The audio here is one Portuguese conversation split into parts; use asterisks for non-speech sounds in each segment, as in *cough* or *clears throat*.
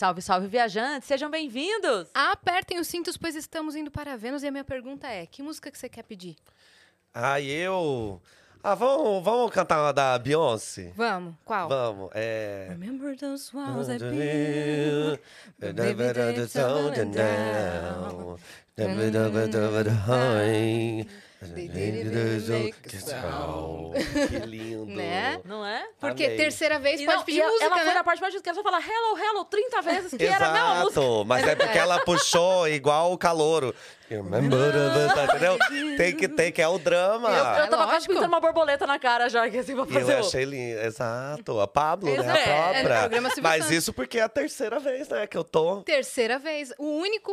Salve, salve, viajantes! Sejam bem-vindos! Apertem os cintos, pois estamos indo para Vênus. E a minha pergunta é: que música que você quer pedir? Ah, eu. Ah, vamos, vamos cantar uma da Beyoncé? Vamos, qual? Vamos, é. Remember those walls I built. Baby, they've fallen down. A. *laughs* Que lindo. Né? Não é? Porque Amei. terceira vez E pode não, pedir a- música, ela foi né? na parte mais difícil, que ela só fala hello, hello 30 vezes, que era a mesma música. Exato, mas é porque ela puxou igual o calouro. Remember the- tá, Entendeu? Tem que ter, que é o drama. Eu, eu É tava quase pintando uma borboleta na cara já, que assim, E eu fazer o... achei lindo. Exato, a Pablo, né? Exato. A É, é no própria. programa Silvio Mas isso porque é a terceira vez, né, que eu tô. Terceira vez. O único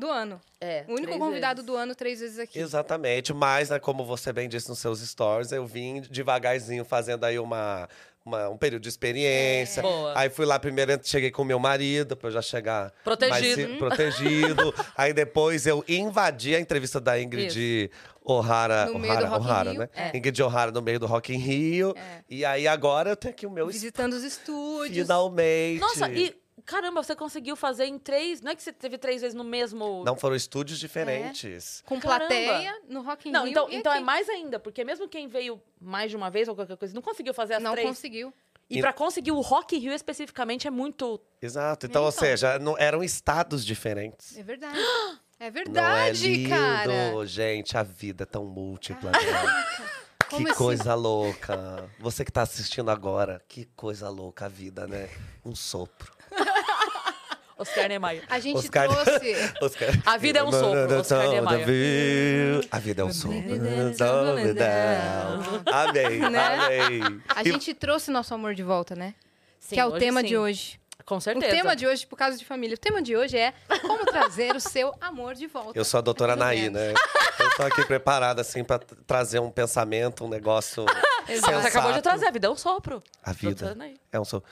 do ano. É, O único convidado vezes. do ano, três vezes aqui. Exatamente, mas, né, como você bem disse nos seus stories, eu vim devagarzinho fazendo aí uma, uma- um período de experiência. É. Boa. Aí fui lá primeiro, cheguei com meu marido, pra eu já chegar Protegido. mais ce- protegido. *laughs* aí depois eu invadi a entrevista da Ingrid O'Hara. No meio do O'Hara, O'Hara, Rio. né? É. Ingrid O'Hara no meio do Rock in Rio. É. E aí agora eu tenho aqui o meu Visitando os estúdios. finalmente. Nossa, e caramba, você conseguiu fazer em três... Não é que você teve três vezes no mesmo... Não foram estúdios diferentes. Com Caramba. plateia no Rock in Não, Rio. então, e então é aqui. mais ainda, porque mesmo quem veio mais de uma vez ou qualquer coisa, não conseguiu fazer as Não três. conseguiu. E E- pra conseguir o Rock in Rio especificamente é muito... Exato. Então, ou Então. seja, não, eram estados diferentes. É verdade. *gasps* É Não é verdade, lindo, cara. gente. A vida é tão múltipla. *laughs* né? Como que assim? coisa louca. Você que tá assistindo agora, que coisa louca a vida, né? Um sopro. Oscar Niemeyer. A gente Oscar- trouxe. *laughs* Oscar... A vida é um sopro, Oscar Niemeyer. A vida é um sopro. Amei, Né? amei. A gente trouxe nosso amor de volta, né? Sim, que é o tema sim. de hoje. Com O certeza. tema de hoje, por causa de família. O tema de hoje é como trazer o seu amor de volta. Eu sou a doutora Naí, né? Eu tô aqui preparada, assim, pra t- trazer um pensamento, um negócio Exato. Você acabou de trazer, a vida é um sopro. A vida é um so...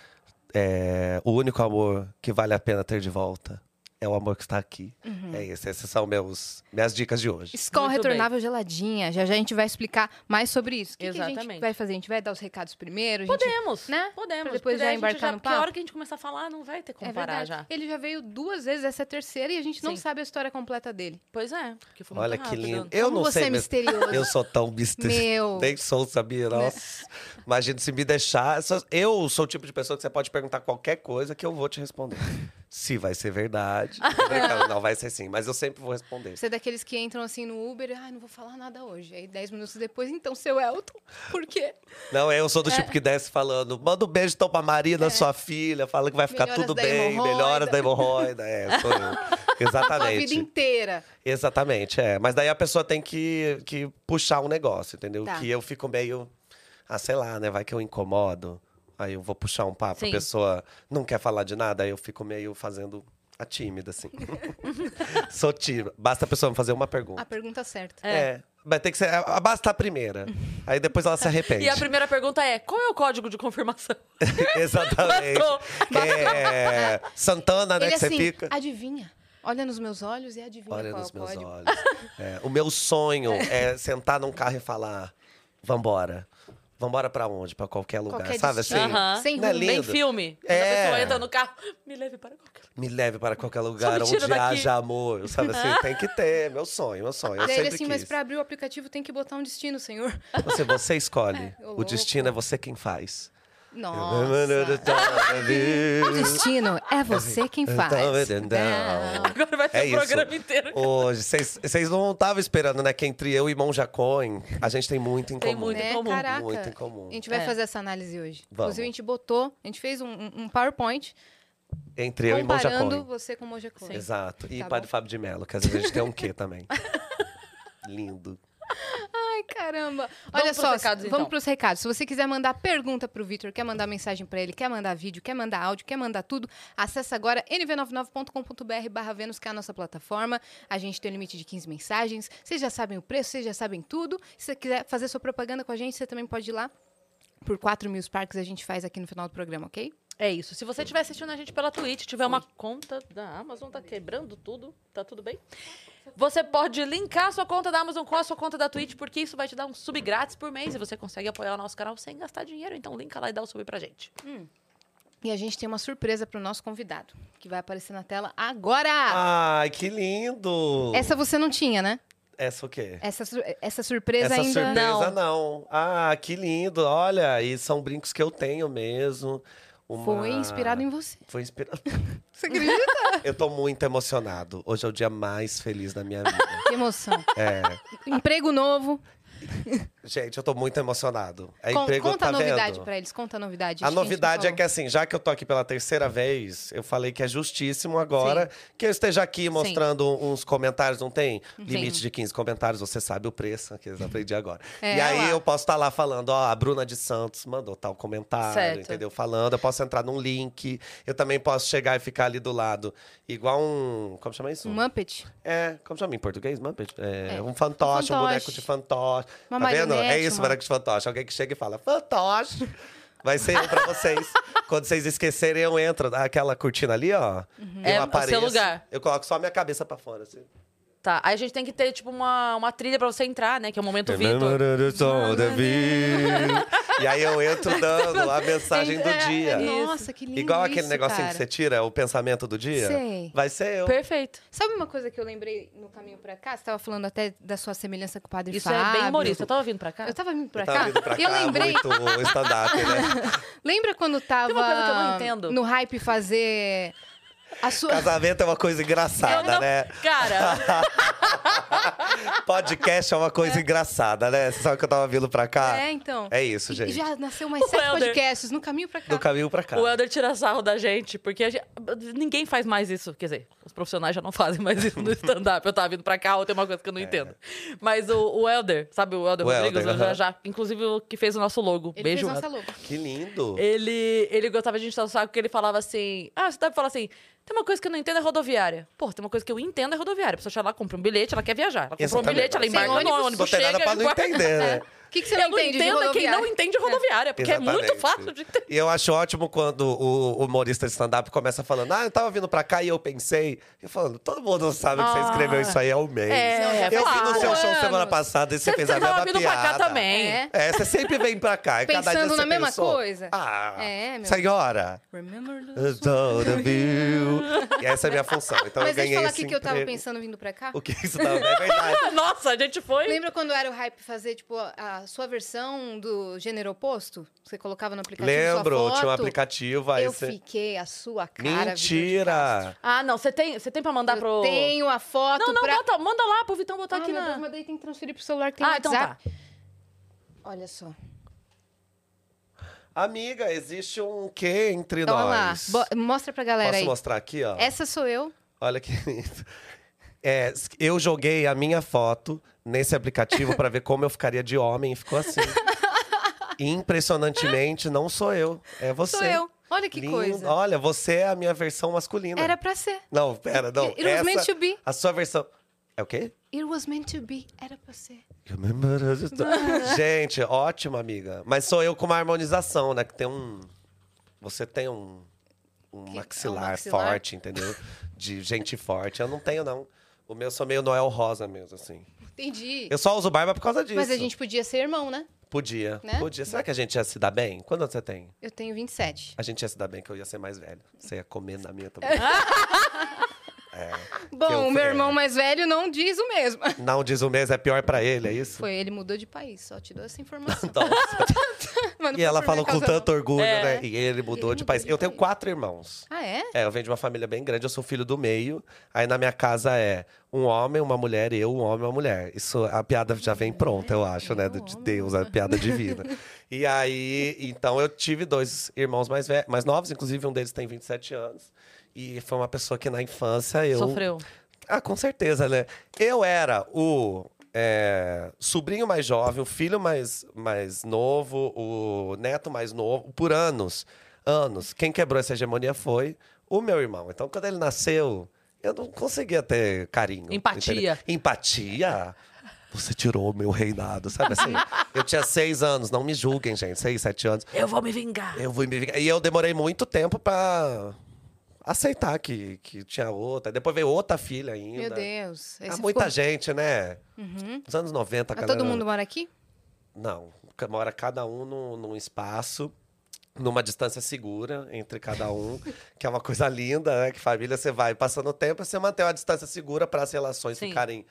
é, o único amor que vale a pena ter de volta é o amor que está aqui. Uhum. É esse. Essas são meus, minhas dicas de hoje. Escola Muito retornável geladinha. Já já a gente vai explicar mais sobre isso. O que, que a gente Exatamente. vai fazer? A gente vai dar os recados primeiro? Gente... Podemos, Né? Podemos. Pra depois já embarcar no Porque a hora papo. que a gente começar a falar, não vai ter como É parar verdade. já. Ele já veio duas vezes, essa é a terceira, e a gente não Sim. sabe a história completa dele. Pois é, porque foi Olha muito que lindo. Eu Como não você sei. é mas misterioso. Eu sou tão misterioso. Meu. Né? Nem sou, sabia? Nossa. Imagina se me deixar. só- Eu sou o tipo de pessoa que você pode perguntar qualquer coisa que eu vou te responder. Se vai ser verdade. *laughs* Não vai ser sim, mas eu sempre vou responder. Você é daqueles que entram assim no Uber, ai, não vou falar nada hoje. Aí, dez minutos depois, então, seu Elton, por quê? Não, eu sou do É. tipo que desce falando, manda um beijo então pra Marina, sua filha, fala que vai ficar Melhoras tudo da bem, hemorroida. melhoras da hemorroida. É, sou eu. *laughs* A sua vida Exatamente. inteira. Exatamente, é. Mas daí a pessoa tem que, que puxar um negócio, entendeu? Tá. Que eu fico meio, ah, sei lá, né? Vai que eu incomodo. Aí eu vou puxar um papo, Sim. a pessoa não quer falar de nada, aí eu fico meio fazendo a tímida, assim. *laughs* Sou tímida. Basta a pessoa me fazer uma A pergunta. pergunta certa. É. Vai ter que ser. Basta a primeira. *laughs* Aí depois ela se arrepende. E a primeira pergunta é: qual é o código de confirmação? *laughs* Exatamente. Bastou. É, Santana, né? Ele que você assim, fica. adivinha. Olha nos meus olhos e adivinha Olha qual nos é o meus código. olhos. É, o meu sonho é sentar num carro e falar: vambora. Vambora pra onde? Pra qualquer lugar. Qualquer Sabe destino. assim? Sem Não é rumo. Bem lindo? filme. Quando É. a pessoa entra no carro, me leve para qualquer Me leve para qualquer lugar onde daqui. haja amor. Sabe assim? Tem que ter. Meu sonho, meu sonho. Eu Daí ele sempre assim, quis. mas pra abrir o aplicativo tem que botar um destino, senhor. Você, você escolhe. *laughs* É, o louco. destino é você quem faz. Nossa. O destino é você quem faz. Não. Agora vai ter É o isso. programa inteiro. Hoje, vocês não estavam esperando, né? Que entre eu e Monja Cohen, a gente tem muito em Tem comum. muito em Né? comum. Caraca. Muito em comum. A gente vai É. fazer essa análise hoje. Vamos. Inclusive, a gente botou, a gente fez um, um- PowerPoint Entre eu e Monja comparando você com Cohen. Exato. E Tá Padre bom. Fábio de Mello, que às vezes a gente tem um quê também. *laughs* Lindo. Ai, caramba. Vamos Olha pros só, recados, vamos então. pros recados. Se você quiser mandar pergunta pro Vitor, quer mandar mensagem pra ele, quer mandar vídeo, quer mandar áudio, quer mandar tudo, acessa agora nv99.com.br barra Vênus, que é a nossa plataforma. A gente tem um limite de 15 mensagens. Vocês já sabem o preço, vocês já sabem tudo. Se você quiser fazer sua propaganda com a gente, você também pode ir lá. Por 4 mil Sparks a gente faz aqui no final do programa, ok? É isso. Se você estiver assistindo a gente pela Twitch, tiver uma conta da Amazon, tá quebrando tudo, tá tudo bem? Você pode linkar a sua conta da Amazon com a sua conta da Twitch, porque isso vai te dar um sub grátis por mês e você consegue apoiar o nosso canal sem gastar dinheiro. Então linka lá e dá o sub pra gente. E a gente tem uma surpresa para o nosso convidado, que vai aparecer na tela agora. Ai, que lindo! Essa você não tinha, né? Essa o quê? Essa, essa surpresa Essa ainda surpresa não. Ah, que lindo. Olha, e são brincos que eu tenho mesmo. Uma- foi inspirado em você. Foi inspirado. *laughs* Você acredita? *laughs* eu tô muito emocionado. Hoje é o dia mais feliz da minha vida. que emoção. É. Emprego novo. *laughs* Gente, eu tô muito emocionado. É Con- emprego, conta tá a novidade vendo? para eles, conta a novidade. A novidade é que, assim, já que eu tô aqui pela terceira vez, eu falei que é justíssimo agora que eu esteja aqui mostrando uns comentários, não tem? Limite de 15 comentários, você sabe o preço, que eu aprendi agora. É, e aí lá. eu posso estar lá falando, ó, a Bruna de Santos mandou tal comentário, Certo. entendeu? Falando, eu posso entrar num link, eu também posso chegar e ficar ali do lado, igual um. Como chama isso? Um Muppet? É, como chama em português? Muppet? É, É, um um fantoche, um, fantoche. boneco de fantoche. Uma tá vendo? É isso, de fantoche. Alguém que chega e fala, fantoche. Vai ser eu pra vocês. *laughs* Quando vocês esquecerem, eu entro. Dá Aquela cortina ali, ó. Eu É o apareço. seu lugar. Eu coloco só a minha cabeça pra fora, assim. Tá, aí a gente tem que ter, tipo, uma, uma trilha pra você entrar, né? Que é o momento Vitor. E aí eu entro *laughs* dando a mensagem do É, dia. é. Nossa, que lindo Igual aquele isso, negocinho cara. que você tira, o pensamento do dia. Sei. Vai ser eu. Perfeito. Sabe uma coisa que eu lembrei no caminho pra cá? Você tava falando até da sua semelhança com o Padre Isso Fábio. é bem humorista. Eu tava vindo pra cá? Eu tava vindo pra Eu tava cá. vindo pra e eu cá lembrei. muito stand-up, né? *laughs* Lembra quando tava uma coisa que eu não entendo. no hype fazer sua. Casamento é uma coisa engraçada, não- né? Cara, *laughs* Podcast é uma coisa engraçada, né? Você sabe que eu tava vindo pra cá? É, então. É isso, E gente. já nasceu mais O sete Helder. podcasts no caminho pra cá. Do caminho pra cá. o Helder tira sarro da gente, porque a gente- ninguém faz mais isso. Quer dizer, os profissionais já não fazem mais isso no stand-up. Eu tava vindo pra cá, ou tem uma coisa que eu não entendo. Mas o, o Helder, sabe o Helder O Rodrigues? Já, já- inclusive o que fez o nosso logo. Ele Beijo, fez nossa logo. Que lindo. Ele, ele gostava de gente o saco porque ele falava assim: Ah, você deve falar assim. Tem uma coisa que eu não entendo é rodoviária. Pô, tem uma coisa que eu entendo é rodoviária. A pessoa chega lá, compra um bilhete, ela quer viajar. Ela compra um bilhete, ela embarca no ônibus, Não tem chega nada pra não guarda- entender, né? O que, que você Eu não não entende de entendo é quem não entende rodoviária, porque é muito Exatamente. fácil de entender. E eu acho ótimo quando o humorista de stand-up começa falando, ah, eu tava vindo pra cá e eu pensei. Eu falando, todo mundo sabe que você Ah. escreveu isso aí há um mês. É, eu vi no seu show semana passada e você, Você, fez você a tava mesma vindo piada. pra cá também. É. É, você sempre vem pra cá. E cada dia Pensando você na mesma pensou, coisa. Ah, É, meu senhora. Remember the- view. E essa é a minha função. Então Mas eu deixa eu ganhei falar o que, eu tava pensando vindo pra cá. O que isso tava? É verdade. *laughs* Nossa, a gente foi. Lembra quando era o hype fazer, tipo, a, a sua versão do gênero oposto? Você colocava no aplicativo Lembro, sua foto? tinha um aplicativo aí. Eu você... fiquei a sua cara. Mentira! Ah, não, você tem, você tem pra mandar Eu pro. tenho a foto Não, não, pra... bota, manda lá pro Vitão botar Ah, aqui meu na. Deus, mas daí tem que transferir pro celular que tem ah, então tá. Olha só. Amiga, existe um quê entre Então, olha lá. nós? Bo- mostra pra galera Posso aí. mostrar aqui, ó? Essa sou eu. Olha que lindo. É, eu joguei a minha foto nesse aplicativo pra ver como eu ficaria de homem e ficou assim. *laughs* Impressionantemente, não sou eu, é você. Sou eu. Olha que Lindo. coisa. Olha, você é a minha versão masculina. Era pra ser. Não, pera, não. It was meant to be. A sua versão. É o quê? It was meant to be. Era pra ser. *laughs* Gente, ótimo, amiga. Mas sou eu com uma harmonização, né? Que tem um. Você tem um. Um Que- maxilar, um maxilar? forte, entendeu? De gente forte. Eu não tenho, não. O meu sou meio Noel Rosa mesmo, assim. Entendi. Eu só uso barba por causa disso. Mas a gente podia ser irmão, né? Podia. Né? Podia. Será que a gente ia se dar bem? Quando você tem? Eu tenho 27. A gente ia se dar bem, que eu ia ser mais velho. Você ia comer na minha também. *laughs* Bom, eu- o meu é. irmão mais velho não diz o mesmo. não diz o mês, é pior pra ele, é isso? Foi, ele mudou de país, só te dou essa *laughs* informação. Nossa. E ela falou com tanto orgulho, É. né? E ele mudou Ele de país. Eu tenho quatro irmãos. Ah, é? É, eu venho de uma família bem grande, eu sou filho do meio. Aí na minha casa é um homem, uma mulher, eu, um homem e uma mulher. Isso, a piada já vem pronta, eu acho, né? De Deus, a piada divina. *laughs* E aí, então eu tive dois irmãos mais, ve- mais novos, inclusive um deles tem 27 anos. E foi uma pessoa que na infância eu. Sofreu. Ah, com certeza, né? Eu era o é, sobrinho mais jovem, o filho mais, mais novo, o neto mais novo, por anos. Anos. Quem quebrou essa hegemonia foi o meu irmão. Então, quando ele nasceu, eu não conseguia ter carinho. Empatia. entendeu? Empatia? Você tirou o meu reinado, sabe assim? *laughs* eu tinha seis anos, não me julguem, gente. Seis, sete anos. Eu vou me vingar. Eu vou me vingar. E eu demorei muito tempo pra aceitar que, que tinha outra. Depois veio outra filha ainda. Meu Deus. Há muita ficou- gente, né? Uhum. Nos anos 90, a Ah, galera... todo mundo mora aqui? Não. Mora cada um num, num espaço. numa distância segura entre cada um, *laughs* que é uma coisa linda, né? Que família você vai passando o tempo, você mantém uma distância segura para as relações Sim. ficarem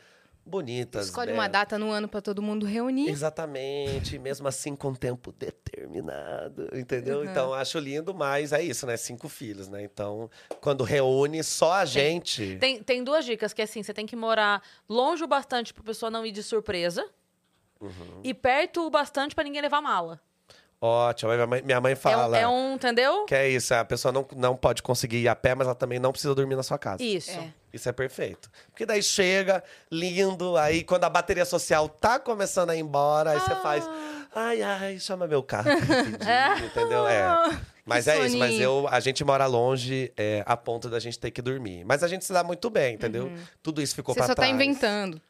bonitas. Escolhe né? uma data no ano pra todo mundo reunir. Exatamente, mesmo assim com tempo determinado, entendeu? Uhum. Então acho lindo, mas é isso, né? Cinco filhos, né? Então, quando reúne só a gente. Tem, tem duas dicas, que é assim, você tem que morar longe o bastante pra pessoa não ir de surpresa. Uhum. E perto o bastante pra ninguém levar mala. Ótimo, minha mãe, minha mãe É um, fala. é um, entendeu? Que é isso, a pessoa não, não pode conseguir ir a pé, mas ela também não precisa dormir na sua casa. Isso. É. Isso é perfeito. Porque daí chega, lindo, aí quando a bateria social tá começando a ir embora, aí você Ah. faz. Ai, ai, chama meu carro. rapidinho", *laughs* Entendeu? É. Mas Que é isso, mas soninho. eu, a gente mora longe é, a ponto da gente ter que dormir. Mas a gente se dá muito bem, entendeu? Tudo isso ficou Você pra só trás. tá inventando.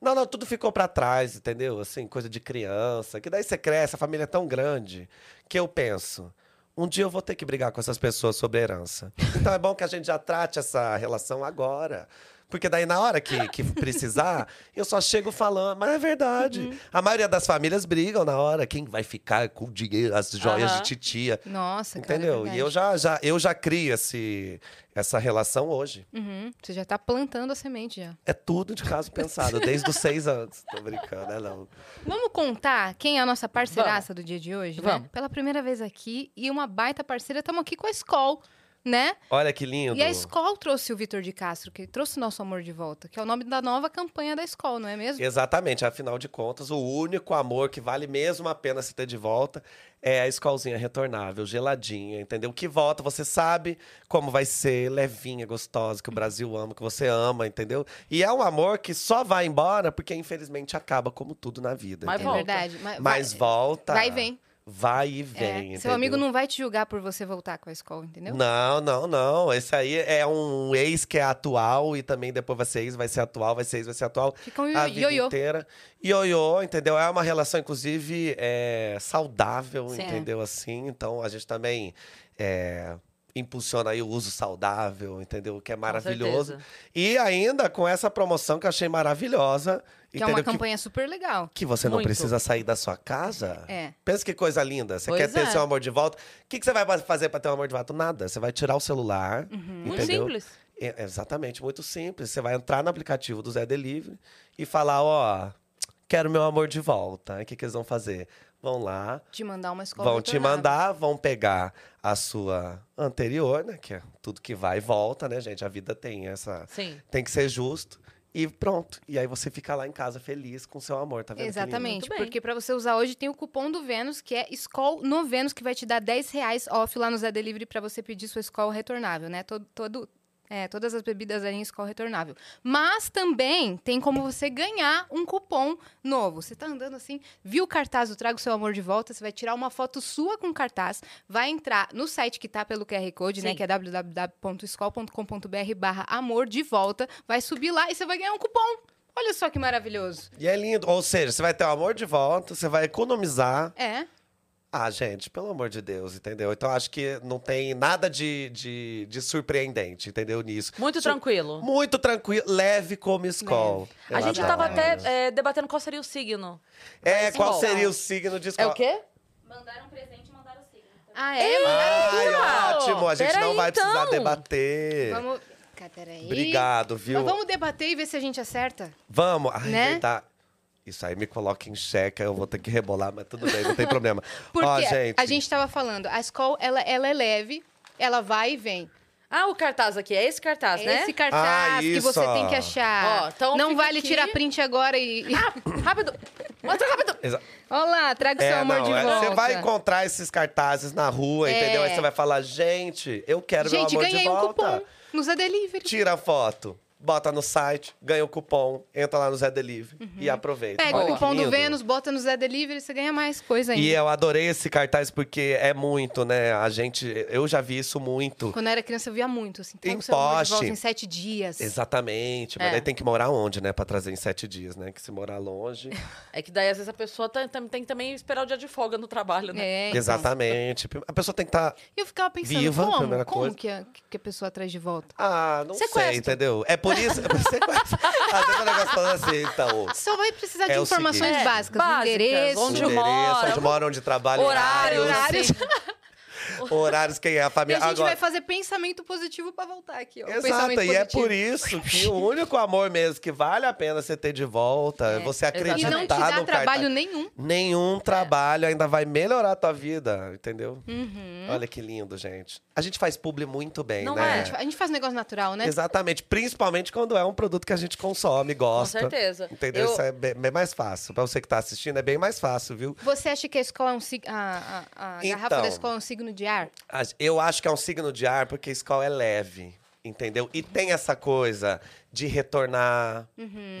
Não, não, tudo ficou pra trás, entendeu? Assim, coisa de criança. Que daí você cresce, a família é tão grande que eu penso. Um dia eu vou ter que brigar com essas pessoas sobre herança. Então é bom que a gente já trate essa relação agora. Porque daí, na hora que, que precisar, *laughs* eu só chego falando. Mas é verdade. Uhum. A maioria das famílias brigam na hora. Quem vai ficar com o dinheiro, as joias Aham. de titia. Nossa, cara, é Entendeu? e eu já, já, eu já crio esse, essa relação hoje. Uhum, Você já tá plantando a semente já. É tudo de caso pensado, desde os seis anos. Tô brincando, é não. Vamos contar quem é a nossa parceiraça do dia de hoje, né? Vamos. Pela primeira vez aqui e uma baita parceira, estamos aqui com a Skol, né? Olha que lindo. E a Skol trouxe o Vitor de Castro, que trouxe o nosso amor de volta, que é o nome da nova campanha da Skol, não é mesmo? Exatamente, afinal de contas, o único amor que vale mesmo a pena se ter de volta é a escolzinha retornável, geladinha, entendeu? Que volta, você sabe como vai ser, levinha, gostosa, que o Brasil ama, que você ama, entendeu? E é um amor que só vai embora porque, infelizmente, acaba como tudo na vida. Mas É entendeu? volta. verdade. Mas, Mas vai, volta. vai e vem. Vai e É, vem. seu amigo não vai te julgar por você voltar com a Skol, entendeu? Não, não, não. Esse aí é um ex que é atual e também depois vai ser ex, vai ser atual, vai ser ex, vai ser atual. Fica um a vida ioiô. inteira. Ioiô, entendeu? É uma relação, inclusive, é, saudável, entendeu? Assim, então a gente também é, impulsiona aí o uso saudável, entendeu? Que é maravilhoso. E ainda com essa promoção que eu achei maravilhosa, Que é entendeu? uma Que, campanha super legal. que você não Muito. precisa sair da sua casa. É. Pensa que coisa linda. Você Pois quer ter é. seu amor de volta. O que, que você vai fazer para ter o amor de volta? Nada. Você vai tirar o celular. Muito entendeu? simples. É, exatamente, muito simples. Você vai entrar no aplicativo do Zé Delivery e falar, ó, quero meu amor de volta. O que, que eles vão fazer? Vão lá, Te mandar uma Skol vão te mandar, vão pegar a sua anterior, né? Que é tudo que vai e volta, né, gente? A vida tem essa. Sim. Tem que ser justo. E pronto. E aí você fica lá em casa feliz com seu amor, tá vendo? Exatamente, porque para você usar hoje tem o cupom do Vênus, que é Skol no Vênus, que vai te dar 10 reais off lá no Zé Delivery para você pedir sua Skol retornável, né? Todo, todo, é, todas as bebidas ali em Skol retornável. Mas também tem como você ganhar um cupom novo. Você tá andando assim, viu o cartaz do Trago Seu Amor de Volta, você vai tirar uma foto sua com o cartaz, vai entrar no site que tá pelo QR Code, né? Sim. Que é www.skol.com.br barra amor de volta, vai subir lá e você vai ganhar um cupom. Olha só que maravilhoso. E é lindo. Ou seja, você vai ter o amor de volta, você vai economizar. É. Ah, gente, pelo amor de Deus, entendeu? Então acho que não tem nada de, de, de surpreendente, entendeu? Nisso. Muito Su- tranquilo. Muito tranquilo, leve como escol. A gente tava até é, debatendo qual seria o signo. É, qual Escol. seria o signo de É escola? o quê? Mandaram presente e mandaram signo. Ah, é? Ai, ótimo, a gente Peraí, não vai precisar então. debater. Vamos. Peraí. Obrigado, viu? Mas vamos debater e ver se a gente acerta. Vamos. Ai, Né? verdade. Isso aí me coloca em xeque, eu vou ter que rebolar, mas tudo bem, não tem problema. *laughs* Porque Ó, gente, a gente tava falando, a Skol, ela, ela é leve, ela vai e vem. Ah, o cartaz aqui. É esse cartaz, É né? Esse cartaz Ah, que isso, você tem que achar. Ó, então não vale aqui. tirar print agora e. e- Rápido. Mostra rápido. exa- Olha lá, traga o É, seu amor não, de é, volta. Você vai encontrar esses cartazes na rua, É. entendeu? Aí você vai falar, gente, eu quero Gente, meu amor de ganhei um volta. cupom no Zé Delivery. Tira a foto, bota no site, ganha o cupom, entra lá no Zé Delivery e aproveita. Uhum. Pega Olha o cupom do. Vênus, bota no Zé Delivery, você ganha mais coisa ainda. E eu adorei esse cartaz porque é muito, né? A gente, eu já vi isso muito. Quando eu era criança, eu via muito, assim. Traga Em poste. volta em sete dias. Exatamente. Mas É. daí tem que morar onde, né? Pra trazer em sete dias, né? Que se morar longe. *laughs* É que daí, às vezes, a pessoa tá- tem, tem que também esperar o dia de folga no trabalho, né? É, então. Exatamente. A pessoa tem que estar. E eu ficava pensando, Viva, como? primeira como coisa. que a, que a pessoa traz de volta? Ah, não sei, Sequestro. entendeu? É por isso. Sequestro. Às vezes o negócio falando assim, então. Só vai precisar É de o informações seguinte. É, básicas, básicas, endereço, onde endereço, mora, onde mora, onde trabalha, horário, horários. horários. *laughs* Horários, quem é a E família. a gente Agora, vai fazer pensamento positivo pra voltar aqui, ó. Exato, e é positivo. por isso que o único amor mesmo que vale a pena você ter de volta é você acreditar E não te dá no trabalho cartaz. nenhum. Nenhum trabalho ainda vai melhorar a tua vida, entendeu? Uhum. Olha que lindo, gente. A gente faz publi muito bem, Não né? é? A gente faz negócio natural, né? Exatamente, principalmente quando é um produto que a gente consome, Com gosta. certeza. Entendeu? Eu- Isso é bem, bem mais fácil. Pra você que tá assistindo, é bem mais fácil, viu? Você acha que a escola é um sig... a, a, a garrafa Então. da escola é um signo de ar? A- Eu acho que é um signo de ar porque a escola é leve, entendeu? E tem essa coisa de retornar,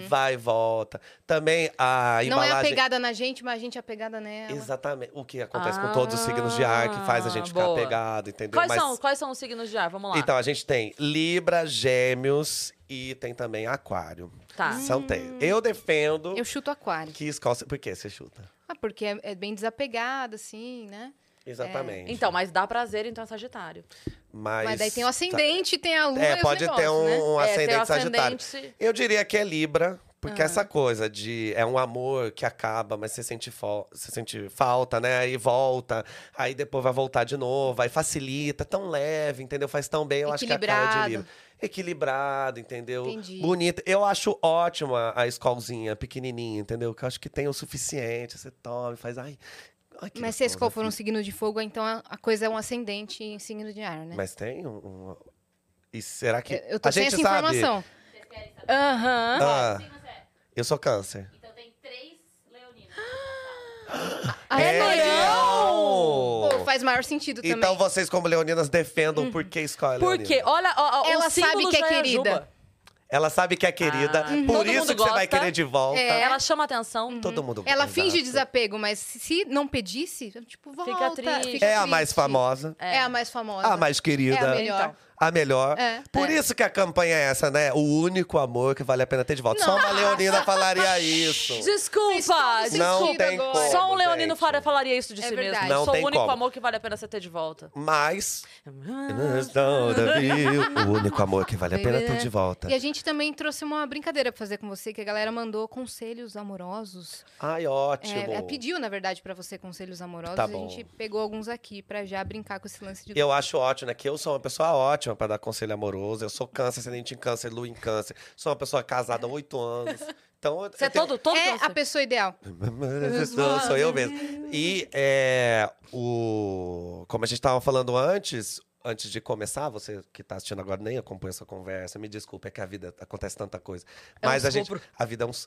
vai e volta. Também a Uhum. Não é embalagem... apegada na gente, mas a gente é apegada nela. Exatamente. O que acontece com todos os signos de ar que faz a gente Ah, ficar boa. apegado, entendeu? Quais, Mas- são, quais são os signos de ar? Vamos lá. Então, a gente tem Libra, Gêmeos e tem também Aquário. Tá. São três. Eu defendo Eu chuto aquário. que escola... Por que você chuta? Ah, porque é, é bem desapegado, assim, né? Exatamente. Então, mas dá prazer, então é Sagitário. Mas, Mas daí tem o ascendente, tem a lua É, e os pode ter negócios, um, né? um É, ascendente sagitário. ascendente- Eu diria que é Libra, porque Ah. essa coisa de é um amor que acaba, mas você sente, você sente falta, né? Aí volta, aí depois vai voltar de novo, aí facilita, tão leve, entendeu? Faz tão bem, eu acho que é a cara de. Libra. Equilibrado, entendeu? Entendi. Bonita. Eu acho ótima a escolzinha pequenininha, entendeu? Que eu acho que tem o suficiente, você toma e faz, ai... ai Mas se a escola for um signo de fogo, então a a coisa é um ascendente em signo de ar, né? Mas tem um... um- E será que... Eu- Eu tô a sem gente essa sabe... informação. Vocês querem saber? Aham. Ah, zero. eu sou câncer. Então tem três leoninos. Ah, É leão! leão! Pô, faz maior sentido também. Então vocês, como leoninas, defendam por que escolhe Por quê? Olha, ó, ó, Ela o símbolo sabe que é já querida. a juba. Ela sabe que é querida, Ah, por isso que você vai gosta. querer de volta. É. Ela chama atenção. Todo mundo Ela exato. finge desapego, mas se- não pedisse, tipo, volta. triste. fica É a mais famosa, É. a mais famosa. a mais querida, É a melhor. Então. A melhor. É. Por isso que a campanha é essa, né? O único amor que vale a pena ter de volta. Só uma leonina falaria *laughs* isso. Desculpa! Não tem agora. como, Só um leonino gente. falaria isso de É si verdade. mesmo. Não Sou tem o único como. amor que vale a pena você ter de volta. Mas... *laughs* o único amor que vale a pena ter de volta. E a gente também trouxe uma brincadeira pra fazer com você, que a galera mandou conselhos amorosos. Ai, ótimo. É, é, pediu, na verdade, pra você conselhos amorosos. Tá A gente pegou alguns aqui pra já brincar com esse lance de Eu acho ótimo, né? Que eu sou uma pessoa ótima para dar conselho amoroso. Eu sou câncer, ascendente em câncer, lua em câncer. Sou uma pessoa casada há oito anos. Então, eu Você é tenho- todo, todo É câncer. a pessoa ideal. sou, sou eu mesmo. E é, o, como a gente estava falando antes, antes de começar, você que está assistindo agora nem acompanha essa conversa, me desculpa, é que a vida acontece tanta coisa. É um Mas a gente. A vida é uns.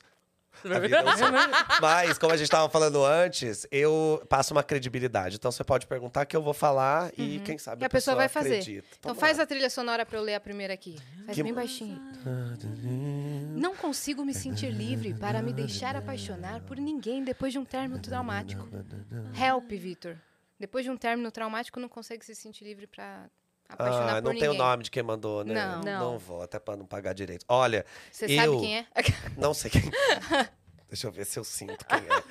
A vida é um. *laughs* Mas, como a gente estava falando antes, eu passo uma credibilidade. Então você pode perguntar que eu vou falar e quem sabe E Uhum. a pessoa vai fazer. acredita. Então Vamos faz lá. a trilha sonora pra eu ler a primeira aqui. Faz Que- bem baixinho. Não consigo me sentir livre para me deixar apaixonar por ninguém depois de um término traumático. Help, Vitor. Depois de um término traumático, não consegue se sentir livre pra apaixonar Ah, por não tem ninguém. o nome de quem mandou, né? Não. Não. vou, até pra não pagar direito. Olha, Você eu sabe quem é? *laughs* não sei quem. Deixa eu ver se eu sinto quem é.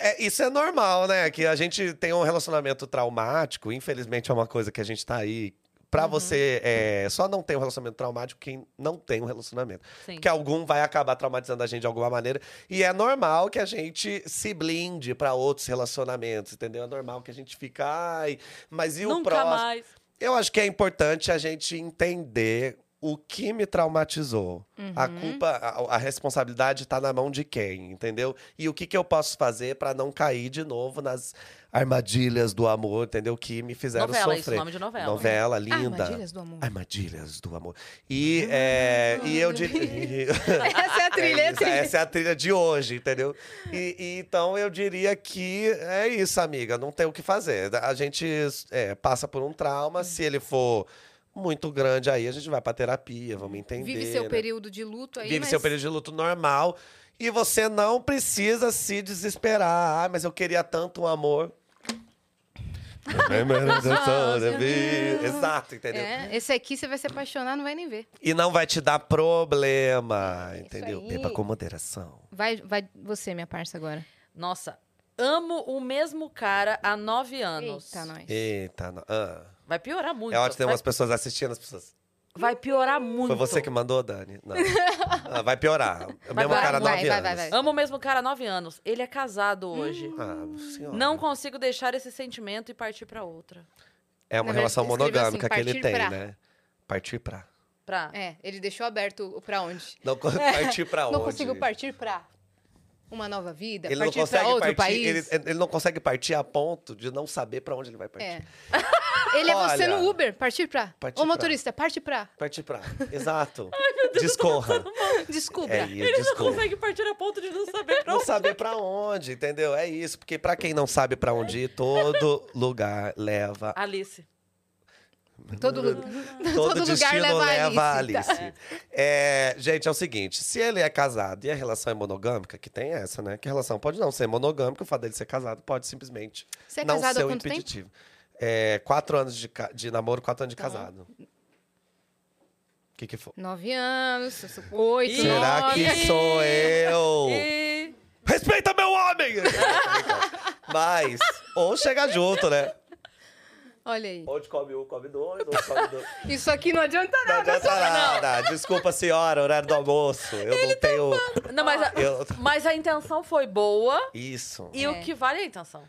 É, Isso é normal, né? Que a gente tem um relacionamento traumático. Infelizmente é uma coisa que a gente tá aí. Pra Uhum. você é, só não tem um relacionamento traumático quem não tem um relacionamento. Sim. Porque algum vai acabar traumatizando a gente de alguma maneira. E é normal que a gente se blinde pra outros relacionamentos, entendeu? É normal que a gente fica, ai, mas e o Nunca próximo? mais. Eu acho que é importante a gente entender o que me traumatizou. A Uhum. culpa, a, a responsabilidade está na mão de quem, entendeu? E o que, que eu posso fazer para não cair de novo nas armadilhas do amor, entendeu? Que me fizeram Novela, isso, sofrer. nome de novela. Novela, linda. Armadilhas do amor. Armadilhas do amor. E, é, e eu diria. *laughs* Essa é a trilha, *laughs* é a isso, trilha. Essa é a trilha de hoje, entendeu? E, e então eu diria que é isso, amiga. Não tem o que fazer. A gente é, passa por um trauma. Se ele for muito grande aí, a gente vai pra terapia, vamos entender. Vive seu né? período de luto aí, Vive mas... seu período de luto normal. E você não precisa se desesperar. Ah, mas eu queria tanto um amor. Exato, entendeu? É, esse aqui você vai se apaixonar, não vai nem ver. E não vai te dar problema, É, entendeu? Beba com moderação. Vai, vai você, minha parça, agora. Nossa, amo o mesmo cara há nove anos. Eita, nós. Eita, não. Ah. Vai piorar muito. É ótimo ter vai, umas pessoas assistindo, as pessoas. Vai piorar muito. Foi você que mandou, Dani? Não. Ah, vai piorar. *laughs* O Vai, mesmo vai, cara, vai, nove vai, anos. vai, vai. Amo o mesmo cara há nove anos. Ele é casado Hum. hoje. Ah, senhora. Não consigo deixar esse sentimento e partir pra outra. É uma Na relação monogâmica assim, que ele tem, pra. né? Partir pra. Pra... É, ele deixou aberto o pra onde. Não, *laughs* partir pra onde? Não consigo partir pra uma nova vida, Ele não partir pra outro partir, país. ele, ele não consegue partir a ponto de não saber pra onde ele vai partir. É. Ele é você Olha. no Uber, partir Ô pra. motorista, parte pra. Partir pra. Exato. *laughs* Discorra. Descubra. É isso, desculpa. Consegue partir a ponto de não saber pra Não onde. saber pra onde, entendeu? É isso, porque pra quem não sabe pra onde ir, todo lugar leva Alice. Todo, lu- Todo, *laughs* todo lugar leva leva a Alice. Alice. É, gente, é o seguinte: se ele é casado e a relação é monogâmica, que tem essa, né? Que a relação pode não ser monogâmica, o fato dele ser casado pode simplesmente é não ser tempo? impeditivo. É, quatro anos de, de namoro, quatro anos de bom. casado. O que, que foi? Nove anos, oito, Ih, Será nove. que sou eu? E... Respeita meu homem! *laughs* Mas, ou chega junto, né? Olha aí. Onde come um, come dois, outro come dois. *laughs* Isso aqui não adianta Não nada. adianta nada. Desculpa, senhora, horário do almoço. Eu não tenho. Não, mas a, Eu... mas a intenção foi boa Isso. e É. o que vale é a intenção.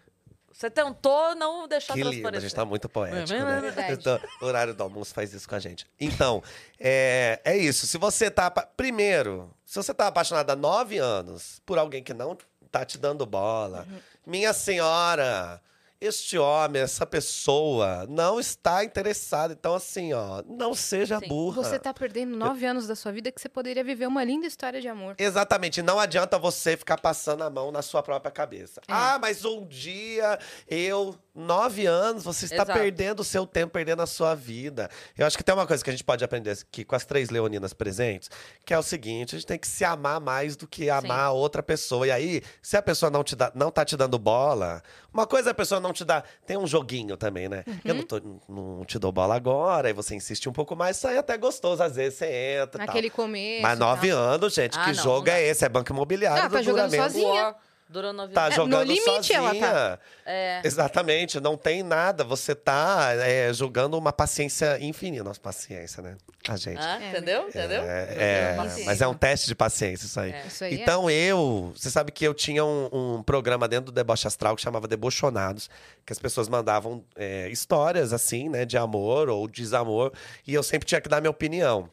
Você tentou não deixar Que lindo, a transparecer. gente tá muito poético, É né? Então, o horário do almoço faz isso com a gente. Então, é, é isso. Se você tá. Primeiro, se você tá apaixonado há nove anos por alguém que não tá te dando bola, Uhum. minha senhora. Este homem, essa pessoa, não está interessado. Então, assim, ó, não seja Sim. burra. Você tá perdendo nove anos da sua vida que você poderia viver uma linda história de amor. Exatamente, não adianta você ficar passando a mão na sua própria cabeça. É. Ah, mas um dia eu, nove anos, você está Exato. perdendo o seu tempo, perdendo a sua vida. Eu acho que tem uma coisa que a gente pode aprender aqui com as três leoninas presentes, que é o seguinte: a gente tem que se amar mais do que amar a outra pessoa. E aí, se a pessoa não te dá, não tá te dando bola, uma coisa é a pessoa não te dá. Tem um joguinho também, né? Eu não, tô- não te dou bola agora, aí você insiste um pouco mais, sai até gostoso. Às vezes você entra. e tal. Naquele começo. Mas e nove anos, gente, Ah, que não, jogo não é esse? É banco imobiliário Não, tá jogando sozinha. Durou nove Tá anos. no jogando limite ela sozinha. tá. É. Exatamente, não tem nada. Você tá é, jogando uma paciência infinita. Nossa, paciência, né? A gente. Ah, É, entendeu? Entendeu? É, é, Paciência. mas é um teste de paciência isso aí. É. Isso aí é. Então eu, você sabe que eu tinha um, um programa dentro do Deboche Astral que chamava Debochonados, que as pessoas mandavam é, histórias assim, né, de amor ou desamor, e eu sempre tinha que dar minha opinião.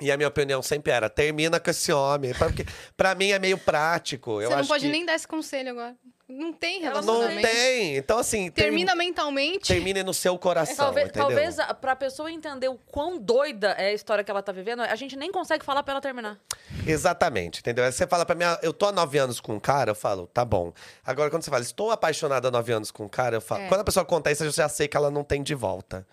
E a minha opinião sempre era: termina com esse homem. Porque pra mim é meio prático. Eu Você não acho pode que nem dar esse conselho agora. Não tem Ela Não relacionamento. tem. Então, assim, Termina termi- mentalmente. termine no seu coração. Talvez, entendeu? talvez a- pra pessoa entender o quão doida é a história que ela tá vivendo, a gente nem consegue falar pra ela terminar. Exatamente, entendeu? Aí você fala pra mim, ah, eu tô há nove anos com um cara, eu falo, tá bom. Agora, quando você fala, estou apaixonada há nove anos com um cara, eu falo. É. Quando a pessoa conta isso, eu já sei que ela não tem de volta.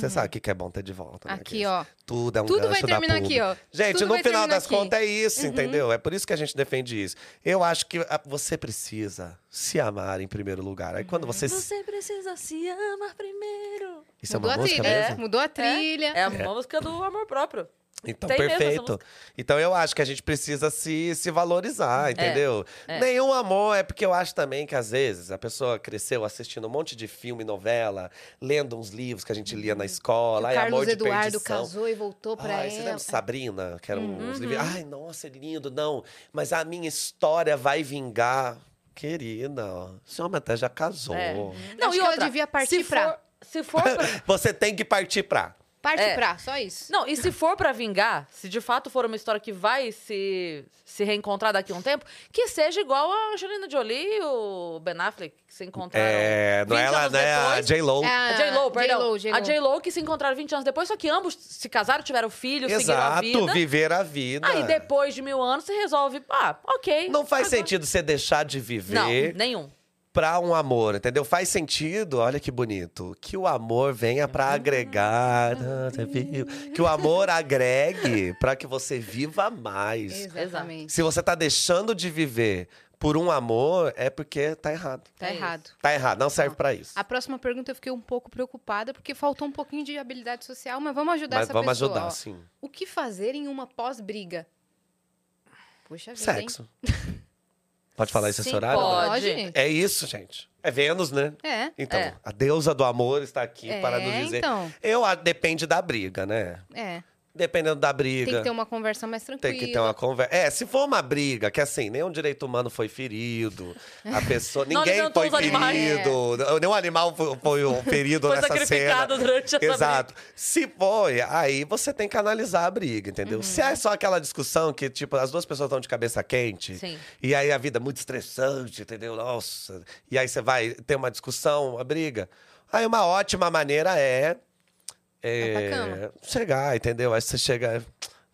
Você sabe o que é bom ter de volta. né, Uhum. Aqui, ó. Tudo é um Tudo vai terminar aqui, ó. Gente, Tudo no final das aqui. Uhum. contas é isso, entendeu? É por isso que a gente defende isso. Eu acho que ah, você precisa se amar em primeiro lugar. Aí Uhum. quando você. Você precisa se amar primeiro. Isso é Mudou uma a música trilha. mesmo? Mudou a trilha. É a música do amor próprio. Então, Tem perfeito. Então, eu acho que a gente precisa se, se valorizar, entendeu? é. Nenhum amor é porque eu acho também que, às vezes, a pessoa cresceu assistindo um monte de filme, novela, lendo uns livros que a gente lia na escola. Ai, o Carlos amor de Eduardo perdição. casou e voltou pra Ai, você ela. lembra de Sabrina? Que eram uns Uhum. livros. Ai, nossa, é lindo. Não, mas a minha história vai vingar. Querida, ó, esse homem até já casou. É. Acho e que ela outra, devia partir se pra- for- Se for pra... *laughs* Você tem que partir pra. Parte É. pra, só isso. Não, e se for pra vingar, se de fato for uma história que vai se, se reencontrar daqui a um tempo, que seja igual a Angelina Jolie e o Ben Affleck, que se encontraram. É, não é 20 ela, anos né? A depois. J-Lo. É A J-Lo, perdão. J.Lo, J.Lo. A J-Lo que se encontraram 20 anos depois, só que ambos se casaram, tiveram filhos, seguiram a Exato, vida. viver a vida. Aí depois de mil anos, você resolve, ah, ok. Não faz agora- sentido você deixar de Não, viver nenhum. Pra um amor, entendeu? Faz sentido, olha que bonito, que o amor venha pra agregar, ah, você viu? Que o amor agregue pra que você viva mais. Exatamente. Se você tá deixando de viver por um amor, é porque tá errado. Tá É isso. errado. Tá errado, não serve pra isso. A próxima pergunta eu fiquei um pouco preocupada, porque faltou um pouquinho de habilidade social, mas vamos ajudar Mas essa vamos pessoa. ajudar, ó. sim. O que fazer em uma pós-briga? Puxa vida, hein? *laughs* Pode falar isso esse Sim, horário? pode. Pode? É isso, gente. É Vênus, né? É. Então, É. a deusa do amor está aqui É, para nos dizer. então. Eu, a- depende da briga, né? É. Dependendo da briga. Tem que ter uma conversa mais tranquila. Tem que ter uma conversa. É, se for uma briga, que assim, nenhum direito humano foi ferido, a *laughs* pessoa. Ninguém foi ferido, nenhum animal foi, foi ferido Foi nessa sacrificado cena. durante essa Exato. Se foi, aí você tem que analisar a briga, entendeu? Uhum. Se é só aquela discussão que, tipo, as duas pessoas estão de cabeça quente, Sim. e aí a vida é muito estressante, entendeu? Nossa. E aí você vai ter uma discussão, uma briga. Aí uma ótima maneira é. É, pra chegar, entendeu? Aí você chega.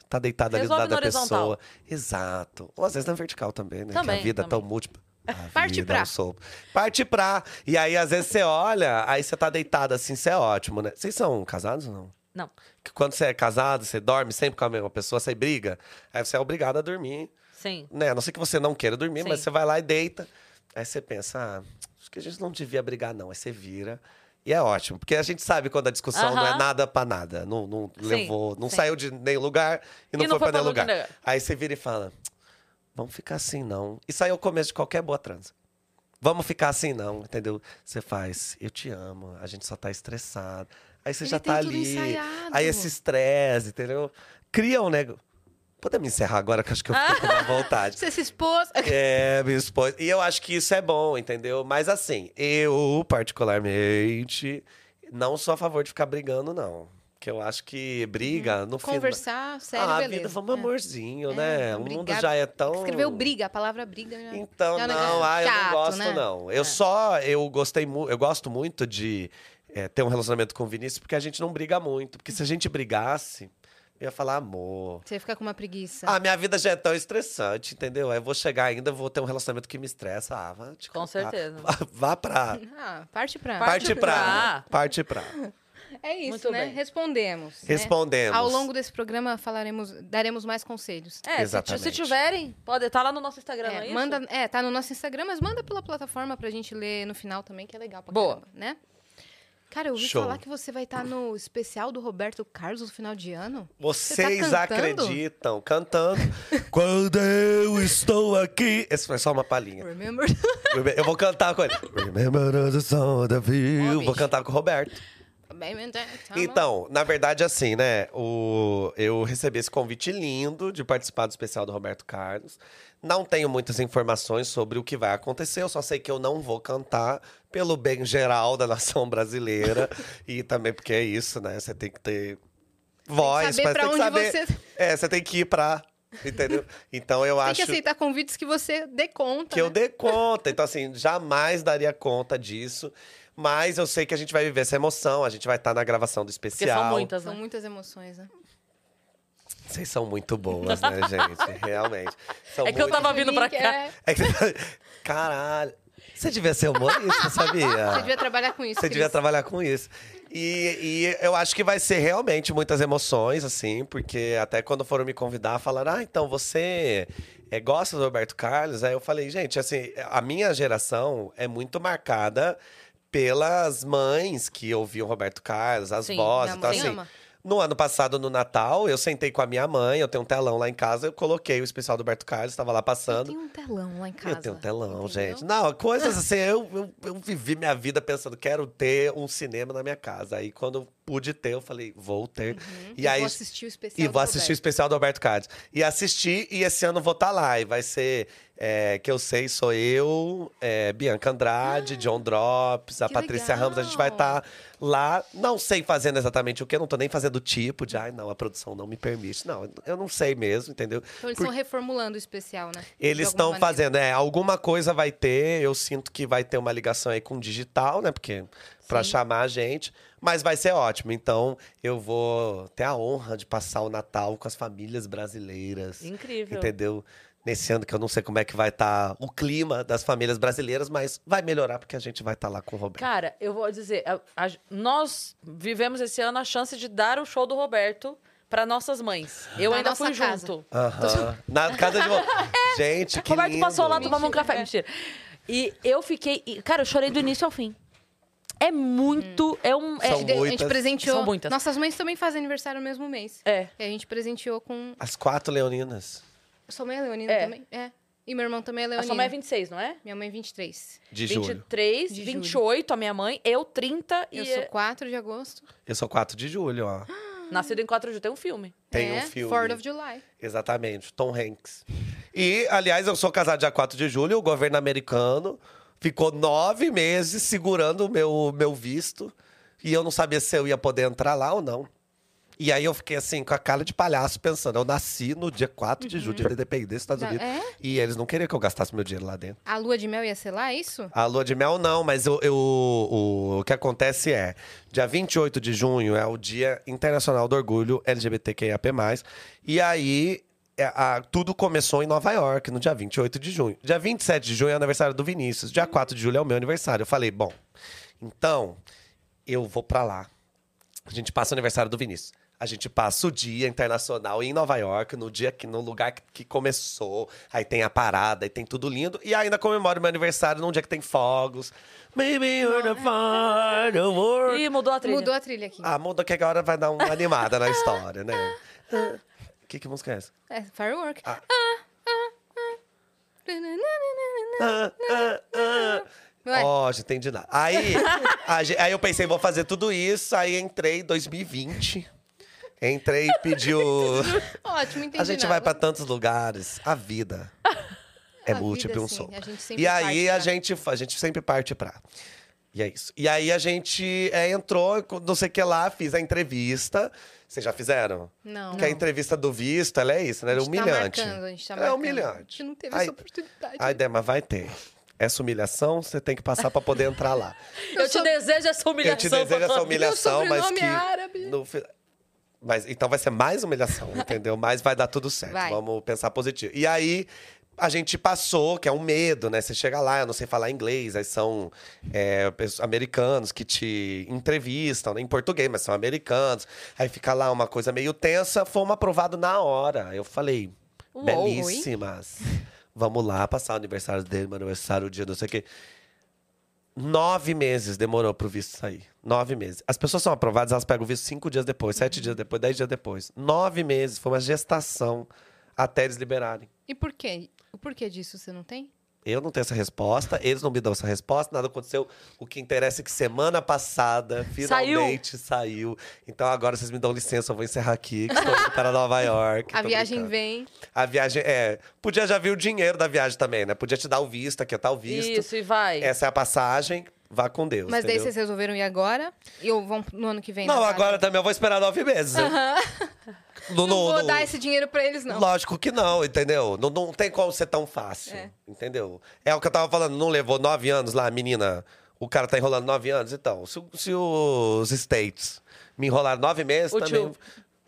Tá deitado ali do Resolve lado da horizontal. pessoa. Exato. Ou às vezes na vertical também, né? Também, que a vida é tão também. múltipla. A *laughs* Parte vida pra. é sopro. Parte pra. E aí, às vezes, você olha, aí você tá deitado assim, isso é ótimo, né? Vocês são casados ou não? Não. Que quando você é casado, você dorme sempre com a mesma pessoa, você briga, aí você é obrigado a dormir. Sim. Né? A não ser que você não queira dormir, mas Sim. você vai lá e deita. Aí você pensa, ah, acho que a gente não devia brigar, não. Aí você vira. E é ótimo, porque a gente sabe quando a discussão não é Aham. nada pra nada. Não, não Sim, levou, não sim. saiu de nenhum lugar e não, E foi, pra nenhum lugar. lugar. Aí você vira e fala: vamos ficar assim, não. Isso aí é o começo de qualquer boa transa. Vamos ficar assim, não, entendeu? Você faz, eu te amo, a gente só tá estressado. Aí você Ele já tem tá tudo ali. ensaiado. Aí esse estresse, entendeu? Cria um negócio. Podemos encerrar agora, que acho que eu fico *laughs* com uma vontade. Você se expôs. É, me expôs. E eu acho que isso é bom, entendeu? Mas assim, eu, particularmente, não sou a favor de ficar brigando, não. Porque eu acho que briga, no final. Conversar, sério, ah, a beleza. vida, vamos É. amorzinho, É, né? O mundo já é tão. Escreveu briga, a palavra briga já. Então, é um não, negócio ah, eu não chato, gosto, né? não. Eu É. só, eu gostei muito, eu gosto muito de é, ter um relacionamento com o Vinícius, porque a gente não briga muito. Porque se a gente brigasse, eu ia falar, amor. Você fica com uma preguiça. Ah, minha vida já é tão estressante, entendeu? Aí eu vou chegar ainda, vou ter um relacionamento que me estressa. Ah, vá te Com catar. certeza. Vá, vá pra. Ah, parte pra. Parte pra. pra. Parte pra. É isso, Muito né? bem. Respondemos. né? Respondemos. Ao longo desse programa falaremos, daremos mais conselhos. É, se, Exatamente. se tiverem, pode estar lá no nosso Instagram, é É, isso? manda, é, tá no nosso Instagram, mas manda pela plataforma pra gente ler no final também, que é legal pra Boa. caramba, né? Cara, eu ouvi Show. falar que você vai estar no especial do Roberto Carlos no final de ano. Vocês tá acreditam? Cantando. *laughs* Quando eu estou aqui. Esse foi só uma palhinha. Remember? Eu vou cantar com ele. Remember the song of you. Vou cantar com o Roberto. Então, na verdade, assim, né? O, eu recebi esse convite lindo de participar do especial do Roberto Carlos. Não tenho muitas informações sobre o que vai acontecer, eu só sei que eu não vou cantar pelo bem geral da nação *laughs* brasileira. e também porque é isso, né? Você tem que ter voz, saber mas pra tem que onde saber. você- É, você tem que ir pra. Entendeu? Então eu Tem acho que aceitar convites que você dê conta. que eu né? dê conta. Então, assim, jamais daria conta disso. Mas eu sei que a gente vai viver essa emoção, a gente vai estar na gravação do Porque especial. são muitas, São né? muitas emoções, né? Vocês são muito boas, né, gente? *laughs* Realmente. São É que eu muito- tava vindo pra cá. é- É que... Caralho. Você devia ser humorista, sabia? Você devia trabalhar com isso. Você devia Cris. trabalhar com isso. E, e eu acho que vai ser realmente muitas emoções, assim, porque até quando foram me convidar, falaram: ah, então você é, gosta do Roberto Carlos? Aí eu falei, gente, assim, a minha geração é muito marcada pelas mães que ouviam Roberto Carlos, as Sim, vozes. Então, assim, ama. No ano passado, no Natal, eu sentei com a minha mãe, eu tenho um telão lá em casa, eu coloquei o especial do Roberto Carlos, estava lá Eu passando. tenho um telão lá em casa. Eu tenho um telão, entendeu? gente. Não, coisas assim, eu, eu, eu vivi minha vida pensando, quero ter um cinema na minha casa. Aí quando eu pude ter, eu falei, vou ter. E Eu aí. vou assistir o especial E do vou assistir o especial do Roberto Carlos. E assisti, e esse ano vou estar lá. E vai ser, é, que eu sei, sou eu, é, Bianca Andrade, John Drops, a Ah, Patrícia Ramos. A gente vai legal. estar lá. Não sei fazendo exatamente o que, eu não tô nem fazendo tipo de, ai, não, a produção não me permite. Não, eu não sei mesmo, entendeu? Então eles Por- estão reformulando o especial, né? Eles estão fazendo, é, alguma coisa vai ter, eu sinto que vai ter uma ligação aí com o digital, né? Porque para chamar a gente, mas vai ser ótimo. Então, eu vou ter a honra de passar o Natal com as famílias brasileiras. Incrível. Entendeu? Nesse ano que eu não sei como é que vai estar o clima das famílias brasileiras, mas vai melhorar porque a gente vai estar lá com o Roberto. Cara, eu vou dizer, a- a- nós vivemos esse ano a chance de dar o show do Roberto para nossas mães. Eu Na ainda fui casa. junto. Aham. Na casa de *laughs* Gente, que Roberto lindo. passou lá, tomamos um café, mentira. E eu fiquei, e, cara, eu chorei do início ao fim. É muito, é um, é, São A gente muitas. presenteou. São muitas. Nossas mães também fazem aniversário no mesmo mês. é. E a gente presenteou com. As quatro leoninas Sua mãe é leonina É. também? É. E meu irmão também é A leonino. sua mãe é 26, não é? Minha mãe é 23. de julho. 23, De julho. 28 a minha mãe, eu 30 e Eu sou 4 de agosto. Eu sou 4 de julho, ó. *gasps* Nascido em 4 de julho, tem um filme. Tem é, um filme. 4 of July. Exatamente, Tom Hanks. E, aliás, eu sou casado dia 4 de julho, o governo americano ficou nove meses segurando o meu, meu visto. E eu não sabia se eu ia poder entrar lá ou não. E aí eu fiquei assim, com a cara de palhaço, pensando. Eu nasci no dia 4 de julho, dia da independência dos Estados Unidos. é? E eles não queriam que eu gastasse meu dinheiro lá dentro. A lua de mel ia ser lá, é isso? A lua de mel não, mas eu, eu- o, o que acontece é, dia 28 de junho é o Dia Internacional do Orgulho LGBTQIAP+. E aí, a- tudo começou em Nova York, no dia 28 de junho. Dia 27 de junho é o aniversário do Vinícius. Dia 4 de julho é o meu aniversário. Eu falei, bom, então, eu vou pra lá. A gente passa o aniversário do Vinícius. A gente passa o dia internacional em Nova York, no dia que no lugar que, que começou. Aí tem a parada, aí tem tudo lindo. E ainda comemoro meu aniversário num dia que tem fogos. Maybe you're the firework. Ih, mudou a trilha. Mudou a trilha aqui. Ah, muda que agora vai dar uma animada na história, né? *laughs* Que, que música é essa? É, firework. Ah. Ah. Ah, ah, ah. Ó, já entendi nada. Aí, *laughs* aí eu pensei, vou fazer tudo isso. Aí entrei em 2020. Entrei e pediu. *laughs* Ótimo, entendi A gente nada. vai pra tantos lugares. A vida *laughs* é A múltipla um vida, som. gente sempre E aí a gente, a gente sempre parte pra. E é isso. E aí a gente é, entrou, não sei o que lá, fiz a entrevista. Vocês já fizeram? Não. Que a entrevista do visto, ela é isso, né? A É tá humilhante. marcando, a gente tá é marcando. humilhante. A gente não teve Aí- essa oportunidade. Ai, Dema, vai ter. Essa humilhação você tem que passar pra poder entrar lá. *laughs* Eu te desejo essa humilhação. Eu te desejo essa humilhação, *laughs* Meu mas que. é árabe. no Mas então vai ser mais humilhação, *laughs* entendeu? Mas vai dar tudo certo. Vai. Vamos pensar positivo. E aí a gente passou, que é um medo, né? Você chega lá, eu não sei falar inglês, aí são é, americanos que te entrevistam, né? em português, mas são americanos. Aí fica lá uma coisa meio tensa, fomos aprovados na hora. Eu falei, Uou, belíssimas. Vamos lá, passar o aniversário dele, meu aniversário, o dia, não sei o quê. Nove meses demorou pro visto sair. Nove meses. As pessoas são aprovadas, elas pegam o visto cinco dias depois, sete dias depois, dez dias depois. Nove meses. Foi uma gestação até eles liberarem. E por quê? O porquê disso você não tem? Eu não tenho essa resposta, eles não me dão essa resposta, nada aconteceu. O que interessa é que semana passada, finalmente saiu. Então agora vocês me dão licença, eu vou encerrar aqui, que estou indo para Nova *laughs* York. A viagem brincando. vem. A viagem, é. Podia já vir o dinheiro da viagem também, né? Podia te dar o visto, aqui tá o visto. Isso, e vai. Essa é a passagem, vá com Deus. Mas daí entendeu? vocês resolveram ir agora? E ou vão no ano que vem? Não, agora também eu vou esperar nove meses. né? No- Não no- vou no- dar esse dinheiro pra eles, não. Lógico que não, entendeu? Não, não tem como ser tão fácil, É. entendeu? É o que eu tava falando, não levou nove anos lá, a menina. O cara tá enrolando nove anos, então. Se, se os States me enrolaram nove meses, O também. tio.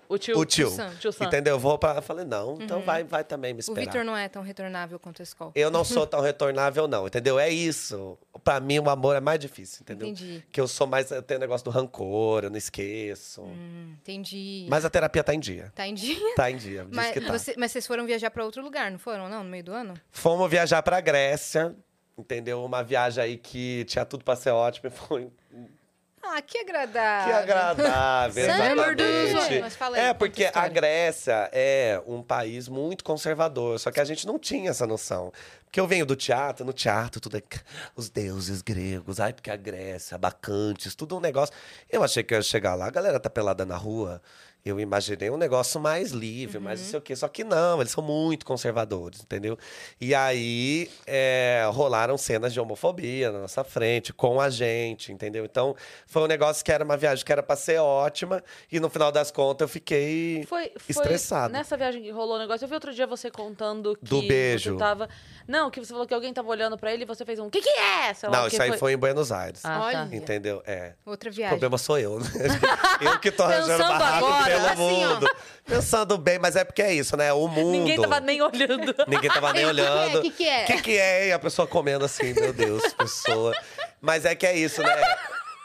O tio. O tio. Sam. Tio Sam. Entendeu? Eu vou pra. eu Falei, não, então vai, vai também me O esperar. Vitor não é tão retornável quanto a escola. Eu não sou *laughs* tão retornável, não, entendeu? É isso. Pra mim, o amor é mais difícil, entendeu? Entendi. Que eu sou mais. Eu tenho negócio do rancor, eu não esqueço. Hum, entendi. Mas a terapia tá em dia. Tá em dia. Tá em dia. Mas, tá. você- mas vocês foram viajar pra outro lugar, não foram, não? No meio do ano? Fomos viajar pra Grécia, entendeu? Uma viagem aí que tinha tudo pra ser ótima e *laughs* foi. Ah, que agradável. Que agradável, exatamente. É, porque a. Grécia é um país muito conservador, só que a gente não tinha essa noção. Porque eu venho do teatro, no teatro tudo é os deuses gregos, ai, porque a Grécia, bacantes, tudo um negócio. Eu achei que eu ia chegar lá, a galera tá pelada na rua. Eu imaginei um negócio mais livre, mais Uhum. não sei o quê. Só que não, eles são muito conservadores, entendeu? E aí é, rolaram cenas de homofobia na nossa frente, com a gente, entendeu? Então foi um negócio que era uma viagem que era pra ser ótima. E no final das contas eu fiquei Foi, foi estressado. nessa viagem que rolou o negócio. Eu vi outro dia você contando que Do beijo. você tava... Não, que você falou que alguém tava olhando pra ele e você fez um... Que que é? Sei lá Não, o isso aí foi em Buenos Aires. Ah, tá. Olha. Entendeu? É. Outra O viagem. problema sou eu, né? *laughs* Eu que tô arranjando barraco agora, pelo assim, ó. mundo. Pensando bem, mas é porque é isso, né? O mundo. Ninguém tava nem olhando. Ninguém tava nem Ei, o que que é? olhando. O que que é? O que, que é? E a pessoa comendo assim, meu Deus, *laughs* pessoa. Mas é que é isso, né?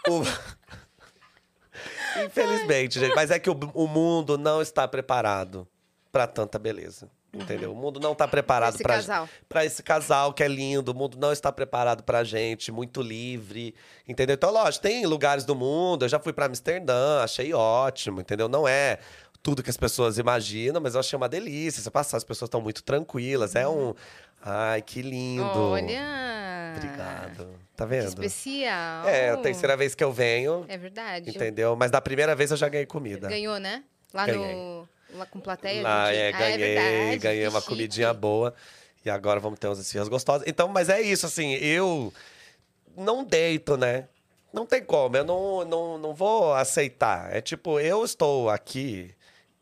O- *laughs* Infelizmente, gente. Mas é que o, o mundo não está preparado para tanta beleza. Entendeu? O mundo não está preparado Esse para casal. para esse casal que é lindo. O mundo não está preparado pra gente, muito livre, entendeu? Então, lógico, tem lugares do mundo. Eu já fui pra Amsterdã, achei ótimo, entendeu? Não é tudo que as pessoas imaginam, mas eu achei uma delícia. Você passar, as pessoas estão muito tranquilas. É um. Ai, que lindo. Olha. Obrigado. Tá Que vendo? especial. É, a terceira vez que eu venho, É verdade. entendeu? Mas da primeira vez eu já ganhei comida. Ganhou, né? Lá Ganhei. no. Lá com plateia. Lá, gente... é, Ah, ganhei, verdade, ganhei que uma comidinha boa. E agora vamos ter umas esfirras gostosas. Então, mas é isso, assim, eu não deito, né? Não tem como, eu não, não, não vou aceitar. É tipo, eu estou aqui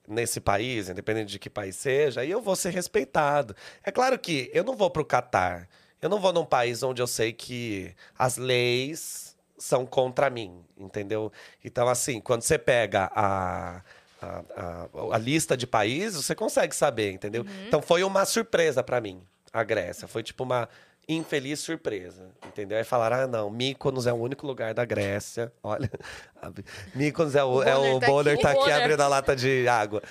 nesse país, independente de que país seja, e eu vou ser respeitado. É claro que eu não vou pro Catar. Eu não vou num país onde eu sei que as leis são contra mim, entendeu? Então, assim, quando você pega a, a, a- a lista de países, você consegue saber, entendeu? Então, foi uma surpresa pra mim, a Grécia. Foi tipo uma infeliz surpresa, entendeu? Aí falaram, ah, não, Mykonos é o único lugar da Grécia. *laughs* Olha, Mykonos é o, O é o tá Bonner aqui. tá aqui abrindo a lata de água.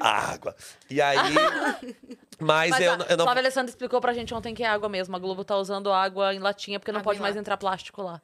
Água. E aí... *laughs* Mas, Mas eu, a eu não... Flávia Alessandra explicou pra gente ontem que é água mesmo. A Globo tá usando água em latinha porque não Água pode mais lata. entrar plástico lá.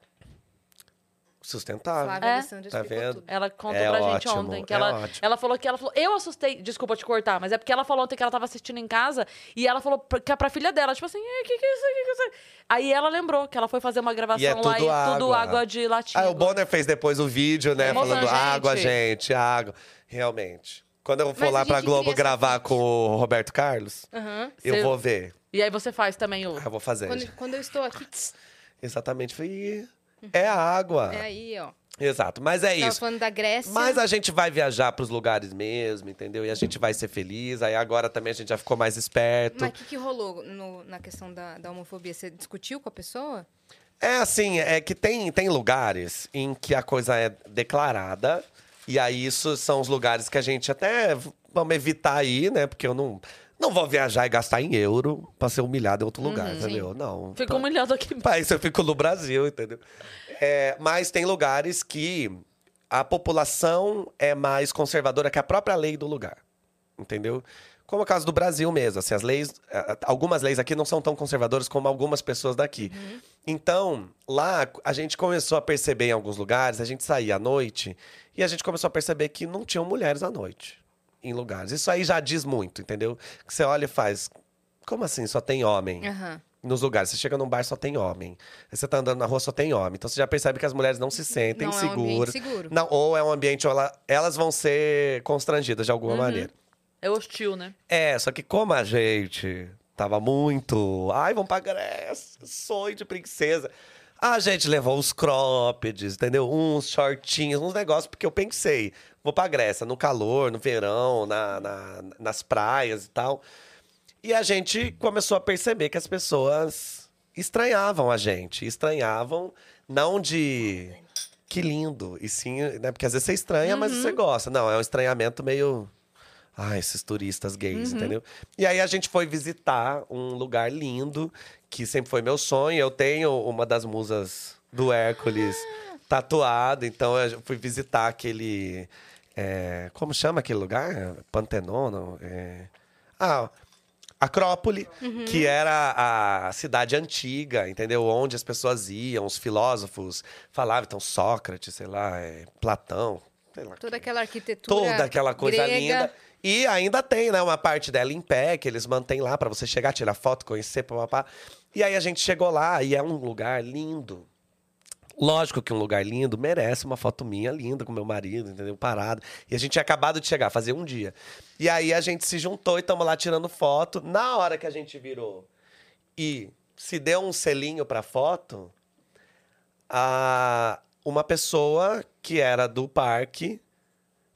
Sustentável. Flávia É? Alessandra Tá vendo? tudo. Ela contou É pra gente ótimo, ontem que é ela, ótimo. ela falou que ela falou, eu assustei, desculpa te cortar, mas é porque ela falou ontem que ela tava assistindo em casa e ela falou pra, que é pra filha dela, tipo assim, o que que é isso, que que é isso? Aí ela lembrou que ela foi fazer uma gravação E é lá e tudo água. de latinha. Ah, o Bonner fez depois o vídeo, né? Mostrando, falando água, gente. gente, água. Realmente. Quando eu for Mas lá a pra gente Globo gravar fonte. com o Roberto Carlos, Aham. eu Cê- vou ver. E aí você faz também o... Ah, eu vou fazer. Quando, quando eu estou aqui, Exatamente. Falei, "Ih, é água. é aí, ó. Exato. Mas é Tava isso. falando da Grécia. Mas a gente vai viajar pros lugares mesmo, entendeu? E a gente vai ser feliz. Aí agora também a gente já ficou mais esperto. Mas o que, que rolou no- na questão da, da homofobia? Você discutiu com a pessoa? É assim, é que tem, tem lugares em que a coisa é declarada. E aí, isso são os lugares que a gente até v- vamos evitar aí, né? Porque eu não, não vou viajar e gastar em euro pra ser humilhado em outro lugar, entendeu? Não. Fico Pra- humilhado aqui. Pra isso eu fico no Brasil, entendeu? É, mas tem lugares que a população é mais conservadora que a própria lei do lugar. Entendeu? Como é o caso do Brasil mesmo. Assim, as leis, algumas leis aqui não são tão conservadoras como algumas pessoas daqui. Então, lá a gente começou a perceber em alguns lugares, a gente saía à noite e a gente começou a perceber que não tinham mulheres à noite em lugares. Isso aí já diz muito, entendeu? Que você olha e faz. Como assim? Só tem homem? Aham. nos lugares. Você chega num bar, só tem homem. Aí você tá andando na rua, só tem homem. Então você já percebe que as mulheres não se sentem Não é um seguras. seguro. Não, ou é um ambiente onde ela- elas vão ser constrangidas de alguma maneira. É hostil, né? É, só que como a gente tava muito. Ai, vamos pra Grécia, sonho de princesa. A gente levou uns croppeds, entendeu? Uns shortinhos, uns negócios, porque eu pensei, vou pra Grécia, no calor, no verão, na, na- nas praias e tal. E a gente começou a perceber que as pessoas estranhavam a gente. Estranhavam, não de que lindo, e sim, né? Porque às vezes você estranha, mas você gosta. Não, é um estranhamento meio. Ah, esses turistas gays, entendeu? E aí a gente foi visitar um lugar lindo, que sempre foi meu sonho. Eu tenho uma das musas do Hércules tatuada, então eu fui visitar aquele. É, como chama aquele lugar? Pantenono? É, ah, Acrópole, que era a cidade antiga, entendeu? Onde as pessoas iam, os filósofos falavam, então Sócrates, sei lá, é, Platão, sei lá. Toda aquela arquitetura. Toda aquela coisa grega. linda. E ainda tem, né, uma parte dela em pé, que eles mantêm lá pra você chegar, tirar foto, conhecer, papapá. E aí a gente chegou lá e é um lugar lindo. Lógico que um lugar lindo merece uma foto minha linda com meu marido, entendeu? Parado. E a gente tinha acabado de chegar, fazia um dia. E aí a gente se juntou e estamos lá tirando foto. Na hora que a gente virou e se deu um selinho pra foto, a, uma pessoa que era do parque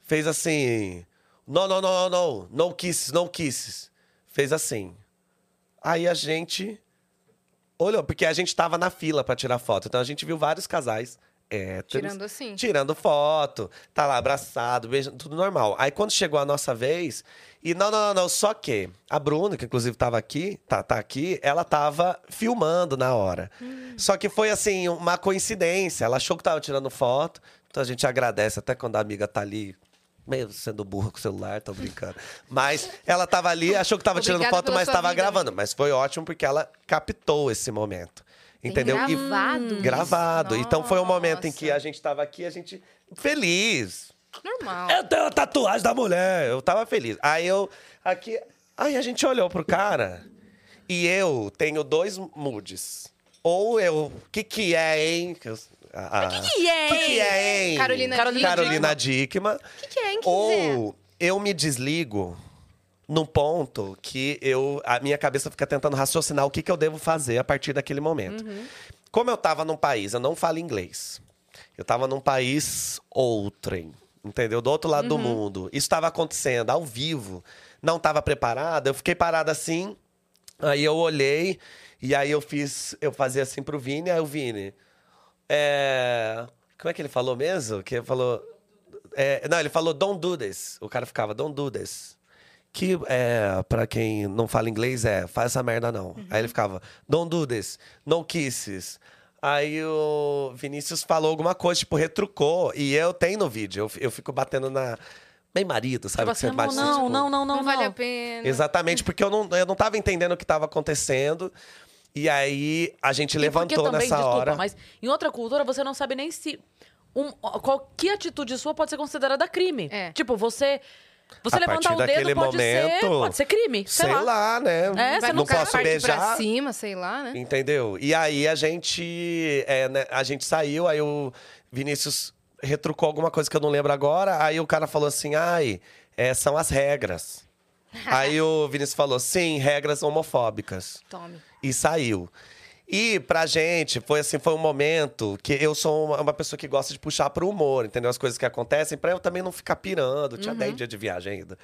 fez assim: não, não, não, não, não, no kisses, no kisses. Fez assim. Aí a gente olhou, porque a gente tava na fila pra tirar foto. Então a gente viu vários casais héteros. Tirando assim. Tirando foto, tá lá abraçado, beijando, tudo normal. Aí quando chegou a nossa vez, e não, não, não, não, só que a Bruna, que inclusive tava aqui, tá, tá aqui, ela tava filmando na hora. Só que foi assim, uma coincidência. Ela achou que tava tirando foto, então a gente agradece até quando a amiga tá ali. Meio sendo burra com o celular, tô brincando. Mas ela tava ali, achou que tava tirando Obrigada foto, pela mas tava vida, gravando. Mas foi ótimo porque ela captou esse momento. Entendeu? E- Gravado. Gravado. Então foi um momento em que Nossa. a gente tava aqui, a gente feliz. Normal. Eu tenho a tatuagem da mulher. Eu tava feliz. Aí eu aqui, aí a gente olhou pro cara e eu tenho dois moods. Ou eu. Que que é, hein? Que a- a- que é, Que que é, hein? Carolina Carolina Carolina Dickman. O que, que é, hein? Ou eu me desligo num ponto que eu a minha cabeça fica tentando raciocinar o que, que eu devo fazer a partir daquele momento. Como eu estava num país, eu não falo inglês. Eu estava num país outrem, entendeu? Do outro lado do mundo. Isso estava acontecendo ao vivo. Não estava preparada. Eu fiquei parada assim. Aí eu olhei e aí eu fiz, eu fazia assim pro Vini, aí o Vini, é, como é que ele falou mesmo? Que ele falou, é, não, ele falou don't do this. O cara ficava don't do this. Que é, para quem não fala inglês é, faz essa merda não. Aí ele ficava don't do this, no kisses. Aí o Vinícius falou alguma coisa, tipo, retrucou. E eu tenho no vídeo, eu, eu fico batendo na. Bem marido, sabe? Tipo que você assim, bate, não, não, tipo, não, não, Não, não, vale a não. pena. Exatamente, porque eu não, eu não tava entendendo o que tava acontecendo. E aí a gente E porque levantou também, nessa desculpa, hora. mas em outra cultura você não sabe nem se um, qualquer atitude sua pode ser considerada crime. É. Tipo, você você A levantar o dedo pode ser, momento, pode ser crime, sei, Sei lá. lá, né? É, você não não posso beijar. pra cima, sei lá, né? Entendeu? E aí a gente, é, né, a gente saiu, aí o Vinícius retrucou alguma coisa que eu não lembro agora, aí o cara falou assim, ai, é, são as regras. *laughs* aí o Vinícius falou, sim, regras homofóbicas. Tome. E saiu. E pra gente, foi assim, foi um momento que eu sou uma, uma pessoa que gosta de puxar pro humor, entendeu? As coisas que acontecem, pra eu também não ficar pirando. Tinha 10 dias de viagem ainda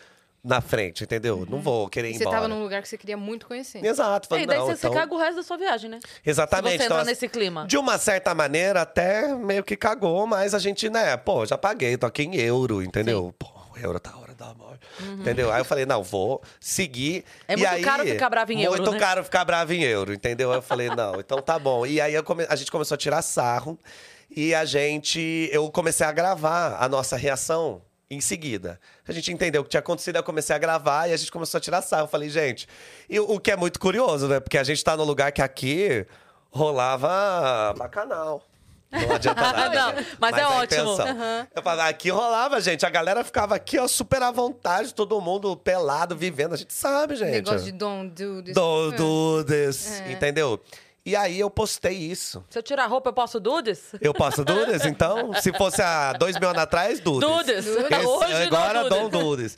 na frente, entendeu? Não vou querer ir E você embora. tava num lugar que você queria muito conhecer. Exato, E falando, daí não, você, então... você caga o resto da sua viagem, né? Exatamente. Se você então, entrar assim, nesse clima. De uma certa maneira, até meio que cagou, mas a gente, né, pô, já paguei, tô aqui em euro, entendeu? Pô, o euro tá a hora da morte. Entendeu? Aí eu falei, não, vou seguir. É E muito aí, caro ficar bravo em euro, Muito né? caro ficar bravo em euro, entendeu? Aí eu falei, não, então tá bom. E aí come- a gente começou a tirar sarro e a gente. Eu comecei a gravar a nossa reação em seguida. A gente entendeu o que tinha acontecido, eu comecei a gravar e a gente começou a tirar sarro. Eu falei, gente, e o o que é muito curioso, né? Porque a gente tá num lugar que aqui rolava bacanal. Não adianta *laughs* nada. Não, né? mas é a ótimo. intenção. Eu falava, aqui rolava, gente. A galera ficava aqui, ó, super à vontade, todo mundo pelado, vivendo. A gente sabe, gente. Negócio de don't do this. Do, É. do this, entendeu? E aí eu postei isso. Se eu tirar a roupa, eu posso dudes? Eu posso dudes, então? Se fosse há dois mil anos atrás, dudes. Dudes. Esse- Hoje agora não Dom dudes.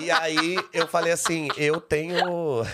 E aí eu falei assim, eu tenho.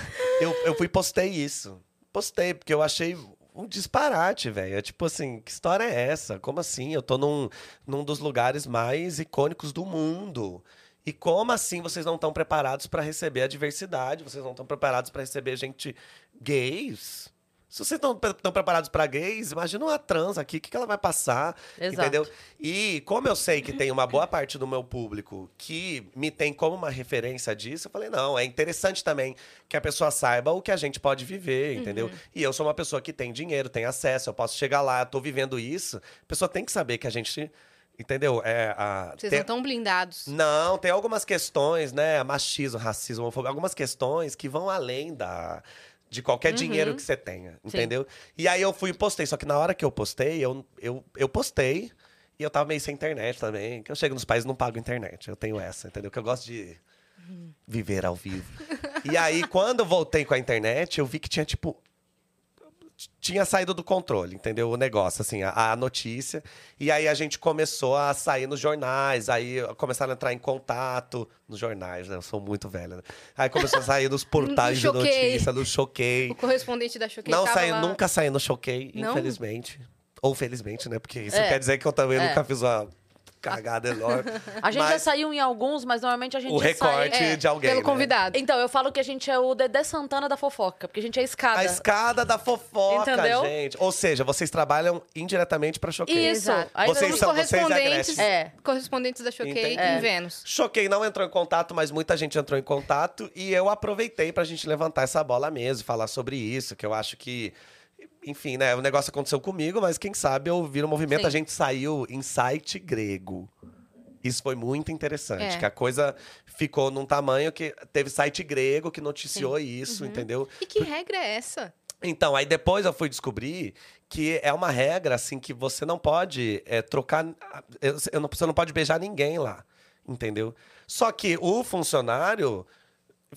Eu, eu fui e postei isso. Postei, porque eu achei um disparate, velho. É Tipo assim, que história é essa? Como assim? Eu tô num, num dos lugares mais icônicos do mundo. E como assim vocês não estão preparados para receber a diversidade? Vocês não estão preparados para receber gente gays? Se vocês não estão preparados para gays, imagina uma trans aqui, o que, que ela vai passar? Exato. Entendeu? E como eu sei que tem uma boa parte do meu público que me tem como uma referência disso, eu falei, não, é interessante também que a pessoa saiba o que a gente pode viver, entendeu? E eu sou uma pessoa que tem dinheiro, tem acesso, eu posso chegar lá, tô vivendo isso. A pessoa tem que saber que a gente, entendeu? É, a, Vocês tem- não estão blindados. não, tem algumas questões, né? Machismo, racismo, homofobia, algumas questões que vão além da de qualquer dinheiro que você tenha, entendeu? E aí eu fui e postei, só que na hora que eu postei, eu, eu, eu postei e eu tava meio sem internet também. Que eu chego nos países e não pago internet. Eu tenho essa, entendeu? Que eu gosto de viver ao vivo. e aí, quando eu voltei com a internet, eu vi que tinha, tipo, tinha saído do controle, entendeu? O negócio, assim, a, a notícia. E aí a gente começou a sair nos jornais, aí começaram a entrar em contato nos jornais, né? Eu sou muito velho, né? Aí começou a sair nos *laughs* portais de notícia, no Choquei. O correspondente da Choquei Não saí, lá. nunca saí no Choquei, infelizmente. Ou felizmente, né? Porque isso É. quer dizer que eu também É. nunca fiz uma cagada enorme. A gente já Mas saiu em alguns, mas normalmente a gente o recorte sai... É, de alguém, Pelo né? convidado. Então, eu falo que a gente é o Dedé Santana da fofoca, porque a gente é a escada. A escada da fofoca, Entendeu? gente. Ou seja, vocês trabalham indiretamente pra Choquei. Isso. Aí Vocês são- correspondentes, É. correspondentes da Choquei Entendi. em É. Vênus. Choquei não entrou em contato, mas muita gente entrou em contato e eu aproveitei pra gente levantar essa bola mesmo, falar sobre isso, que eu acho que enfim, né, o negócio aconteceu comigo, mas quem sabe eu vi um movimento, Sim. a gente saiu em site grego. Isso foi muito interessante, É. que a coisa ficou num tamanho que teve site grego que noticiou isso, Uhum. entendeu? E que regra é essa? Então, aí depois eu fui descobrir que é uma regra, assim, que você não pode é, trocar. eu- eu não- Você não pode beijar ninguém lá, entendeu? Só que o funcionário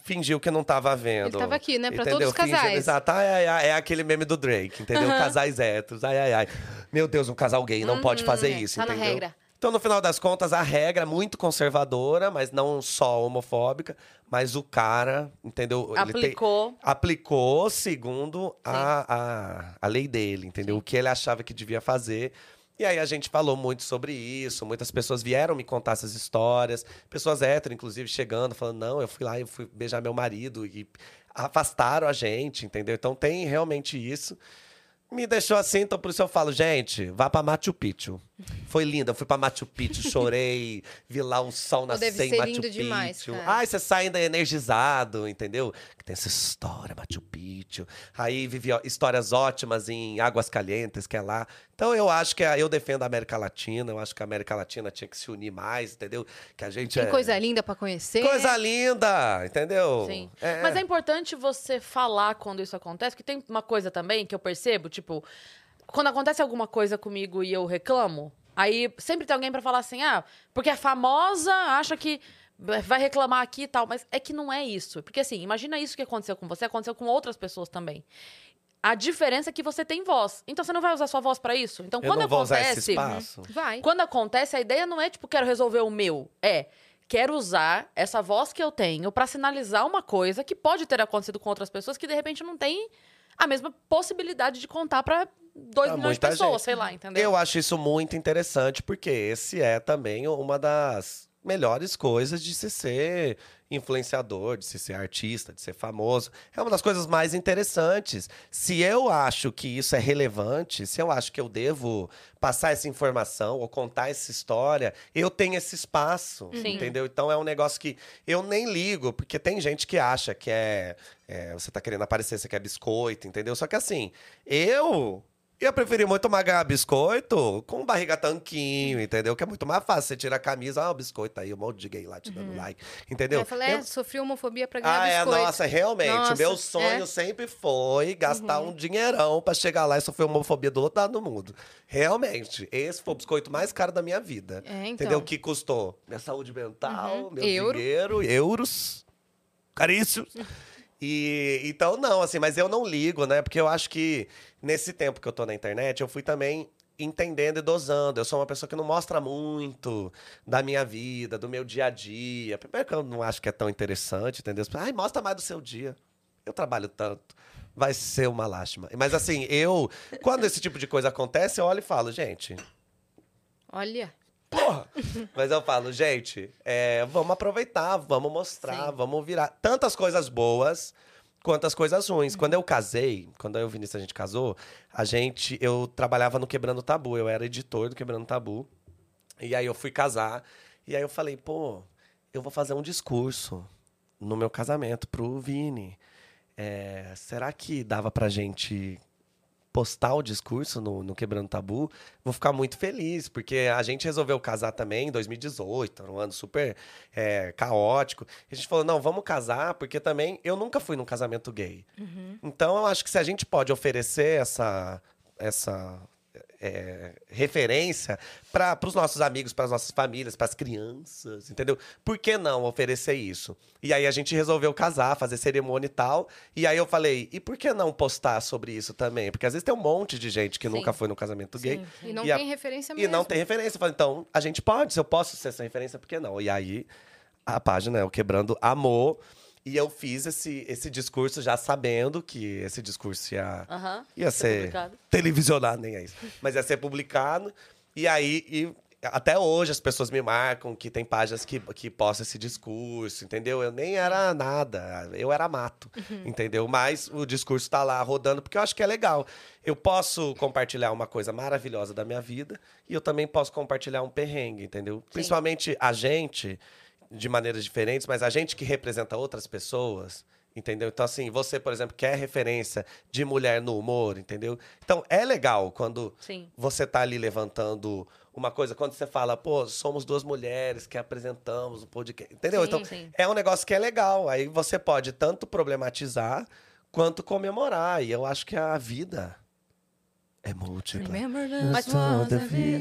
fingiu que não tava vendo. Ele tava aqui, né? Pra Entendeu? todos os Fingiu- casais. exato. Ai, ai, ai. É aquele meme do Drake, entendeu? Casais héteros. Ai, ai, ai. Meu Deus, um casal gay não pode fazer é, isso, tá na entendeu? regra. Então, no final das contas, a regra é muito conservadora, mas não só homofóbica, mas o cara, entendeu? Ele tem- Aplicou. aplicou segundo a, a, a lei dele, entendeu? O que ele achava que devia fazer. E aí a gente falou muito sobre isso, muitas pessoas vieram me contar essas histórias, pessoas hétero, inclusive, chegando, falando, não, eu fui lá e fui beijar meu marido e afastaram a gente, entendeu? Então tem realmente isso. Me deixou assim, então por isso eu falo, gente, vá pra Machu Picchu. Foi lindo, eu fui pra Machu Picchu, *laughs* chorei, vi lá o sol nascer deve em ser Machu lindo Picchu. demais, cara. Ai, você sai ainda energizado, entendeu? Que tem essa história, Machu Picchu. Aí vivi ó, histórias ótimas em Águas Calientes, que é lá. Então eu acho que a- eu defendo a América Latina, eu acho que a América Latina tinha que se unir mais, entendeu? Que a gente Tem é... coisa linda pra conhecer. Coisa linda, entendeu? Sim. É. Mas é importante você falar quando isso acontece, porque tem uma coisa também que eu percebo, tipo, quando acontece alguma coisa comigo e eu reclamo, aí sempre tem alguém pra falar assim: "Ah, porque é famosa, acha que vai reclamar aqui e tal", mas é que não é isso. Porque assim, imagina isso que aconteceu com você, aconteceu com outras pessoas também. A diferença é que você tem voz. Então você não vai usar sua voz pra isso? Então eu quando não vou usar acontece, esse espaço. Vai. quando acontece, a ideia não é, tipo, quero resolver o meu. É, quero usar essa voz que eu tenho pra sinalizar uma coisa que pode ter acontecido com outras pessoas que, de repente, não tem a mesma possibilidade de contar pra 2 Pra milhões de pessoas, gente. sei lá, entendeu? Eu acho isso muito interessante, porque esse é também uma das melhores coisas de se ser influenciador, de se ser artista, de ser famoso. É uma das coisas mais interessantes. Se eu acho que isso é relevante, se eu acho que eu devo passar essa informação ou contar essa história, eu tenho esse espaço, Sim. entendeu? Então é um negócio que eu nem ligo, porque tem gente que acha que é, é, você tá querendo aparecer, você quer biscoito, entendeu? Só que assim, eu eu preferi muito tomar ganhar biscoito com barriga tanquinho, entendeu? Que é muito mais fácil. Você tira a camisa, ah, o biscoito aí, um monte de gay lá te dando like, entendeu? Eu falei, é, Eu- sofri homofobia pra ganhar ah, é, biscoito. nossa, realmente. Nossa, o meu sonho é. sempre foi gastar um dinheirão pra chegar lá e sofrer homofobia do outro lado do mundo. Realmente. Esse foi o biscoito mais caro da minha vida. É, então. Entendeu? Que custou minha saúde mental, Uhum. meu Euro. dinheiro, euros, caríssimos. *laughs* E então não, assim, mas eu não ligo, né? Porque eu acho que nesse tempo que eu tô na internet, eu fui também entendendo e dosando. Eu sou uma pessoa que não mostra muito da minha vida, do meu dia a dia. Primeiro que eu não acho que é tão interessante, entendeu? Ai, mostra mais do seu dia. Eu trabalho tanto. Vai ser uma lástima. Mas assim, eu, quando esse tipo de coisa acontece, eu olho e falo, gente, Olha. Porra! *laughs* Mas eu falo, gente, é, vamos aproveitar, vamos mostrar, Sim. vamos virar tantas coisas boas quanto as coisas ruins. Quando eu casei, quando eu e o Vinícius a gente casou, a gente, eu trabalhava no Quebrando Tabu, eu era editor do Quebrando Tabu. E aí eu fui casar, e aí eu falei, pô, eu vou fazer um discurso no meu casamento pro Vini. É, será que dava pra gente postar o discurso no, no Quebrando Tabu, vou ficar muito feliz, porque a gente resolveu casar também em 2018, era um ano super é, caótico. E a gente falou, não, vamos casar, porque também eu nunca fui num casamento gay. Então eu acho que se a gente pode oferecer essa, essa é, referência para os nossos amigos, para as nossas famílias, para as crianças, entendeu? Por que não oferecer isso? E aí a gente resolveu casar, fazer cerimônia e tal. E aí eu falei, e por que não postar sobre isso também? Porque às vezes tem um monte de gente que Sim. nunca foi no casamento gay. E não E a- tem referência E mesmo. não tem referência. Eu falei, então, a gente pode, se eu posso ser essa referência, por que não? E aí, a página, é o Quebrando Amor. E eu fiz esse, esse discurso já sabendo que esse discurso ia, Aham. ia Ser publicado. televisionado, nem é isso. Mas ia ser publicado. E aí, e até hoje as pessoas me marcam que tem páginas que, que postam esse discurso, entendeu? Eu nem era nada, eu era mato, entendeu? Mas o discurso tá lá rodando, porque eu acho que é legal. Eu posso compartilhar uma coisa maravilhosa da minha vida e eu também posso compartilhar um perrengue, entendeu? Principalmente a gente, de maneiras diferentes, mas a gente que representa outras pessoas, entendeu? Então, assim, você, por exemplo, quer referência de mulher no humor, entendeu? Então, é legal quando Sim. você tá ali levantando uma coisa, quando você fala, pô, somos duas mulheres que apresentamos um podcast, entendeu? Sim, então, sim. é um negócio que é legal. Aí você pode tanto problematizar quanto comemorar. E eu acho que a vida É múltipla. The Mas-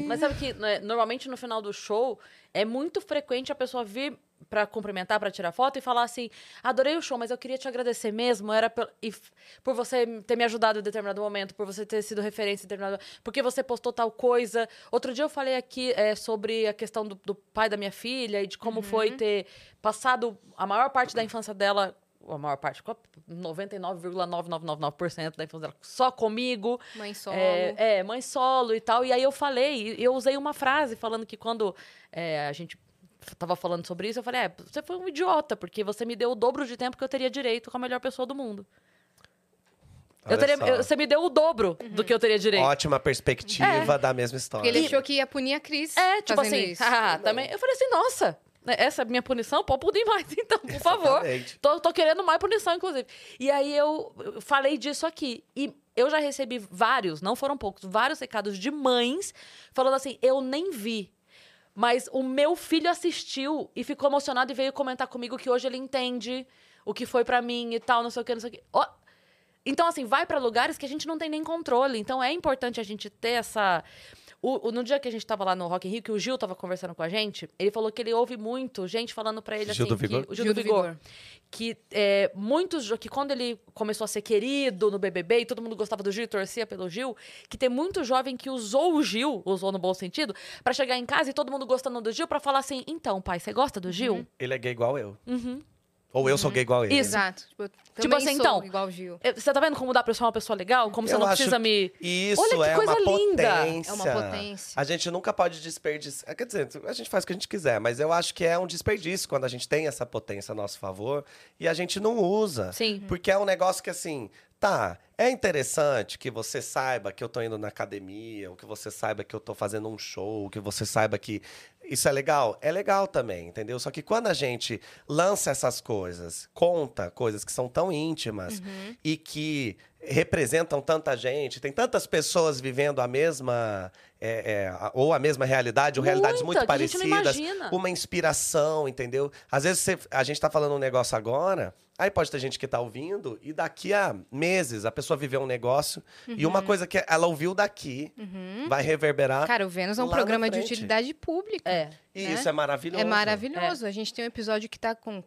Mas sabe que né, normalmente no final do show é muito frequente a pessoa vir pra cumprimentar, pra tirar foto e falar assim: adorei o show, mas eu queria te agradecer mesmo. Era e f- por você ter me ajudado em determinado momento, por você ter sido referência em determinado porque você postou tal coisa. Outro dia eu falei aqui é, sobre a questão do, do pai da minha filha e de como foi ter passado a maior parte da infância dela. A maior parte, 99,9999% da infância dela só comigo. Mãe solo. É, é, mãe solo e tal. E aí eu falei, e eu usei uma frase falando que quando é, a gente tava falando sobre isso, eu falei, é, você foi um idiota, porque você me deu o dobro de tempo que eu teria direito com a melhor pessoa do mundo. Eu teria, eu- você me deu o dobro Uhum. do que eu teria direito. Ótima perspectiva da mesma história. Porque ele achou que ia punir a Cris. É, tipo assim, isso. ah, também. Eu falei assim, nossa, essa é a minha punição, pode punir mais, *laughs* então, por favor. Tô, tô querendo mais punição, inclusive. E aí eu falei disso aqui. E eu já recebi vários, não foram poucos, vários recados de mães falando assim: eu nem vi. Mas o meu filho assistiu e ficou emocionado e veio comentar comigo que hoje ele entende o que foi pra mim e tal, não sei o que, não sei o que. Ó, então, assim, vai pra lugares que a gente não tem nem controle. Então, é importante a gente ter essa. O, o- no dia que a gente tava lá no Rock in Rio, que o Gil tava conversando com a gente, ele falou que ele ouve muito gente falando pra ele Gil assim. do Vigor? Que, o Gil, do Vigor. Que é, muitos. Que quando ele começou a ser querido no BBB e todo mundo gostava do Gil e torcia pelo Gil, que tem muito jovem que usou o Gil, usou no bom sentido, pra chegar em casa e todo mundo gostando do Gil, pra falar assim: então, pai, você gosta do Gil? Ele é gay igual eu. Ou eu sou gay igual ele. Uhum. Isso. Exato. Tipo, eu Tipo também assim, sou então, igual o Gil. É, Você tá vendo como dá pra eu ser uma pessoa legal? Como você Eu não acho precisa me. Isso Olha que é coisa uma linda! potência. É uma potência. A gente nunca pode desperdiçar. Quer dizer, a gente faz o que a gente quiser, mas eu acho que é um desperdício quando a gente tem essa potência a nosso favor e a gente não usa. Sim. Porque é um negócio que, assim, tá, é interessante que você saiba que eu tô indo na academia, ou que você saiba que eu tô fazendo um show, que você saiba que isso é legal. É legal também, entendeu? Só que quando a gente lança essas coisas, conta coisas que são tão íntimas e que representam tanta gente, tem tantas pessoas vivendo a mesma. é, é, ou a mesma realidade, ou realidades Muita, muito gente não parecidas imagina. uma inspiração, entendeu? Às vezes você- a gente tá falando um negócio agora, aí pode ter gente que tá ouvindo, e daqui a meses a pessoa viveu um negócio, e uma coisa que ela ouviu daqui vai reverberar. Cara, o Vênus é um programa de utilidade pública. É. e né? isso é maravilhoso. É maravilhoso. A gente tem um episódio que tá com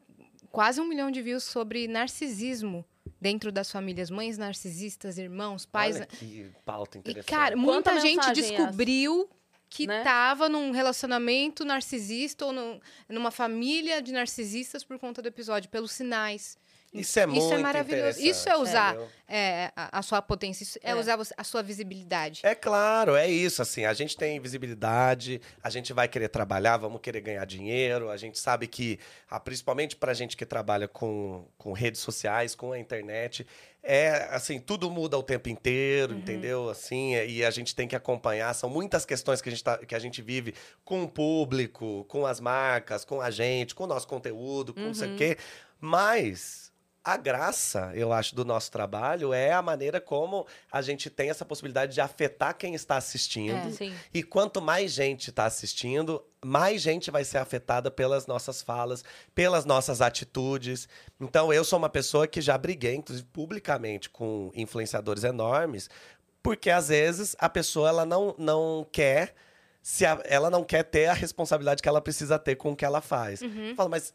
quase um milhão de views sobre narcisismo dentro das famílias. Mães narcisistas, irmãos, pais. Olha que pauta E, interessante. cara, Quanta muita gente é essa? descobriu que Né? tava num relacionamento narcisista ou num- numa família de narcisistas por conta do episódio, pelos sinais. Isso é muito Isso é maravilhoso. Isso é usar é, a, a sua potência, isso é, É. usar a sua visibilidade. É claro, é isso. Assim, a gente tem visibilidade, a gente vai querer trabalhar, vamos querer ganhar dinheiro. A gente sabe que, ah, principalmente pra gente que trabalha com, com redes sociais, com a internet, é assim, tudo muda o tempo inteiro, entendeu? Assim, é- e a gente tem que acompanhar. São muitas questões que a gente, tá- que a gente vive com o público, com as marcas, com a gente, com o nosso conteúdo, com não sei o quê. Mas a graça, eu acho, do nosso trabalho é a maneira como a gente tem essa possibilidade de afetar quem está assistindo. É. E quanto mais gente está assistindo, mais gente vai ser afetada pelas nossas falas, pelas nossas atitudes. Então, eu sou uma pessoa que já briguei, inclusive publicamente, com influenciadores enormes, porque às vezes a pessoa ela não, não quer. Se a- ela não quer ter a responsabilidade que ela precisa ter com o que ela faz. Fala, mas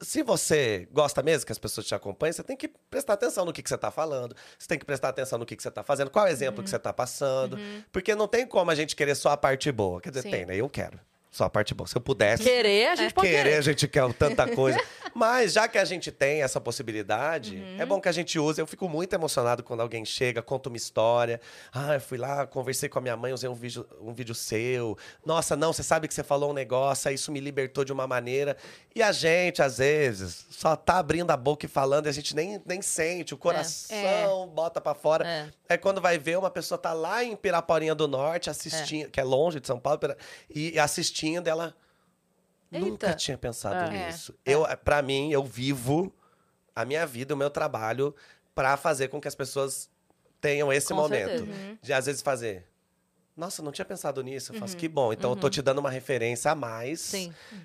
se você gosta mesmo que as pessoas te acompanhem, você tem que prestar atenção no que, que você está falando. Você tem que prestar atenção no que, que você está fazendo, qual é o exemplo que você está passando. Porque não tem como a gente querer só a parte boa. Quer dizer, Sim. tem, né? Eu quero. Só a parte boa. Se eu pudesse Querer, a gente pode querer, querer. a gente quer tanta coisa. *laughs* Mas já que a gente tem essa possibilidade, Uhum. é bom que a gente use. Eu fico muito emocionado quando alguém chega, conta uma história. Ah, eu fui lá, conversei com a minha mãe, usei um vídeo, um vídeo seu. Nossa, não, você sabe que você falou um negócio, isso me libertou de uma maneira. E a gente, às vezes, só tá abrindo a boca e falando e a gente nem, nem sente. O coração bota pra fora. É. Aí quando vai ver, uma pessoa tá lá em Piraporinha do Norte assistindo, que é longe de São Paulo, e assistindo, ela nunca Eita. tinha pensado É. nisso. Eu, para mim, eu vivo a minha vida, o meu trabalho pra fazer com que as pessoas tenham esse Com momento certeza. de às vezes fazer Nossa, não tinha pensado nisso. Eu faço, que bom. Então eu tô te dando uma referência a mais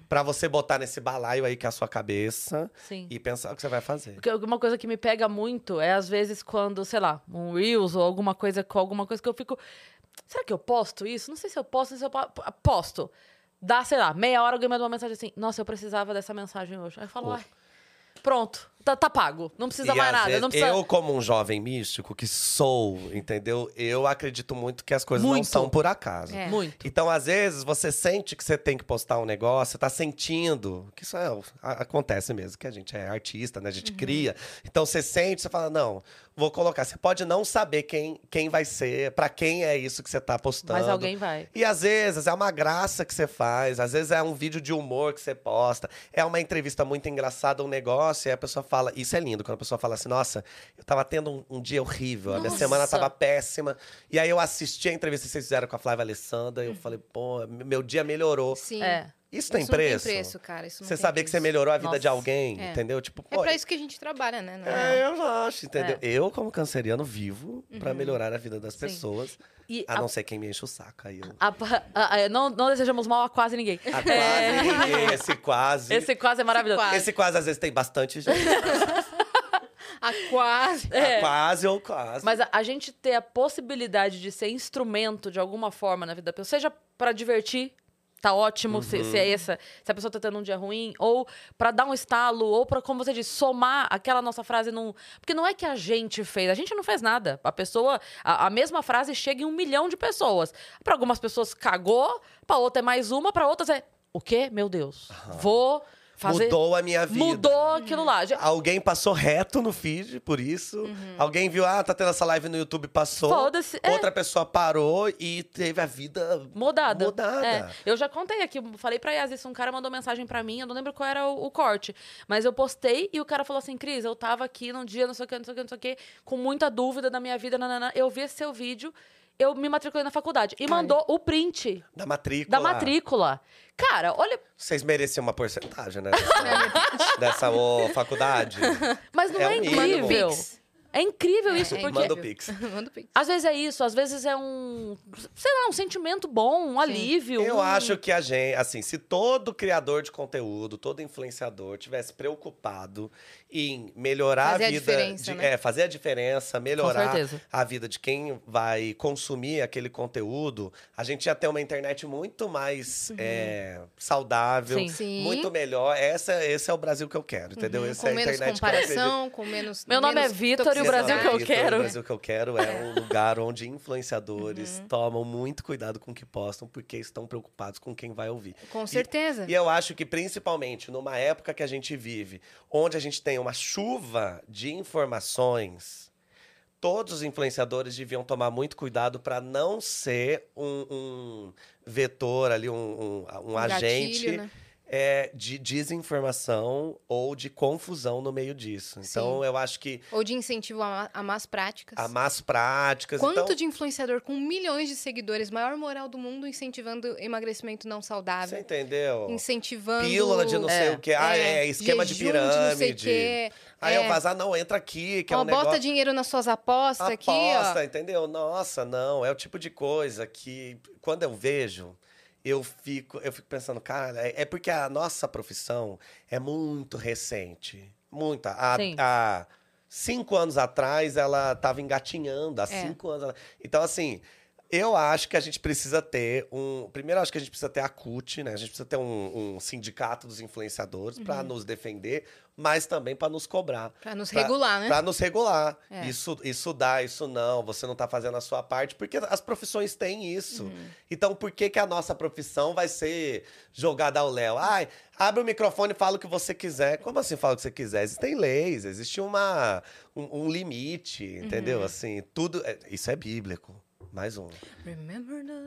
pra você botar nesse balaio aí que é a sua cabeça sim. e pensar o que você vai fazer. Porque uma coisa que me pega muito é, às vezes, quando, sei lá, um Reels ou alguma coisa com alguma coisa que eu fico. Será que eu posto isso? Não sei se eu posto, não sei se eu po- posto. Dá, sei lá, meia hora alguém manda uma mensagem assim: Nossa, eu precisava dessa mensagem hoje. Aí eu falo, ai, pronto, tá, tá pago. Não precisa E mais nada. vezes, não precisa... Eu, como um jovem místico que sou, entendeu? Eu acredito muito que as coisas não Muito. são por acaso. É. Muito. Então, às vezes, você sente que você tem que postar um negócio, você tá sentindo, que isso é, acontece mesmo, que a gente é artista, né? A Uhum. gente cria. Então, você sente, você fala, não, vou colocar. Você pode não saber quem, quem vai ser, pra quem é isso que você tá postando. Mas alguém vai. E às vezes é uma graça que você faz, às vezes é um vídeo de humor que você posta, é uma entrevista muito engraçada, um negócio, e a pessoa fala. Isso é lindo, quando a pessoa fala assim: Nossa, eu tava tendo um, um dia horrível, a minha Nossa. semana tava péssima. E aí eu assisti a entrevista que vocês fizeram com a Flávia Alessandra, e eu falei: Pô, meu dia melhorou. Sim. É. tem Isso não preço. tem preço, cara. Isso Você tem saber que você preço. melhorou a vida de Nossa. alguém, É. entendeu? Tipo, É pô, pra isso que a gente trabalha, né? Não é, eu acho, entendeu? É. Eu, como canceriano, vivo pra melhorar a vida das Sim. pessoas. E A a- não ser quem me enche o saco. Aí eu. a- a- não, não desejamos mal a quase ninguém. A quase ninguém, esse quase. Esse quase é maravilhoso. quase. Esse quase às vezes tem bastante gente. *laughs* A quase. É. A quase ou quase. Mas a, a gente ter a possibilidade de ser instrumento de alguma forma na vida da pessoa, seja pra divertir, tá ótimo, se, se Uhum. é essa, se a pessoa tá tendo um dia ruim, ou pra dar um estalo, ou pra, como você disse, somar aquela nossa frase num. Porque não é que a gente fez, a gente não fez nada. A pessoa, a, a mesma frase chega em um milhão de pessoas. Pra algumas pessoas cagou, pra outra é mais uma, pra outras é. O quê? Meu Deus. Vou fazer. Mudou a minha vida. Mudou aquilo lá. Já- Alguém passou reto no feed, por isso. Alguém viu, ah, tá tendo essa live no YouTube, passou. Foda-se, é. Outra pessoa parou e teve a vida Mudada. Mudada. É. Eu já contei aqui, falei pra Yas isso, um cara mandou mensagem pra mim, eu não lembro qual era o, o corte, mas eu postei e o cara falou assim, Cris, eu tava aqui num dia, não sei o que, não sei o que, não sei o que, com muita dúvida na minha vida, nanana. eu vi esse seu vídeo, eu me matriculei na faculdade. E mandou o print da matrícula. da matrícula. Cara, olha, Vocês mereciam uma porcentagem, né? Dessa, *laughs* dessa ô, faculdade. mas não É é, incrível? É incrível isso, É, porque... Manda o Pix. *laughs* Manda o pix. Às vezes é isso, às vezes é um, sei lá, um sentimento bom, um alívio. Eu um- acho que a gente, assim, se todo criador de conteúdo, todo influenciador tivesse preocupado em melhorar Fazer a a vida, diferença, de- né? é, fazer a diferença, melhorar a vida de quem vai consumir aquele conteúdo, a gente ia ter uma internet muito mais é, saudável, Sim. Sim. muito melhor. Essa, esse é o Brasil que eu quero, entendeu? Uhum, Esse com é a menos internet que eu acredito. comparação, com menos. Meu nome é menos Vitor e o Brasil que eu quero. O Brasil que eu quero é um *laughs* lugar onde influenciadores Uhum. tomam muito cuidado com o que postam, porque estão preocupados com quem vai ouvir. Com certeza. E eu acho que, principalmente, numa época que a gente vive, onde a gente tem uma chuva de informações, todos os influenciadores deviam tomar muito cuidado para não ser um, um vetor ali, um, um- um agente gatilho, né? É, de desinformação ou de confusão no meio disso. Então, Sim. eu acho que Ou de incentivo a, a más práticas. há más práticas. Quanto então, de influenciador com milhões de seguidores, maior moral do mundo, incentivando emagrecimento não Você saudável? entendeu? Incentivando. Pílula de não sei É. o que. Ah, é, esquema de pirâmide. quê. Aí é. eu vazar, não, entra aqui, que é Ó, um bota negócio... dinheiro nas suas apostas aqui, Aposta, ó. entendeu? Nossa, não, é o tipo de coisa que quando eu vejo, eu fico, eu fico pensando, cara, é, é porque a nossa profissão é muito recente. Sim. há cinco anos atrás ela estava engatinhando, há É. cinco anos. Então, assim. Eu acho que a gente precisa ter um. Primeiro, acho que a gente precisa ter a CUT, né? A gente precisa ter um, um sindicato dos influenciadores Uhum. para nos defender, mas também para nos cobrar. Pra nos Pra- regular, né? Pra nos regular. É. Isso, isso dá, isso não. Você não tá fazendo a sua parte, porque as profissões têm isso. Uhum. Então, por que, que a nossa profissão vai ser jogada ao léu? Ai, abre o microfone e fala o que você quiser. Como assim fala o que você quiser? Existem leis, existe uma, um, um limite, entendeu? Uhum. Assim, tudo. é- Isso é bíblico. Mais um.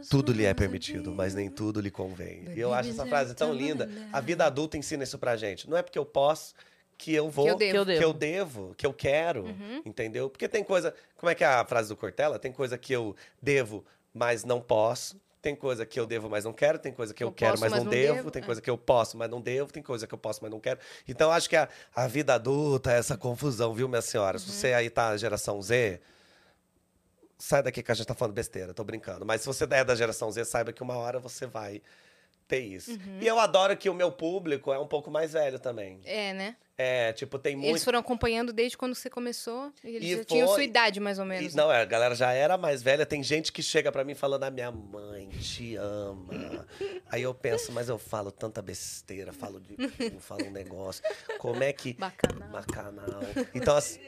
Tudo lhe é permitido, mas nem tudo lhe convém. E eu acho essa frase tão linda. A vida adulta ensina isso pra gente. Não é porque eu posso que eu vou, Que eu devo. Que eu devo. que eu devo, que eu quero, Uhum. entendeu? Porque tem coisa, como é que é a frase do Cortella? Tem coisa que eu devo, mas não posso. Tem coisa que eu devo, mas não quero. Tem coisa que eu, Eu quero, posso, mas, mas não, não devo. devo. Tem É. coisa que eu posso, mas não devo. Tem coisa que eu posso, mas não quero. Então, acho que a, a vida adulta é essa confusão, viu, minha senhora? Uhum. Se você aí tá geração Z, sai daqui que a gente tá falando besteira, tô brincando. Mas se você é da geração Z, saiba que uma hora você vai ter isso. Uhum. E eu adoro que o meu público é um pouco mais velho também. É, né? É, tipo, tem muito. Eles foram acompanhando desde quando você começou. E eles E já tinham foi- sua idade, mais ou E- menos. não, é, a galera já era mais velha. Tem gente que chega pra mim falando: a minha mãe te ama. *laughs* Aí eu penso, mas eu falo tanta besteira, falo de falo um negócio. Como é que. Bacanal. Bacanal. Então, assim.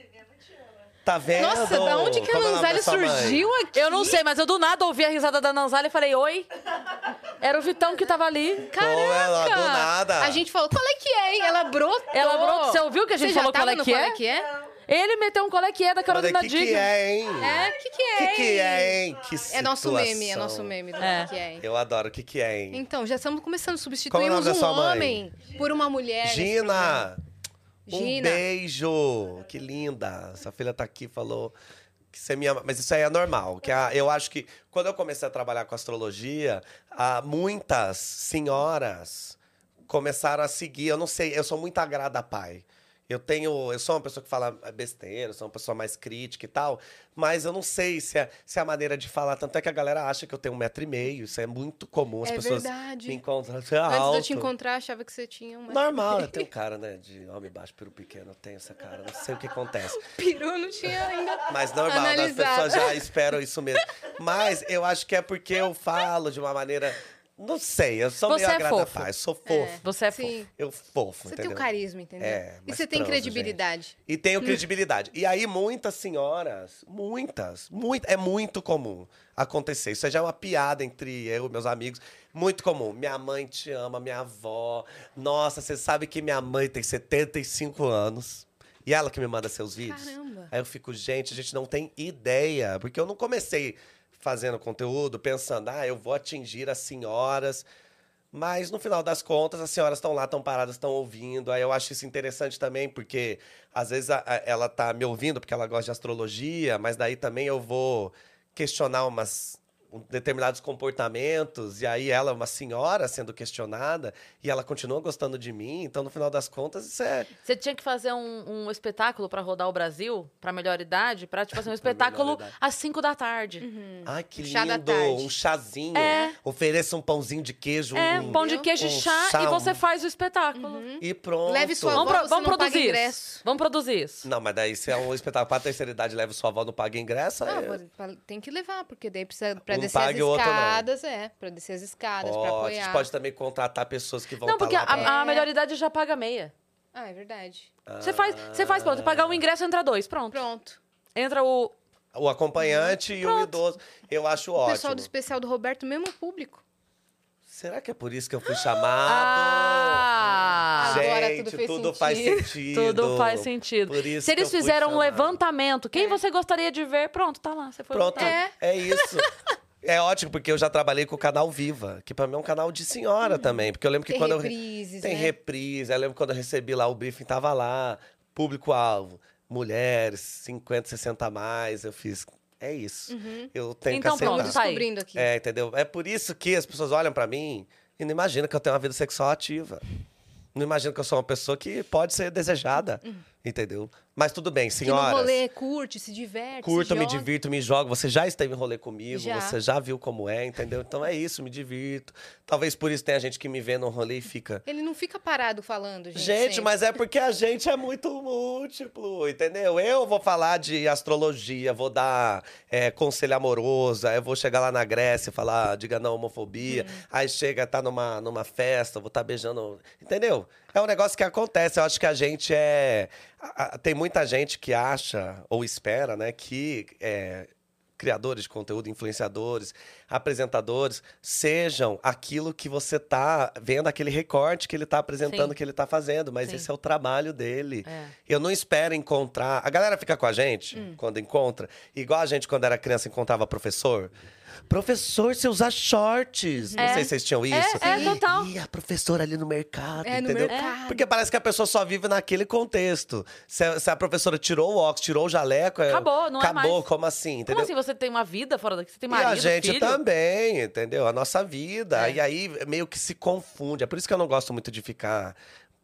Tá vendo? Nossa, da onde que a Como é o nome Nanzali mãe? surgiu aqui? Eu não sei, mas eu do nada ouvi a risada da Nanzali e falei, oi. Era o Vitão que tava ali. Como ela, do nada. A gente falou, qual é que é, hein? Ela brotou. Ela brotou. Você ouviu que a gente Você já falou qual tava é no que qual é? é que é? Ele meteu um qual é que é da Carolina que que Dickman. é, hein? É, o que que é, que que hein? é, hein? Que É nosso meme, é situação. nosso meme do É. que que é, hein? Eu adoro o que que é, hein? Então, já estamos começando a Qual é o substituirmos nome da um sua mãe? homem por uma mulher. nesse programa. Gina! Um Gina. beijo! Que linda! Essa filha tá aqui, falou que você me ama. Mas isso aí é normal. Que a- eu acho que quando eu comecei a trabalhar com astrologia, ah, muitas senhoras começaram a seguir. Eu não sei, eu sou muito agrada pai. Eu tenho. Eu sou uma pessoa que fala besteira, sou uma pessoa mais crítica e tal. Mas eu não sei se é, se é a maneira de falar. Tanto é que a galera acha que eu tenho um metro e meio. Isso é muito comum. As É pessoas verdade. me encontram. Antes Você é de eu te encontrar, achava que você tinha uma. Normal, eu tenho cara, né, de homem baixo, peru pequeno, eu tenho essa cara, não sei o que acontece. *laughs* Peru não tinha ainda. Mas normal, né, as Analisado. pessoas já esperam isso mesmo. Mas eu acho que é porque eu *laughs* falo de uma maneira, não sei, eu sou Você meio é agrada fofo. paz, sou fofo. Você é Sim. fofo. Eu fofo, Você entendeu? tem o carisma, entendeu? É, e você tem transo, credibilidade. E tenho credibilidade. E aí, muitas senhoras, muitas, muito, é muito comum acontecer. Isso já é uma piada entre eu e meus amigos. Muito comum. Minha mãe te ama, minha avó. Nossa, você sabe que minha mãe tem 75 anos. E ela que me manda seus vídeos. Caramba. Aí eu fico, gente, a gente não tem ideia. Porque eu não comecei fazendo conteúdo pensando, ah, eu vou atingir as senhoras. Mas no final das contas, as senhoras estão lá, estão paradas, estão ouvindo. Aí eu acho isso interessante também, porque às vezes a- a- ela tá me ouvindo porque ela gosta de astrologia, mas daí também eu vou questionar umas um- determinados comportamentos, e aí ela uma senhora sendo questionada, e ela continua gostando de mim, então no final das contas isso é Você tinha que fazer um, um espetáculo pra rodar o Brasil, pra melhor idade, pra, tipo assim, um *laughs* espetáculo às 5 da tarde. Ai, que lindo! Um chazinho. É. Ofereça um pãozinho de queijo. É, um... pão de queijo e um chá, chá, e você faz o espetáculo. E pronto. Leve sua Vamos, avó, vamos não paga produzir ingresso. isso. Vamos produzir isso. Não, mas daí se é um espetáculo pra terceira idade, leva sua avó, não paga ingresso. Não, é... tem que levar, porque daí precisa pra Um descer as paga e o outro não. escadas, é, pra descer as escadas, pra Pode, a apoiar. gente pode também contratar pessoas que vão Não, tá porque lá pra- a, a É. melhor idade já paga meia. Ah, é verdade. Você faz, você faz, pronto, pagar um ingresso, entra dois, pronto. Pronto. Entra o... O acompanhante e o Pronto. idoso. Eu acho O ótimo. pessoal do especial do Roberto, mesmo público. Será que é por isso que eu fui chamado? Ah! Agora Gente, tudo fez tudo faz *laughs* sentido. Tudo faz sentido. Por isso Se eles fizeram um levantamento, quem É. você gostaria de ver? Pronto, tá lá. Você foi Pronto. É. é isso. *laughs* É ótimo, porque eu já trabalhei com o canal Viva, que pra mim é um canal de senhora também. Porque eu lembro que Tem quando eu. reprises, Tem né? reprise. Eu lembro quando eu recebi lá o briefing, tava lá, público-alvo, mulheres, 50, 60 a mais. Eu fiz. É isso. Eu tenho Então que aceitar. aí. descobrindo aqui. É, entendeu? É por isso que as pessoas olham pra mim e não imaginam que eu tenho uma vida sexual ativa. Não imaginam que eu sou uma pessoa que pode ser desejada. Entendeu? Mas tudo bem, Que no senhoras. rolê curte, se diverte, Curto, se me joga. divirto, me jogo. Você já esteve em rolê comigo, Já. você já viu como é, entendeu? Então é isso, me divirto. Talvez por isso tenha gente que me vê no rolê e fica. Ele não fica parado falando, gente. Gente, sempre. mas é porque a gente é muito múltiplo, entendeu? Eu vou falar de astrologia, vou dar é, conselho amoroso, aí eu vou chegar lá na Grécia e falar, diga não homofobia. Uhum. Aí chega, tá numa, numa festa, vou estar beijando. Entendeu? É um negócio que acontece. Eu acho que a gente é. tem muita gente que acha ou espera, né, que. é, criadores de conteúdo, influenciadores, apresentadores, sejam aquilo que você tá vendo, aquele recorte que ele tá apresentando, Sim. que ele tá fazendo, mas Sim. esse é o trabalho dele. É. Eu não espero encontrar. A galera fica com a gente Hum. quando encontra, igual a gente, quando era criança, encontrava professor. Professor, você usa shorts. Não É. sei se vocês tinham isso. é, total. E a professora ali no mercado, É, no entendeu? mercado. Porque parece que a pessoa só vive naquele contexto. Se a, se a professora tirou o óculos, tirou o jaleco... é- Acabou, não é Acabou, mais. como assim, entendeu? Como assim você tem uma vida fora daqui? Você tem E marido, a gente filho? também, entendeu? A nossa vida. É. E aí meio que se confunde. É por isso que eu não gosto muito de ficar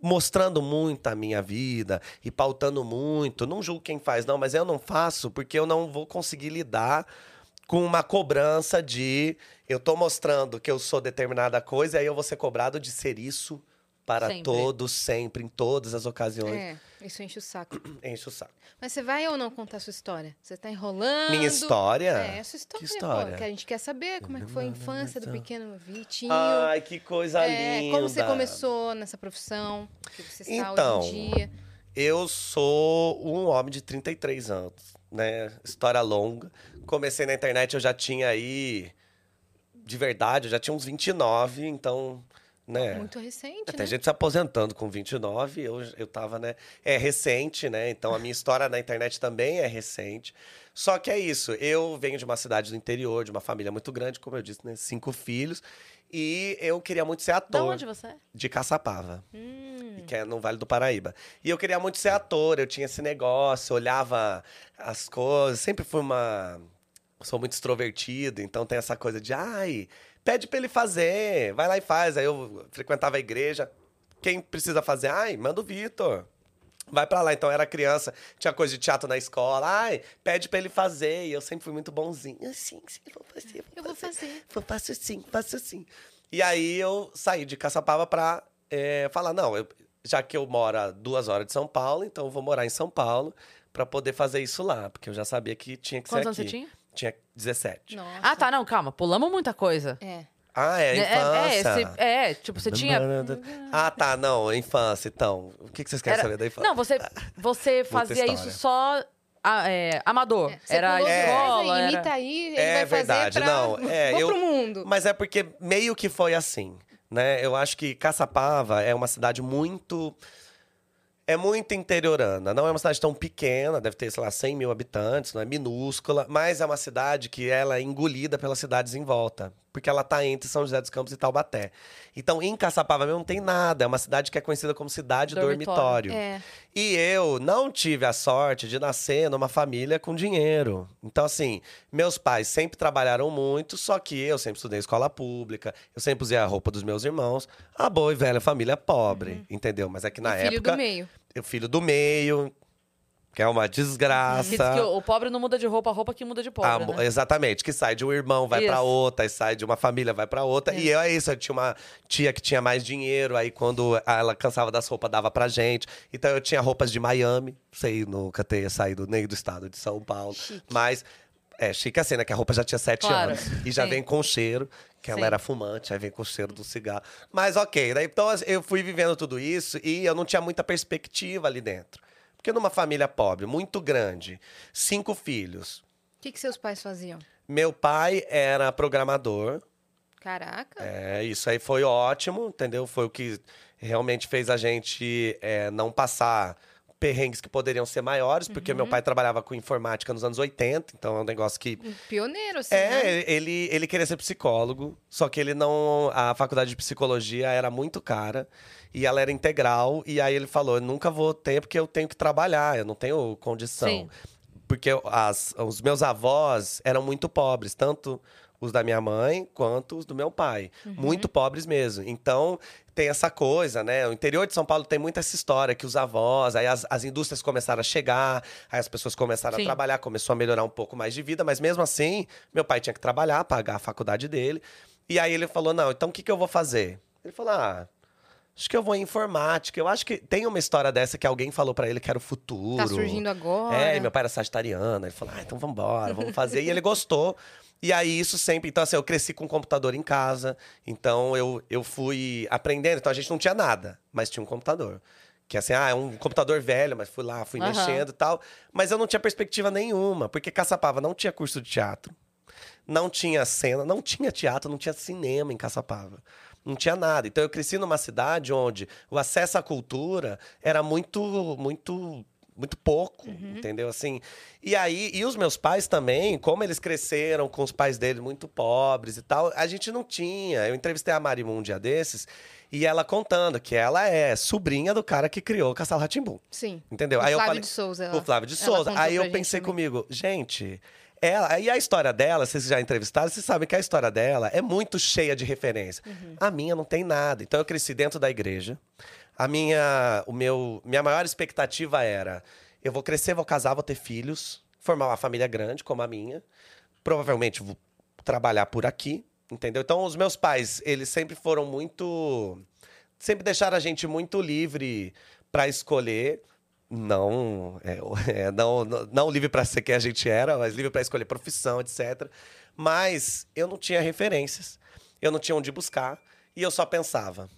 mostrando muito a minha vida e pautando muito. Não julgo quem faz, não, mas eu não faço porque eu não vou conseguir lidar com uma cobrança de eu tô mostrando que eu sou determinada coisa, aí eu vou ser cobrado de ser isso para Sempre. todos, sempre, em todas as ocasiões. É, isso enche o saco. *clears throat* Enche o saco. Mas você vai ou não contar a sua história? Você tá enrolando? Minha história? É, a sua história, Que história? Pô, que a gente quer saber como é que foi a infância do pequeno Vitinho. Ai, que coisa É, linda. como você começou nessa profissão que você está Então, hoje em dia. Eu sou um homem de 33 anos, né? História longa. Comecei na internet, eu já tinha aí. De verdade, eu já tinha uns 29, então. Né? Muito recente, Tem né? gente se aposentando com 29, eu, eu tava, né? É recente, né? Então a minha história na internet também é recente. Só que é isso, eu venho de uma cidade do interior, de uma família muito grande, como eu disse, né? Cinco filhos. E eu queria muito ser ator onde você é? de Caçapava Hum, que é no Vale do Paraíba. E eu queria muito ser ator, eu tinha esse negócio, olhava as coisas, sempre fui uma. Sou muito extrovertido, então tem essa coisa de, ai, pede pra ele fazer, vai lá e faz. Aí eu frequentava a igreja, quem precisa fazer? Ai, manda o Vitor. Vai pra lá. Então eu era criança, tinha coisa de teatro na escola. Ai, pede pra ele fazer. E eu sempre fui muito bonzinho. Ah, Sim, vou fazer. eu vou fazer. Vou, faço sim, faço sim. E aí eu saí de Caçapava pra é, falar, não, eu- já que eu moro a duas horas de São Paulo, então eu vou morar em São Paulo pra poder fazer isso lá. Porque eu já sabia que tinha que Quantos anos ser você aqui. tinha? Tinha 17. Nossa. Ah, tá, não, calma. Pulamos muita coisa. É. Ah, é, É, é, infância. esse- é, tipo, você tinha. *laughs* Ah, tá, não, infância, então. O que que vocês querem Era- saber da infância? Não, você, você *laughs* fazia isso só é, amador. É, Você Era escola, era... imita aí, ele É vai verdade, fazer pra... não, *laughs* é, Vou eu- pro mundo. Mas é porque meio que foi assim, né? Eu acho que Caçapava é uma cidade muito. É muito interiorana. Não é uma cidade tão pequena, deve ter, sei lá, 100 mil habitantes, não é minúscula, mas é uma cidade que ela é engolida pelas cidades em volta. Porque ela tá entre São José dos Campos e Taubaté. Então, em Caçapava mesmo não tem nada. É uma cidade que é conhecida como cidade Dormitório. dormitório. É. E eu não tive a sorte de nascer numa família com dinheiro. Então, assim, meus pais sempre trabalharam muito, só que eu sempre estudei em escola pública, eu sempre usei a roupa dos meus irmãos. A boa e velha família pobre, entendeu? Mas é que na Uhum. E filho época. do meio. Eu filho do meio, que é uma desgraça. que o, o pobre não muda de roupa, a roupa que muda de pobre, Ah, né? Exatamente, que sai de um irmão, vai pra Isso. outra, e sai de uma família, vai pra outra. E eu, é isso, eu tinha uma tia que tinha mais dinheiro, aí quando ela cansava das roupas, dava pra gente. Então eu tinha roupas de Miami, sei, nunca ter saído nem do estado de São Paulo. Mas é chique assim, né? Que a roupa já tinha sete Claro, anos. E já sim. vem com cheiro, que ela Sim. era fumante, aí vem com o cheiro do cigarro. Mas ok, né? Então eu fui vivendo tudo isso e eu não tinha muita perspectiva ali dentro. Porque numa família pobre, muito grande, cinco filhos, O que, que seus pais faziam? meu pai era programador. Caraca. É, isso aí foi ótimo, entendeu? Foi o que realmente fez a gente é, não passar perrengues que poderiam ser maiores, porque Uhum. meu pai trabalhava com informática nos anos 80, então é um negócio que. Pioneiro, assim, né? É, ele, ele queria ser psicólogo, só que ele não. A faculdade de psicologia era muito cara e ela era integral. E aí ele falou: eu nunca vou ter porque eu tenho que trabalhar, eu não tenho condição. Sim. Porque as, os meus avós eram muito pobres, tanto os da minha mãe quanto os do meu pai. Muito pobres mesmo. Então, tem essa coisa, né? O interior de São Paulo tem muita essa história que os avós, aí as, as indústrias começaram a chegar, aí as pessoas começaram Sim. a trabalhar, começou a melhorar um pouco mais de vida, mas mesmo assim, meu pai tinha que trabalhar, pagar a faculdade dele. E aí ele falou: não, então o que, que eu vou fazer? Ele falou: ah. Acho que eu vou em informática. Eu acho que tem uma história dessa que alguém falou pra ele que era o futuro. Tá surgindo agora. É, e meu pai era sagitariano. Ele falou, ah, então vambora, vamos fazer. e ele gostou. E aí, isso sempre. Então, assim, eu cresci com um computador em casa. Então, eu, eu fui aprendendo. Então, a gente não tinha nada, mas tinha um computador. Que assim, ah, é um computador velho, mas fui lá, fui Aham. mexendo e tal. Mas eu não tinha perspectiva nenhuma, porque Caçapava não tinha curso de teatro, não tinha cena, não tinha teatro, não tinha cinema em Caçapava. Não tinha nada. Então eu cresci numa cidade onde o acesso à cultura era muito, muito, muito pouco, entendeu? Assim. E aí, e os meus pais também, como eles cresceram com os pais deles muito pobres e tal, a gente não tinha. Eu entrevistei a Marimun um dia desses e ela contando que ela é sobrinha do cara que criou o Castelo Ratimbum. Sim. Entendeu? O aí eu Flávio falei, de Souza. o ela- Flávio de Souza. Aí eu pensei também. comigo, gente, ela, e a história dela, vocês já entrevistaram, vocês sabem que a história dela é muito cheia de referência. Uhum. A minha não tem nada. Então eu cresci dentro da igreja. A minha, o meu, minha maior expectativa era: eu vou crescer, vou casar, vou ter filhos, formar uma família grande como a minha. provavelmente vou trabalhar por aqui, entendeu? Então, os meus pais, eles sempre foram muito. Sempre deixaram a gente muito livre para escolher. Não, é, *laughs* é, não, não, não livre para ser quem a gente era, mas livre para escolher profissão, etc. Mas eu não tinha referências, eu não tinha onde buscar, e eu só pensava: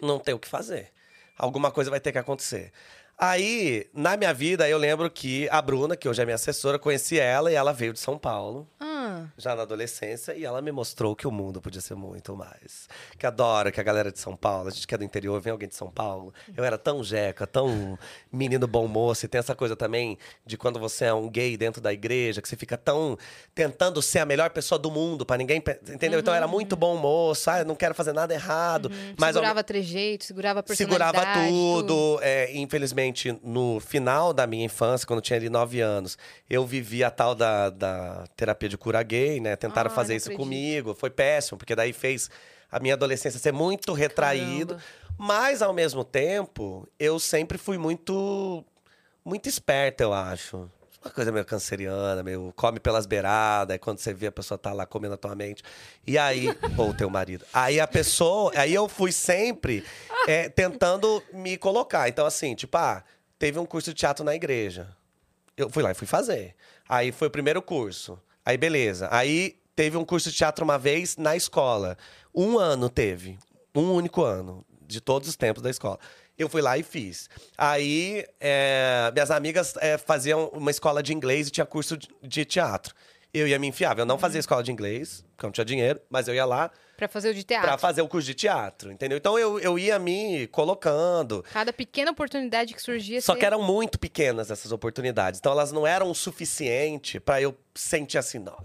não tem o que fazer. Alguma coisa vai ter que acontecer. Aí, na minha vida, eu lembro que a Bruna, que hoje é minha assessora, conheci ela e ela veio de São Paulo Ah, já na adolescência e ela me mostrou que o mundo podia ser muito mais. Que adora que a galera de São Paulo, a gente que é do interior, vem alguém de São Paulo. Eu era tão jeca, tão menino bom moço. E tem essa coisa também de quando você é um gay dentro da igreja, que você fica tão tentando ser a melhor pessoa do mundo para ninguém. Entendeu? Então eu era muito bom moço, ah, não quero fazer nada errado. Mas ao- segurava trejeito, segurava a Segurava personalidade. tudo. É, infelizmente, no final da minha infância, quando eu tinha ali nove anos, eu vivi a tal da, da terapia de cura gay, né? Tentaram Ai, fazer isso acredito. comigo. Foi péssimo, porque daí fez a minha adolescência ser muito retraído. Caramba. Mas, ao mesmo tempo, eu sempre fui muito, muito esperta, eu acho. Uma coisa meio canceriana, meio come pelas beiradas, aí quando você vê a pessoa tá lá comendo a tua mente. E aí, *laughs* ou o teu marido. Aí a pessoa, aí eu fui sempre é, tentando me colocar. Então, assim, tipo, ah, teve um curso de teatro na igreja. Eu fui lá e fui fazer. Aí foi o primeiro curso. Aí, beleza. Aí teve um curso de teatro uma vez na escola. Um ano teve. Um único ano. De todos os tempos da escola. Eu fui lá e fiz. Aí, é, minhas amigas é, faziam uma escola de inglês e tinha curso de, de teatro. Eu ia me enfiar. Eu não fazia escola de inglês, porque eu não tinha dinheiro, mas eu ia lá Pra fazer o de teatro. pra fazer o curso de teatro, entendeu? Então eu, eu ia me colocando. Cada pequena oportunidade que surgia. Só você- que eram muito pequenas essas oportunidades. Então elas não eram o suficiente pra eu sentir assim, não,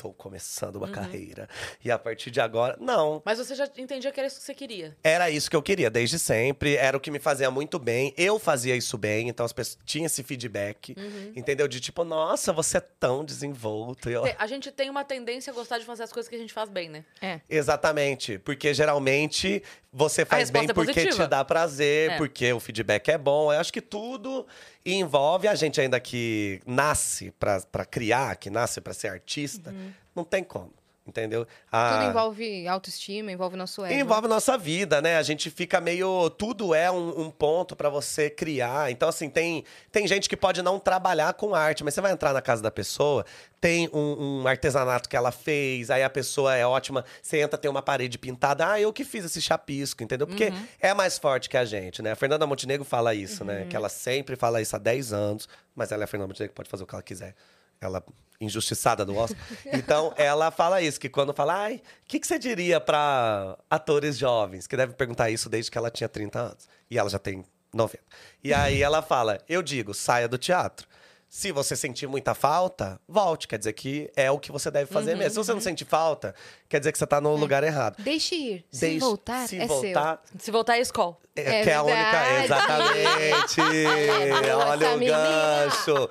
estou começando uma carreira. E a partir de agora, não. Mas você já entendia que era isso que você queria. Era isso que eu queria desde sempre, era o que me fazia muito bem. Eu fazia isso bem, então as pessoas tinham esse feedback, entendeu? De tipo, nossa, você é tão desenvolto. Eu, A gente tem uma tendência a gostar de fazer as coisas que a gente faz bem, né? É. Exatamente, porque geralmente você faz bem é porque positiva. te dá prazer, É. porque o feedback é bom. Eu acho que tudo envolve a gente ainda que nasce pra criar, que nasce pra ser artista, não tem como, entendeu? Tudo A- envolve autoestima, envolve nosso ego. Envolve nossa vida, né? A gente fica meio. Tudo é um, um ponto pra você criar. Então, assim, tem, tem gente que pode não trabalhar com arte, mas você vai entrar na casa da pessoa, tem um, um artesanato que ela fez, aí a pessoa é ótima, você entra, tem uma parede pintada. Ah, eu que fiz esse chapisco, entendeu? Porque é mais forte que a gente, né? A Fernanda Montenegro fala isso, né? Que ela sempre fala isso há 10 anos, mas ela é a Fernanda Montenegro, pode fazer o que ela quiser. Ela injustiçada do Oscar. *laughs* Então, ela fala isso, que quando fala, ai, o que, que você diria pra atores jovens? Que deve perguntar isso desde que ela tinha 30 anos. E ela já tem 90. E aí ela fala, eu digo, saia do teatro. Se você sentir muita falta, volte. Quer dizer que é o que você deve fazer mesmo. Se você não sentir falta, quer dizer que você tá no lugar errado. Deixe ir. Se Deixe- voltar, se é voltar, Se voltar à escola. é, É que é a única. Exatamente! *laughs* Olha o menina. gancho.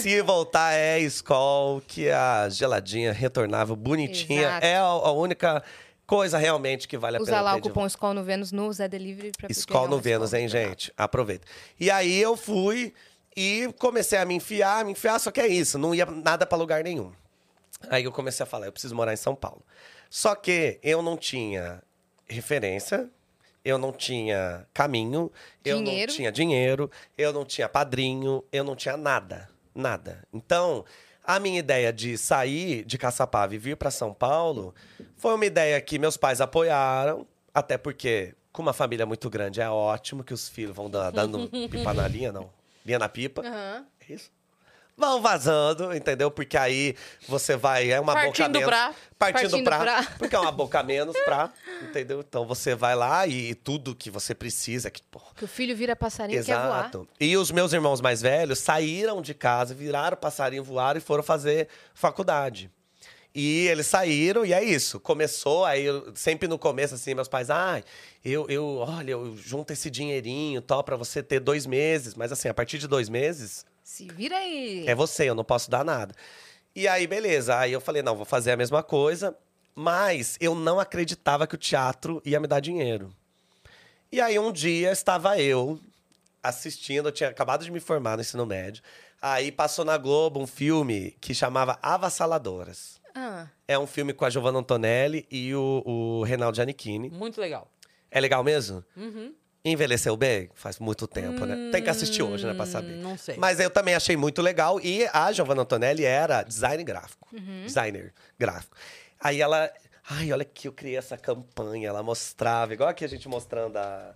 Se voltar é Skol, que é a geladinha, retornável, bonitinha. Exato. É a, a única coisa realmente que vale a Usa pena lá ter o cupom Skol no Vênus no Zé Delivery pra pegar no Vênus, hein, gente? Aproveita. E aí eu fui e comecei a me enfiar, me enfiar, só que é isso, não ia nada pra lugar nenhum. Aí eu comecei a falar, eu preciso morar em São Paulo. Só que eu não tinha referência, eu não tinha caminho, eu não Dinheiro. tinha dinheiro, eu não tinha padrinho, eu não tinha nada, nada. Então, a minha ideia de sair de Caçapava e vir para São Paulo foi uma ideia que meus pais apoiaram, até porque com uma família muito grande é ótimo que os filhos vão da- dando *laughs* pipa na linha, não, linha na pipa. Aham. É isso? Vão vazando, entendeu? Porque aí você vai. É uma boca Partindo menos. pra- Partindo, partindo pra, pra. Porque é uma boca *laughs* menos pra. Entendeu? Então você vai lá e tudo que você precisa. Que, pô, Que o filho vira passarinho e quer voar. Exato. E os meus irmãos mais velhos saíram de casa, viraram passarinho, voaram e foram fazer faculdade. E eles saíram, e é isso. Começou, aí eu- sempre no começo, assim, meus pais, ah, eu, eu, olha, eu junto esse dinheirinho, tal, pra você ter dois meses. Mas assim, a partir de dois meses, Se vira aí. é você, eu não posso dar nada. E aí, beleza. Aí eu falei, não, vou fazer a mesma coisa. Mas eu não acreditava que o teatro ia me dar dinheiro. E aí, um dia, estava eu assistindo, eu tinha acabado de me formar no ensino médio, Aí passou na Globo um filme que chamava Avassaladoras. Ah, É um filme com a Giovanna Antonelli e o, o Reinaldo Giannichini. Muito legal. É legal mesmo? Uhum. Envelheceu bem? Faz muito tempo, né? Tem que assistir hoje, né, pra saber. Hum, Não sei. Mas eu também achei muito legal. E a Giovanna Antonelli era design gráfico. Designer gráfico. Aí ela... Ai, olha aqui, eu criei essa campanha. Ela mostrava, igual aqui a gente mostrando a...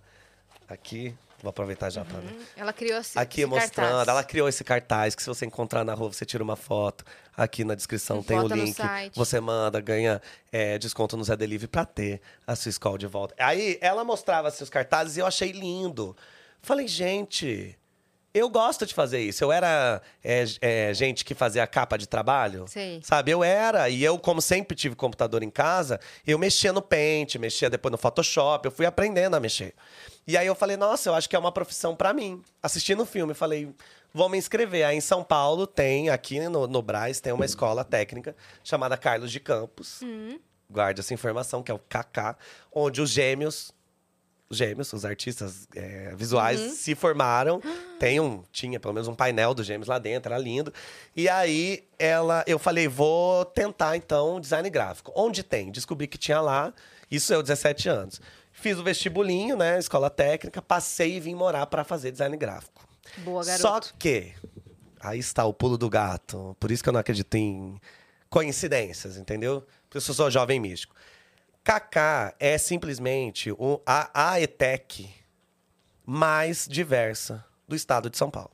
Aqui, vou aproveitar já pra... ela criou esse, Aqui esse mostrando, cartaz. ela criou esse cartaz que se você encontrar na rua, você tira uma foto. Aqui na descrição tem o link. Você manda, ganha é, desconto no Zé Delivery pra ter a sua escola de volta. Aí ela mostrava seus cartazes e eu achei lindo. Falei, gente, eu gosto de fazer isso. Eu era é, é, gente que fazia capa de trabalho. Sei. Sabe, eu era. E eu, como sempre tive computador em casa, eu mexia no Paint, mexia depois no Photoshop. Eu fui aprendendo a mexer. E aí eu falei, nossa, eu acho que é uma profissão pra mim. Assistindo o filme, falei, vou me inscrever. Aí em São Paulo tem, aqui no, no Braz, tem uma escola técnica chamada Carlos de Campos. Guarde essa informação, que é o KK, onde os gêmeos os gêmeos, os artistas é, visuais, se formaram. Tem um, tinha pelo menos um painel dos gêmeos lá dentro, era lindo. E aí ela, eu falei, vou tentar então design gráfico. Onde tem? Descobri que tinha lá. Isso eu 17 anos. Fiz o vestibulinho, né, escola técnica, passei e vim morar para fazer design gráfico. Boa, garoto. Só que aí está o pulo do gato. Por isso que eu não acredito em coincidências, entendeu? Por isso eu sou jovem místico. Kaká é simplesmente o- a, a ETEC mais diversa do estado de São Paulo.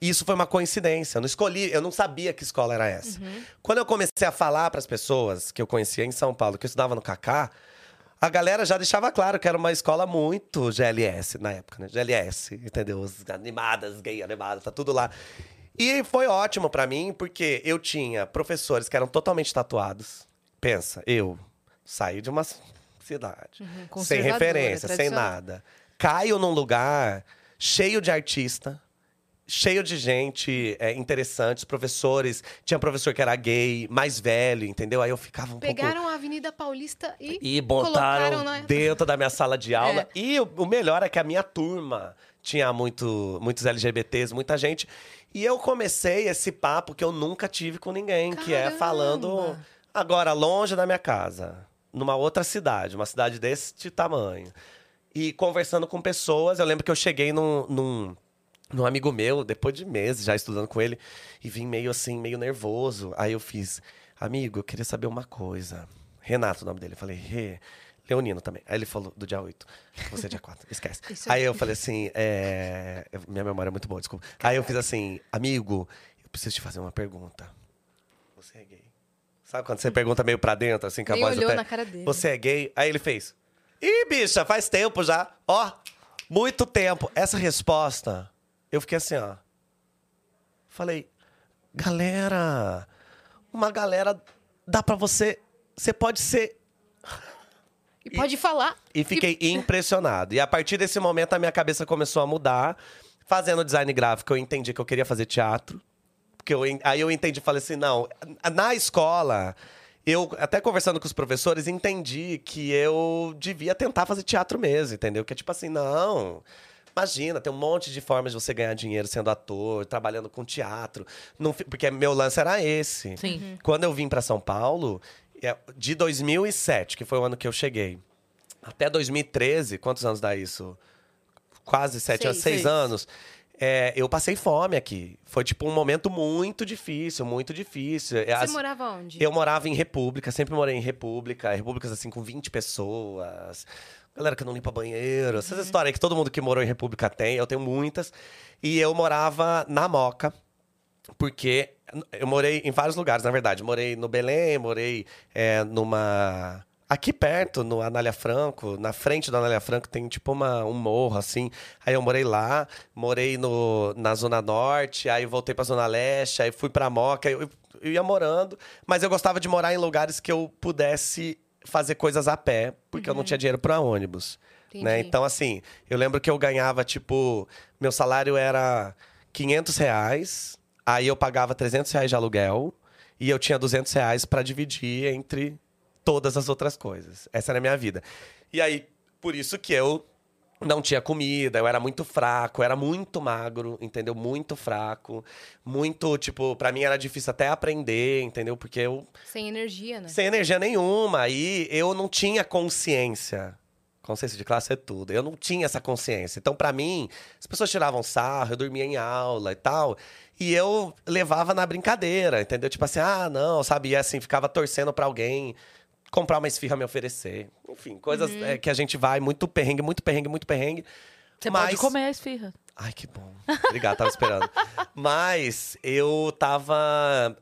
Isso foi uma coincidência. Eu não escolhi, eu não sabia que escola era essa. Quando eu comecei a falar para as pessoas que eu conhecia em São Paulo, que eu estudava no Kaká, a galera já deixava claro que era uma escola muito GLS na época, né? GLS, entendeu? Os animadas, gay animadas, tá tudo lá. E foi ótimo pra mim, porque eu tinha professores que eram totalmente tatuados. Pensa, eu saí de uma cidade, sem Uhum, conservadora, referência, sem nada. Caio num lugar cheio de artista, cheio de gente é, interessante, professores. Tinha professor que era gay, mais velho, entendeu? Aí eu ficava um pouco. Pegaram a Avenida Paulista e, E botaram na... dentro da minha sala de *laughs* aula. É. E o, o melhor é que a minha turma tinha muito, muitos LGBTs, muita gente. E eu comecei esse papo que eu nunca tive com ninguém, que é Caramba! falando agora longe da minha casa, numa outra cidade, uma cidade deste tamanho. E conversando com pessoas, eu lembro que eu cheguei num, num, num amigo meu, depois de meses já estudando com ele, e vim meio assim, meio nervoso. Aí eu fiz, amigo, eu queria saber uma coisa. Renato, o nome dele. Eu falei, Rê, Leonino também. Aí ele falou do dia 8. Você é dia 4, esquece. Isso Aí eu falei assim, é... minha memória é muito boa, desculpa. Aí eu fiz assim, amigo, eu preciso te fazer uma pergunta. Você é gay? Sabe quando você pergunta meio pra dentro, assim, com a Nem voz olhou até... na cara dele. Você é gay? Aí ele fez, ih, bicha, faz tempo já. Ó, muito tempo. Essa resposta, eu fiquei assim, ó. Falei, galera, uma galera, dá pra você... Você pode ser E pode falar. e fiquei impressionado. E a partir desse momento, a minha cabeça começou a mudar. Fazendo design gráfico, eu entendi que eu queria fazer teatro. Porque eu, aí eu entendi, falei assim, não, na escola, eu, até conversando com os professores, entendi que eu devia tentar fazer teatro mesmo, entendeu? Que é tipo assim, não. Imagina, tem um monte de formas de você ganhar dinheiro sendo ator, trabalhando com teatro. Não porque meu lance era esse. Sim. Quando eu vim para São Paulo, é, de 2007, que foi o ano que eu cheguei, até 2013, quantos anos dá isso? Quase sete Seis. anos, seis Seis. anos. É, eu passei fome aqui. Foi tipo um momento muito difícil, muito difícil. É, Você as- morava onde? eu morava em República, sempre morei em República, repúblicas assim com 20 pessoas. Galera que não limpa banheiro, essas Uhum. histórias que todo mundo que morou em República tem, eu tenho muitas. E eu morava na Moca, porque eu morei em vários lugares, na verdade. Morei no Belém, morei é, numa. Aqui perto, no Anália Franco, na frente do Anália Franco, tem tipo uma, um morro, assim. Aí eu morei lá, morei no, na Zona Norte, aí voltei pra Zona Leste, aí fui pra Moca. Eu, eu ia morando, mas eu gostava de morar em lugares que eu pudesse fazer coisas a pé, porque eu não tinha dinheiro pra ônibus. Né? Então, assim, eu lembro que eu ganhava, tipo, meu salário era 500 reais, aí eu pagava 300 reais de aluguel e eu tinha 200 reais pra dividir entre todas as outras coisas. Essa era a minha vida. E aí, por isso que eu não tinha comida, eu era muito fraco, eu era muito magro, entendeu? Muito fraco. Muito, tipo, pra mim era difícil até aprender, entendeu? Porque eu. Sem energia, né? Sem energia nenhuma. E eu não tinha consciência. Consciência de classe é tudo. Eu não tinha essa consciência. Então, pra mim, as pessoas tiravam sarro, eu dormia em aula e tal. E eu levava na brincadeira, entendeu? Tipo assim, ah, não, sabe? E assim, ficava torcendo pra alguém comprar uma esfirra me oferecer. Enfim, coisas Uhum. é, que a gente vai muito perrengue, muito perrengue, muito perrengue. Você Mas- pode comer a esfirra. Ai, que bom. Obrigado, tava esperando. *laughs* Mas eu tava.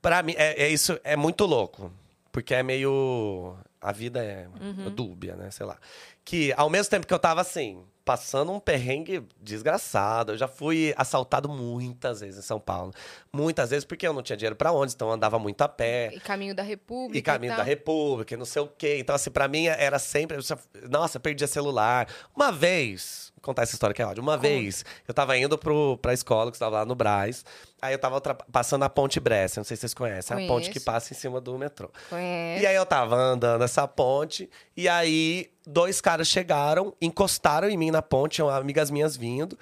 Pra mim, é, é isso, é muito louco. Porque é meio. A vida é dúbia, né? Sei lá. Que ao mesmo tempo que eu tava assim, passando um perrengue desgraçado, eu já fui assaltado muitas vezes em São Paulo. Muitas vezes porque eu não tinha dinheiro pra onde, então eu andava muito a pé. E caminho da República. E caminho tal. da República, e não sei o quê. Então, assim, pra mim era sempre. Nossa, perdia celular. Uma vez, vou contar essa história que é ódio. Uma vez, eu tava indo pro, pra escola, que estava lá no Brás. Aí eu tava passando a Ponte Brescia, não sei se vocês conhecem, é a ponte que Conheço. passa em cima do metrô. Conhece. E aí eu tava andando essa ponte, e aí dois caras chegaram, encostaram em mim na ponte, tinham amigas minhas vindo.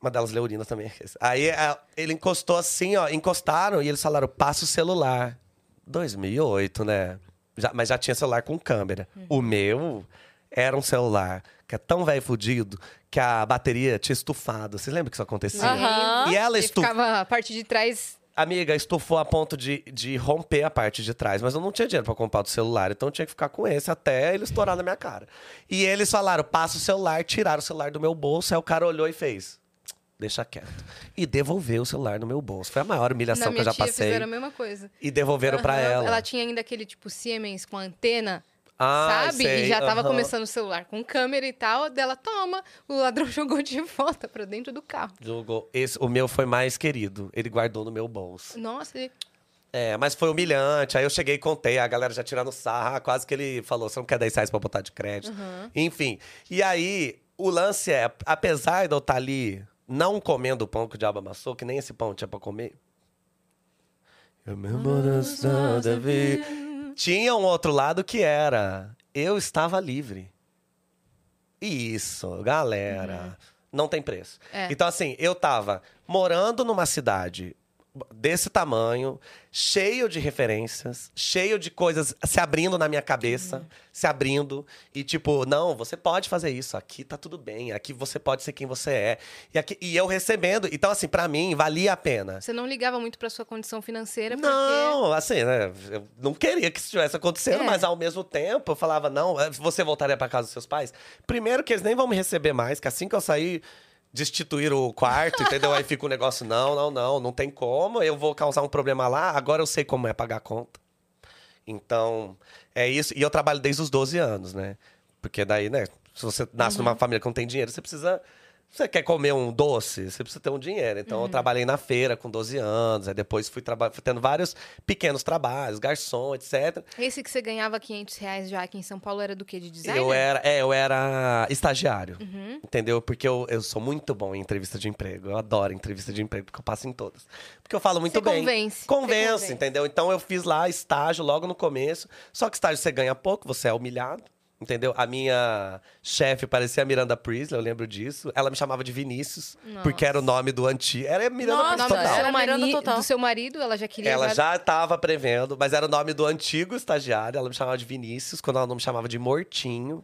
Uma delas, Leorina também. Aí a- ele encostou assim, ó, encostaram e eles falaram: passa o celular. 2008, né? Já- mas já tinha celular com câmera. O meu era um celular que é tão velho fudido que a bateria tinha estufado. Vocês lembram que isso acontecia? Aham. E ela estufou. ficava a parte de trás. Amiga, estufou a ponto de, de romper a parte de trás, mas eu não tinha dinheiro pra comprar o celular, então eu tinha que ficar com esse até ele estourar na minha cara. E eles falaram: passa o celular, tiraram o celular do meu bolso, aí o cara olhou e fez. Deixa quieto. E devolveu o celular no meu bolso. Foi a maior Na humilhação que eu já passei. fizeram a mesma coisa. E devolveram pra Aham. ela. Ela tinha ainda aquele tipo Siemens com antena, Ah, sabe? sei, e já tava começando o celular com câmera e tal. Dela, toma. O ladrão *laughs* jogou de volta pra dentro do carro. Jogou. Esse, o meu foi mais querido. Ele guardou no meu bolso. Nossa, ele... É, mas foi humilhante. Aí eu cheguei e contei, a galera já tirando sarro. Ah, quase que ele falou: você não quer 10 reais pra botar de crédito. Enfim. E aí, o lance é: apesar de eu estar ali não comendo o pão que o diabo amassou, que nem esse pão tinha pra comer. Eu mesmo dançando, vi. Tinha um outro lado que era: eu estava livre. Isso, galera. Não tem preço. É. Então, assim, eu tava morando numa cidade desse tamanho, cheio de referências, cheio de coisas se abrindo na minha cabeça, se abrindo. E tipo, não, você pode fazer isso, aqui tá tudo bem, aqui você pode ser quem você é. E, aqui, e eu recebendo. Então, assim, pra mim, valia a pena. Você não ligava muito pra sua condição financeira, porque... Não, assim, né? Eu não queria que isso estivesse acontecendo, É. mas ao mesmo tempo eu falava, não, eh, você voltaria pra casa dos seus pais? Primeiro que eles nem vão me receber mais, que assim que eu sair, destituir o quarto, entendeu? Aí fica o negócio, não, não, não, não tem como, eu vou causar um problema lá, agora eu sei como é pagar a conta. Então, é isso. E eu trabalho desde os 12 anos, né? Porque daí, né, se você nasce numa família que não tem dinheiro, você precisa. Você quer comer um doce, você precisa ter um dinheiro. Então, eu trabalhei na feira com 12 anos, aí depois fui, fui tendo vários pequenos trabalhos, garçom, etc. Esse que você ganhava 500 reais já aqui em São Paulo era do quê? De designer? Eu era, é, eu era estagiário, Uhum. entendeu? Porque eu, eu sou muito bom em entrevista de emprego. Eu adoro entrevista de emprego, porque eu passo em todas. Porque eu falo muito Você bem. convence, você Convence, convence. entendeu? Então eu fiz lá estágio logo no começo. Só que estágio você ganha pouco, você é humilhado. Entendeu? A minha chefe parecia a Miranda Priestley, eu lembro disso. Ela me chamava de Vinícius, porque era o nome do antigo. Era Miranda Nossa, Priestley do total. seu, Era Miranda total. do seu marido, ela já queria... Ela já estava prevendo, mas era o nome do antigo estagiário. Ela me chamava de Vinícius, quando ela não me chamava de Mortinho.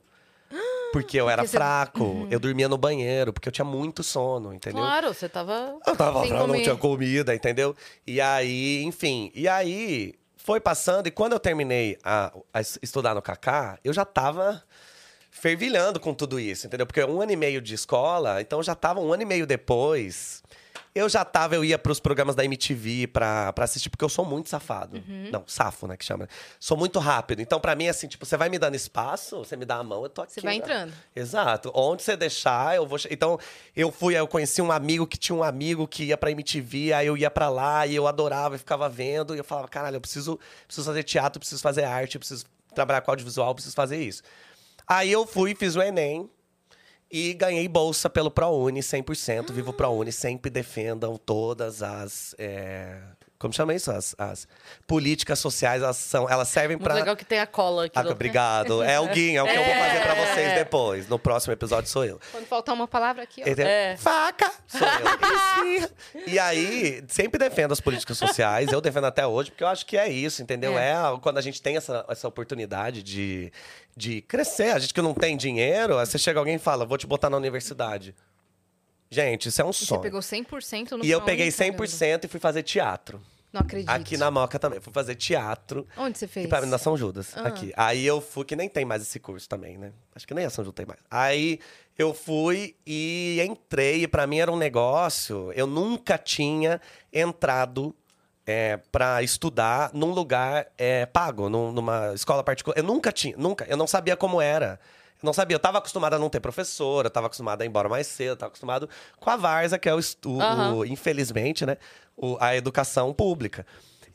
Porque eu *gasps* era Porque você- fraco. Eu dormia no banheiro, porque eu tinha muito sono, entendeu? Claro, você tava. Eu tava Sem fraco, não tinha comida, entendeu? E aí, enfim. E aí, foi passando. E quando eu terminei a, a es- estudar no Kaká, eu já tava fervilhando com tudo isso, entendeu? Porque um ano e meio de escola, então já tava um ano e meio depois. Eu já tava, eu ia pros programas da MTV pra, pra assistir, porque eu sou muito safado. Uhum. Não, safo, né, que chama. Sou muito rápido. Então, pra mim, assim, tipo, você vai me dando espaço, você me dá a mão, eu tô aqui. Você vai né? entrando. Exato. Onde você deixar, eu vou. Então, eu fui, aí eu conheci um amigo que tinha um amigo que ia pra MTV, aí eu ia pra lá e eu adorava e ficava vendo. E eu falava, caralho, eu preciso, preciso fazer teatro, preciso fazer arte, preciso trabalhar com audiovisual, preciso fazer isso. Aí eu fui, fiz o Enem e ganhei bolsa pelo ProUni 100%. Vivo ProUni, sempre defendam todas as. é, como chama isso? As, as políticas sociais, elas, são, elas servem pra. legal que tem a cola aqui. Ah, do- obrigado. É o Guinho, é o que eu vou fazer pra É. vocês depois. No próximo episódio sou eu. Quando faltar uma palavra aqui, ó. É. Faca! Sou eu. *laughs* E aí, sempre defendo as políticas sociais, eu defendo até hoje, porque eu acho que é isso, entendeu? É. É, quando a gente tem essa, essa oportunidade de, de crescer. A gente que não tem dinheiro, você chega alguém e fala, vou te botar na universidade. Gente, isso é um E Você sonho. pegou 100% no E eu peguei hein, caramba? 100% e fui fazer teatro. Não acredito. Aqui na Moca também. Fui fazer teatro. Onde você fez? E pra mim, na São Judas, Ah. aqui. Aí eu fui, que nem tem mais esse curso também, né? Acho que nem a São Judas tem mais. Aí eu fui e entrei, e pra mim era um negócio. Eu nunca tinha entrado é, para estudar num lugar é, pago, num- numa escola particular. Eu nunca tinha, nunca. Eu não sabia como era. Não sabia. Eu tava acostumado a não ter professora, eu tava acostumado a ir embora mais cedo, eu tava acostumado com a Varza, que é o, estu- Aham. o- infelizmente, né? o- a educação pública.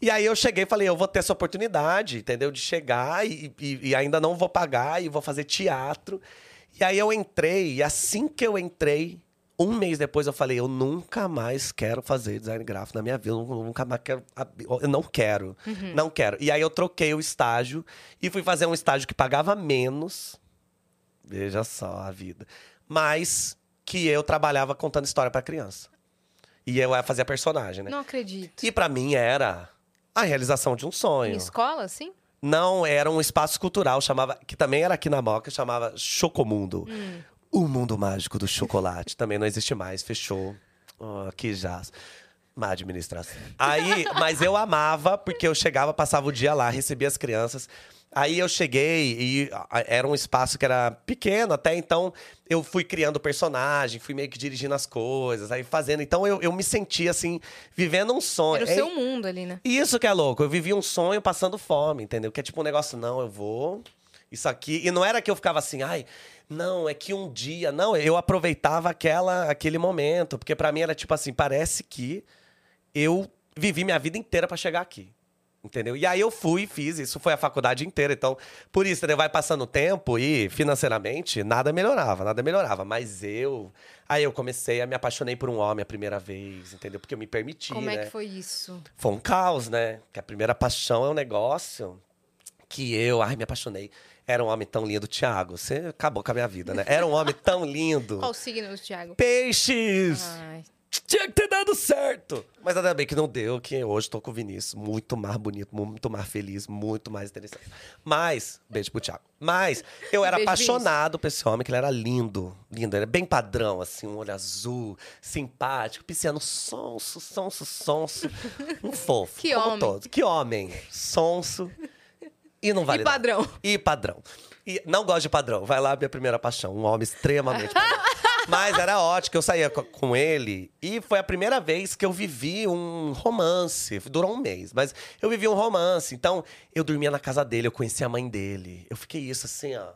E aí eu cheguei e falei, eu vou ter essa oportunidade, entendeu? De chegar e, e- e ainda não vou pagar e vou fazer teatro. E aí eu entrei, e assim que eu entrei, um mês depois eu falei, eu nunca mais quero fazer design gráfico na minha vida, eu nunca mais quero, eu não quero, não quero. E aí eu troquei o estágio e fui fazer um estágio que pagava menos, veja só a vida, mas que eu trabalhava contando história para criança. E eu fazia personagem, né? Não acredito. E pra mim era a realização de um Em sonho. escola, assim? Não, era um espaço cultural, chamava, que também era aqui na Moca, chamava Chocomundo. Hum. O mundo mágico do chocolate. também não existe mais, fechou. Oh, que já. Má administração. Aí, mas eu amava, porque eu chegava, passava o dia lá, recebia as crianças. Aí eu cheguei e era um espaço que era pequeno até, então eu fui criando personagem, fui meio que dirigindo as coisas, aí fazendo. Então eu, eu me senti assim, vivendo um sonho. Era o É- seu mundo ali, né? isso que é louco. Eu vivi um sonho passando fome, entendeu? Que é tipo um negócio, não, eu vou. Isso aqui. E não era que eu ficava assim, ai, não, é que um dia. Não, eu aproveitava aquela, aquele momento. Porque pra mim era tipo assim, parece que eu vivi minha vida inteira pra chegar aqui. Entendeu? E aí eu fui e fiz, isso foi a faculdade inteira. Então, por isso, entendeu? Vai passando o tempo e financeiramente nada melhorava, nada melhorava. Mas eu. Aí eu comecei a me apaixonei por um homem a primeira vez, entendeu? Porque eu me permiti. Como né? é que foi isso? foi um caos, né? Que a primeira paixão é um negócio que eu, ai, me apaixonei. Era um homem tão lindo, Thiago. Você acabou com a minha vida, né? Era um homem tão lindo. *laughs* Qual o signo, Thiago? Peixes! Ai, Tinha que ter dado certo! Mas ainda bem que não deu, que hoje tô com o Vinícius. Muito mais bonito, muito mais feliz, muito mais interessante. Mas, beijo pro Thiago. Mas, eu era Beijo, apaixonado por esse homem, que ele era lindo. Lindo, ele era bem padrão, assim, um olho azul, simpático, pisciano, sonso, sonso, sonso. Um *laughs* fofo. Que como homem. todos. Que homem. Sonso. E não vale E nada. padrão. E padrão. E não gosto de padrão. Vai lá, minha primeira paixão. Um homem extremamente padrão. *laughs* Mas era ótimo que eu saía co- com ele. E foi a primeira vez que eu vivi um romance. Durou um mês, mas eu vivi um romance. Então, eu dormia na casa dele, eu conhecia a mãe dele. Eu fiquei isso assim, ó.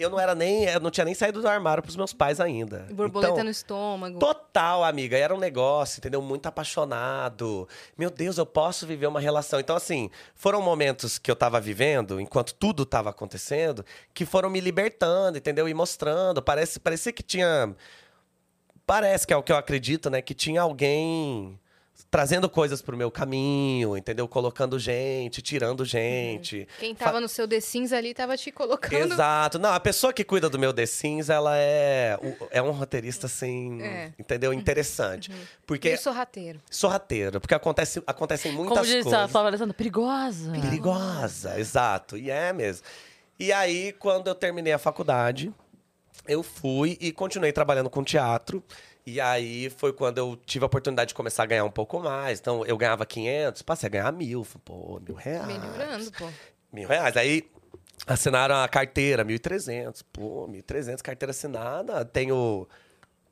Eu não era nem. Eu não tinha nem saído do armário pros meus pais ainda. borboleta Então, no estômago. Total, amiga. Era um negócio, entendeu? Muito apaixonado. Meu Deus, eu posso viver uma relação. Então, assim, foram momentos que eu tava vivendo, enquanto tudo tava acontecendo, que foram me libertando, entendeu? E mostrando. Parece, parecia que tinha. Parece que é o que eu acredito, né? Que tinha alguém trazendo coisas pro meu caminho, entendeu? Colocando gente, tirando gente. Quem tava no seu The Sims ali tava te colocando. Exato. Não, a pessoa que cuida do meu The Sims, ela é, é um roteirista, assim, É. entendeu? Interessante. Porque Meio sorrateiro. sorrateiro, porque acontece, acontecem muitas Como diz a coisas. Flávia Alessandra, perigosa. Perigosa, exato. E é mesmo. E aí, quando eu terminei a faculdade, eu fui e continuei trabalhando com teatro. E aí foi quando eu tive a oportunidade de começar a ganhar um pouco mais. Então, eu ganhava 500, passei a ganhar mil. Pô, mil reais. Melhorando, pô. Mil reais. Aí assinaram a carteira, 1.300. Pô, 1.300, carteira assinada. Tenho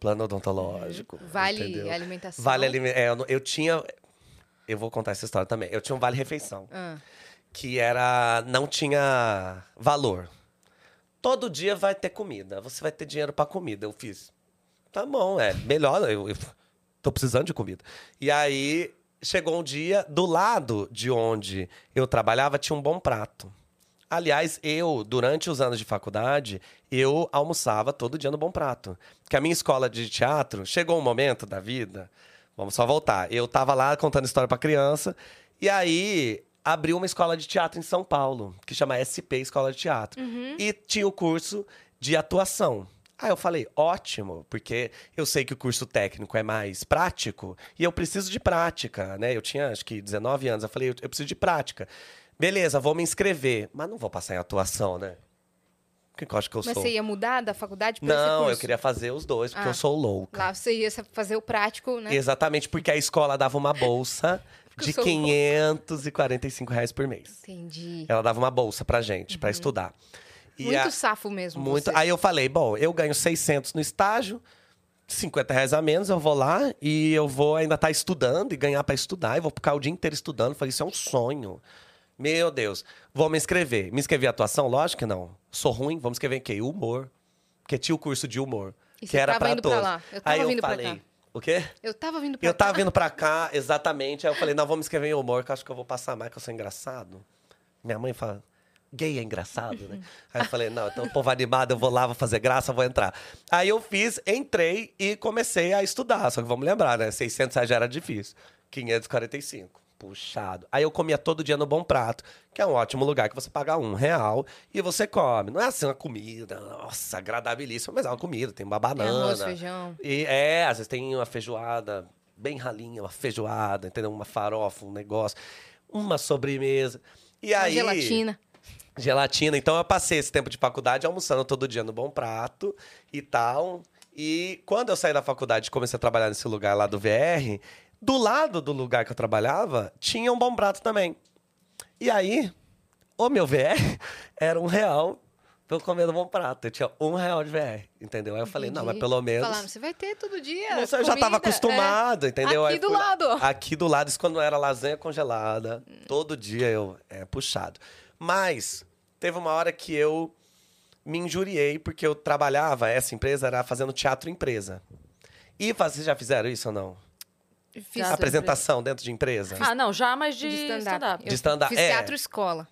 plano odontológico. Vale entendeu? alimentação. Vale alimentação. É, eu, tinha. Eu vou contar essa história também. Eu tinha um vale refeição. Ah, Que era. Não tinha valor. Todo dia vai ter comida. Você vai ter dinheiro pra comida. Eu fiz. Tá bom, é melhor. Eu, eu tô precisando de comida. E aí chegou um dia, do lado de onde eu trabalhava, tinha um bom prato. Aliás, eu, durante os anos de faculdade, eu almoçava todo dia no Bom Prato. Que a minha escola de teatro chegou um momento da vida, Vamos só voltar. Eu tava lá contando história pra criança. E aí, abriu uma escola de teatro em São Paulo, que chama SP Escola de Teatro. E tinha o curso de atuação. Aí eu falei, ótimo, porque eu sei que o curso técnico é mais prático e eu preciso de prática, né? Eu tinha acho que 19 anos, eu falei, eu, preciso de prática. Beleza, vou me inscrever, mas não vou passar em atuação, né? Que eu acho que eu Mas sou? você ia mudar da faculdade para Não, curso? eu queria fazer os dois, porque Ah. eu sou louca. Lá você ia fazer o prático, né? Exatamente, porque a escola dava uma bolsa *laughs* de eu sou 545 reais por mês. Entendi. Ela dava uma bolsa pra gente, pra estudar. Muito a- safo mesmo. muito. você. Aí eu falei, bom, eu ganho 600 no estágio, 50 reais a menos, eu vou lá e eu vou ainda estar estudando e ganhar pra estudar. E vou ficar o dia inteiro estudando. Falei, isso é um sonho. Meu Deus. Vou me inscrever. Me inscrever em atuação? Lógico que não. Sou ruim, vou me inscrever em quê? Humor. Porque tinha o curso de humor. E que era pra indo pra todos. lá. Eu tava Aí eu vindo pra falei, cá. o quê? Eu tava vindo pra Eu cá. tava vindo pra cá, exatamente. Aí eu falei, não, vou me inscrever em humor, que eu acho que eu vou passar mais, que eu sou engraçado. Minha mãe fala, gay é engraçado, né? Aí eu falei, não, então o povo animado, eu vou lá, vou fazer graça, vou entrar. Aí eu fiz, entrei e comecei a estudar. Só que vamos lembrar, né? 600 reais já era difícil. 545. Puxado. Aí eu comia todo dia no Bom Prato, que é um ótimo lugar que você paga um real e você come. Não é assim uma comida, nossa, agradabilíssima, mas é uma comida, tem uma Tem banana. arroz, feijão. E é, às vezes tem uma feijoada bem ralinha, uma feijoada, entendeu? Uma farofa, um negócio, uma sobremesa. E Uma aí. gelatina. Gelatina. Então eu passei esse tempo de faculdade almoçando todo dia no Bom Prato e tal. E quando eu saí da faculdade e comecei a trabalhar nesse lugar lá do VR, do lado do lugar que eu trabalhava, tinha um Bom Prato também. E aí, o meu VR *laughs* era um real pra eu comer no Bom Prato. Eu tinha um real de VR, entendeu? Aí eu falei, não, mas Entendi. pelo menos... Falaram, você vai ter todo dia. Não sei, eu já tava acostumado, é. entendeu? Aqui Aí do fui lado. Aqui do lado, isso quando era lasanha congelada. Todo dia eu é puxado. Mas teve uma hora que eu me injuriei porque eu trabalhava, essa empresa era fazendo teatro empresa. E vocês já fizeram isso ou não? Fiz Apresentação dentro de empresa? Ah, não, já, mas de, de stand-up. De stand-up, Fiz é. teatro escola.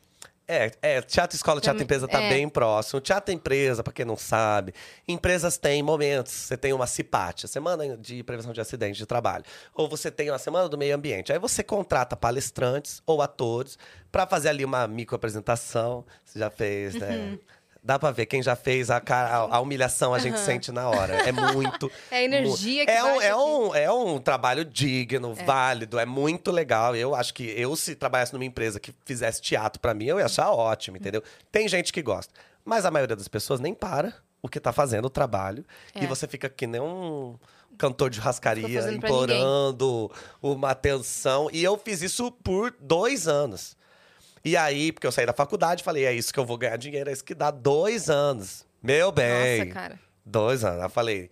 É, é, teatro escola, teatro empresa tá é. bem próximo. Teatro empresa, pra quem não sabe, empresas têm momentos. Você tem uma CIPAT, a Semana de Prevenção de Acidentes de Trabalho. Ou você tem uma Semana do Meio Ambiente. Aí você contrata palestrantes ou atores pra fazer ali uma microapresentação. Você já fez, Uhum. Dá pra ver quem já fez a, a- a humilhação a gente sente na hora. É muito. *laughs* É a energia que é um, é um é um trabalho digno, válido, é muito legal. Eu acho que eu, se trabalhasse numa empresa que fizesse teatro pra mim, eu ia achar ótimo, entendeu? Tem gente que gosta. Mas a maioria das pessoas nem para o que tá fazendo o trabalho. É. E você fica que nem um cantor de rascaria, implorando uma atenção. E eu fiz isso por dois anos. E aí, porque eu saí da faculdade, falei, é isso que eu vou ganhar dinheiro, é isso que dá dois anos. Meu bem. Nossa, cara. Dois anos. Aí eu falei,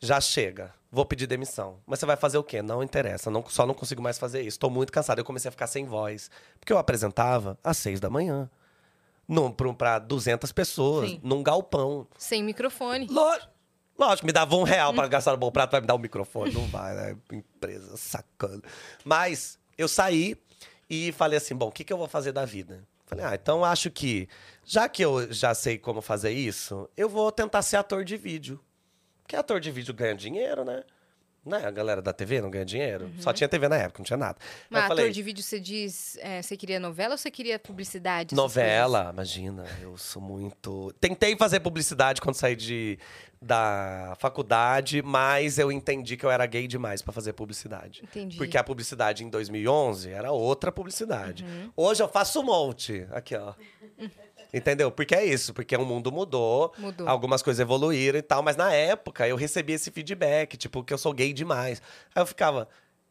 já chega, vou pedir demissão. Mas você vai fazer o quê? Não interessa, não, só não consigo mais fazer isso. Tô muito cansado. Eu comecei a ficar sem voz. Porque eu apresentava às seis da manhã. Pra 200 pessoas, Sim. num galpão. Sem microfone. Lógico. Lógico, me dava um real Hum. para gastar no bom prato, vai me dar um microfone. Não vai, né? Empresa sacana. Mas eu saí e falei assim: bom, o que, que eu vou fazer da vida? Falei, ah, então acho que, já que eu já sei como fazer isso, eu vou tentar ser ator de vídeo. Porque ator de vídeo ganha dinheiro, né? Né? A galera da TV não ganha dinheiro. Só tinha TV na época, não tinha nada. Uhum. Mas eu ator falei, de vídeo, você diz, é, você queria novela ou você queria publicidade? Novela, imagina, eu sou muito. Tentei fazer publicidade quando saí de, da faculdade, mas eu entendi que eu era gay demais pra fazer publicidade. Entendi. Porque a publicidade em 2011 era outra publicidade. Uhum. Hoje eu faço um monte. Aqui, ó. *laughs* Entendeu? Porque é isso, porque o mundo mudou, Mudou. algumas coisas evoluíram e tal, mas na época eu recebi esse feedback, tipo, que eu sou gay demais. Aí eu ficava,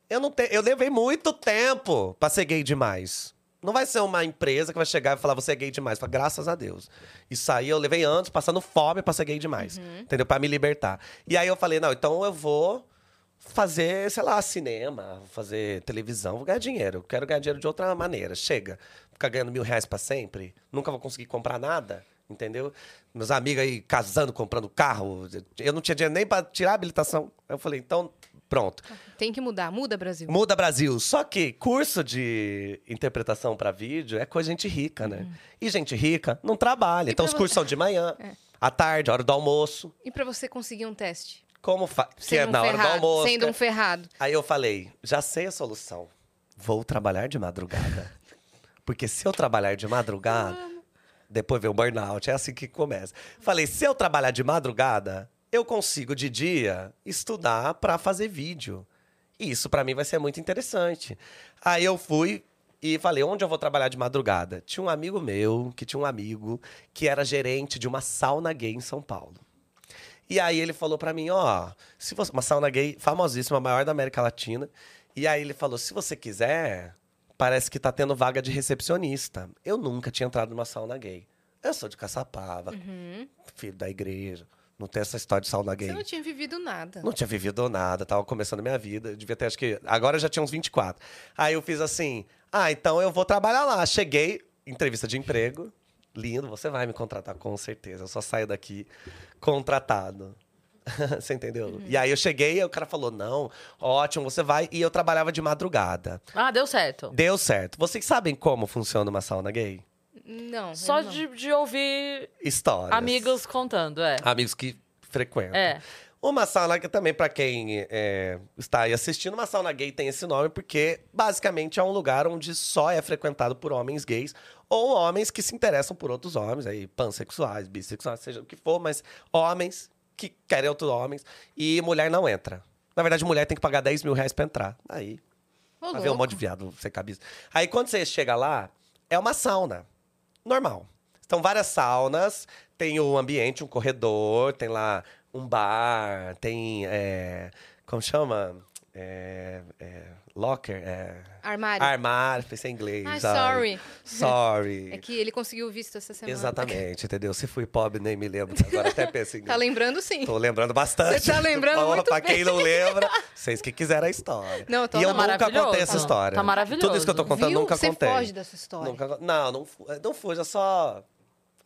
eu não tenho, eu levei muito tempo pra ser gay demais. Não vai ser uma empresa que vai chegar e falar você é gay demais. Fala, graças a Deus. Isso aí eu levei anos passando fome pra ser gay demais. Entendeu? Pra me libertar. E aí eu falei, não, então eu vou fazer, sei lá, cinema, fazer televisão, vou ganhar dinheiro. Eu quero ganhar dinheiro de outra maneira. Chega. Ficar ganhando mil reais pra sempre. Nunca vou conseguir comprar nada. Entendeu? Meus amigos aí casando, comprando carro. Eu não tinha dinheiro nem pra tirar a habilitação. Aí eu falei, então, pronto. Tem que mudar. Muda, Brasil. Muda Brasil. Só que curso de interpretação pra vídeo é coisa de gente rica, né? E gente rica não trabalha. E então os vo- cursos são de manhã, É. à tarde, hora do almoço. E pra você conseguir um teste? Como fa... Que é Sendo um na hora do ferrado, almoço. Sendo um ferrado. Aí eu falei, já sei a solução. Vou trabalhar de madrugada. *laughs* Porque se eu trabalhar de madrugada, depois vem o burnout, é assim que começa. Falei, se eu trabalhar de madrugada, eu consigo de dia estudar para fazer vídeo. E isso para mim vai ser muito interessante. Aí eu fui e falei, onde eu vou trabalhar de madrugada? Tinha um amigo meu, que tinha um amigo, que era gerente de uma sauna gay em São Paulo. E aí ele falou pra mim, ó, se você, uma sauna gay famosíssima, a maior da América Latina. E aí ele falou, se você quiser, parece que tá tendo vaga de recepcionista. Eu nunca tinha entrado numa sauna gay. Eu sou de Caçapava, filho da igreja. Não tem essa história de sauna gay. Você não tinha vivido nada. Não tinha vivido nada, tava começando a minha vida. Eu devia ter, acho que. Agora eu já tinha uns 24. Aí eu fiz assim: ah, então eu vou trabalhar lá. Cheguei, entrevista de emprego. Lindo, você vai me contratar com certeza. Eu só saio daqui contratado. *laughs* você entendeu? E aí eu cheguei e o cara falou: não, ótimo, você vai. E eu trabalhava de madrugada. Ah, deu certo. Deu certo. Vocês sabem como funciona uma sauna gay? Não. Só não. de, de ouvir Histórias. amigos contando, é. Amigos que frequentam. É. Uma sauna que também, pra quem é, está aí assistindo, uma sauna gay tem esse nome porque basicamente é um lugar onde só é frequentado por homens gays ou homens que se interessam por outros homens, aí pansexuais, bissexuais, seja o que for, mas homens que querem outros homens e mulher não entra. Na verdade, mulher tem que pagar 10 mil reais pra entrar. Aí, Ô, Vai ver um monte de viado sem cabeça. Aí quando você chega lá, é uma sauna. Normal. Estão várias saunas, tem o ambiente, um corredor, tem lá um bar, tem. é, como chama? É, é, locker? É, Armário. armário, pensei em inglês. Ai. sorry. Sorry. *laughs* É que ele conseguiu o visto essa semana. Exatamente, *laughs* entendeu? Se fui pobre, nem me lembro. Agora até penso em Tá lembrando sim. Tô lembrando bastante. Você tá lembrando Ó, muito Pra bem. quem não lembra, *laughs* vocês que quiseram a história. Não, tô e eu tá nunca contei maravilhoso. essa história. Tá maravilhoso. Tudo isso que eu tô contando, Viu? nunca Você contei. foge dessa história. Nunca- não, não, fu- não fuja, só.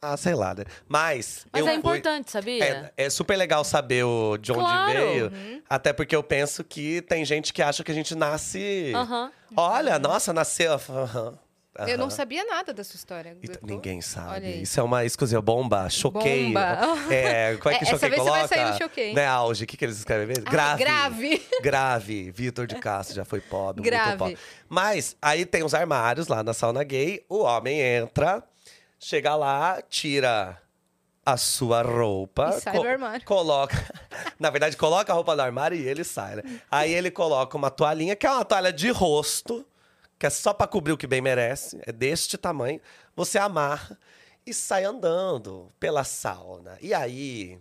Ah, sei lá, né? Mas. Mas eu é fui- importante, sabia? É, é super legal saber o, de onde Claro. veio. Uhum. Até porque eu penso que tem gente que acha que a gente nasce. Aham. Olha, nossa, nasceu. Eu não sabia nada dessa história. Tô- Ninguém sabe. Isso é uma exclusiva bomba. Choquei. Bomba. *laughs* É, como é que *laughs* É, essa choquei vez você vai coloca? sair no choquei. Né, auge. O que, que eles escrevem mesmo? Ah, grave. grave. *laughs* Grave. Vitor de Castro já foi pobre, Grave. muito pobre. Mas aí tem os armários lá na sauna gay. O homem entra, chega lá, tira a sua roupa. E sai do armário. Coloca. *laughs* Na verdade, coloca a roupa no armário e ele sai, né? Aí ele coloca uma toalhinha, que é uma toalha de rosto, que é só pra cobrir o que bem merece. É deste tamanho. Você amarra e sai andando pela sauna. E aí.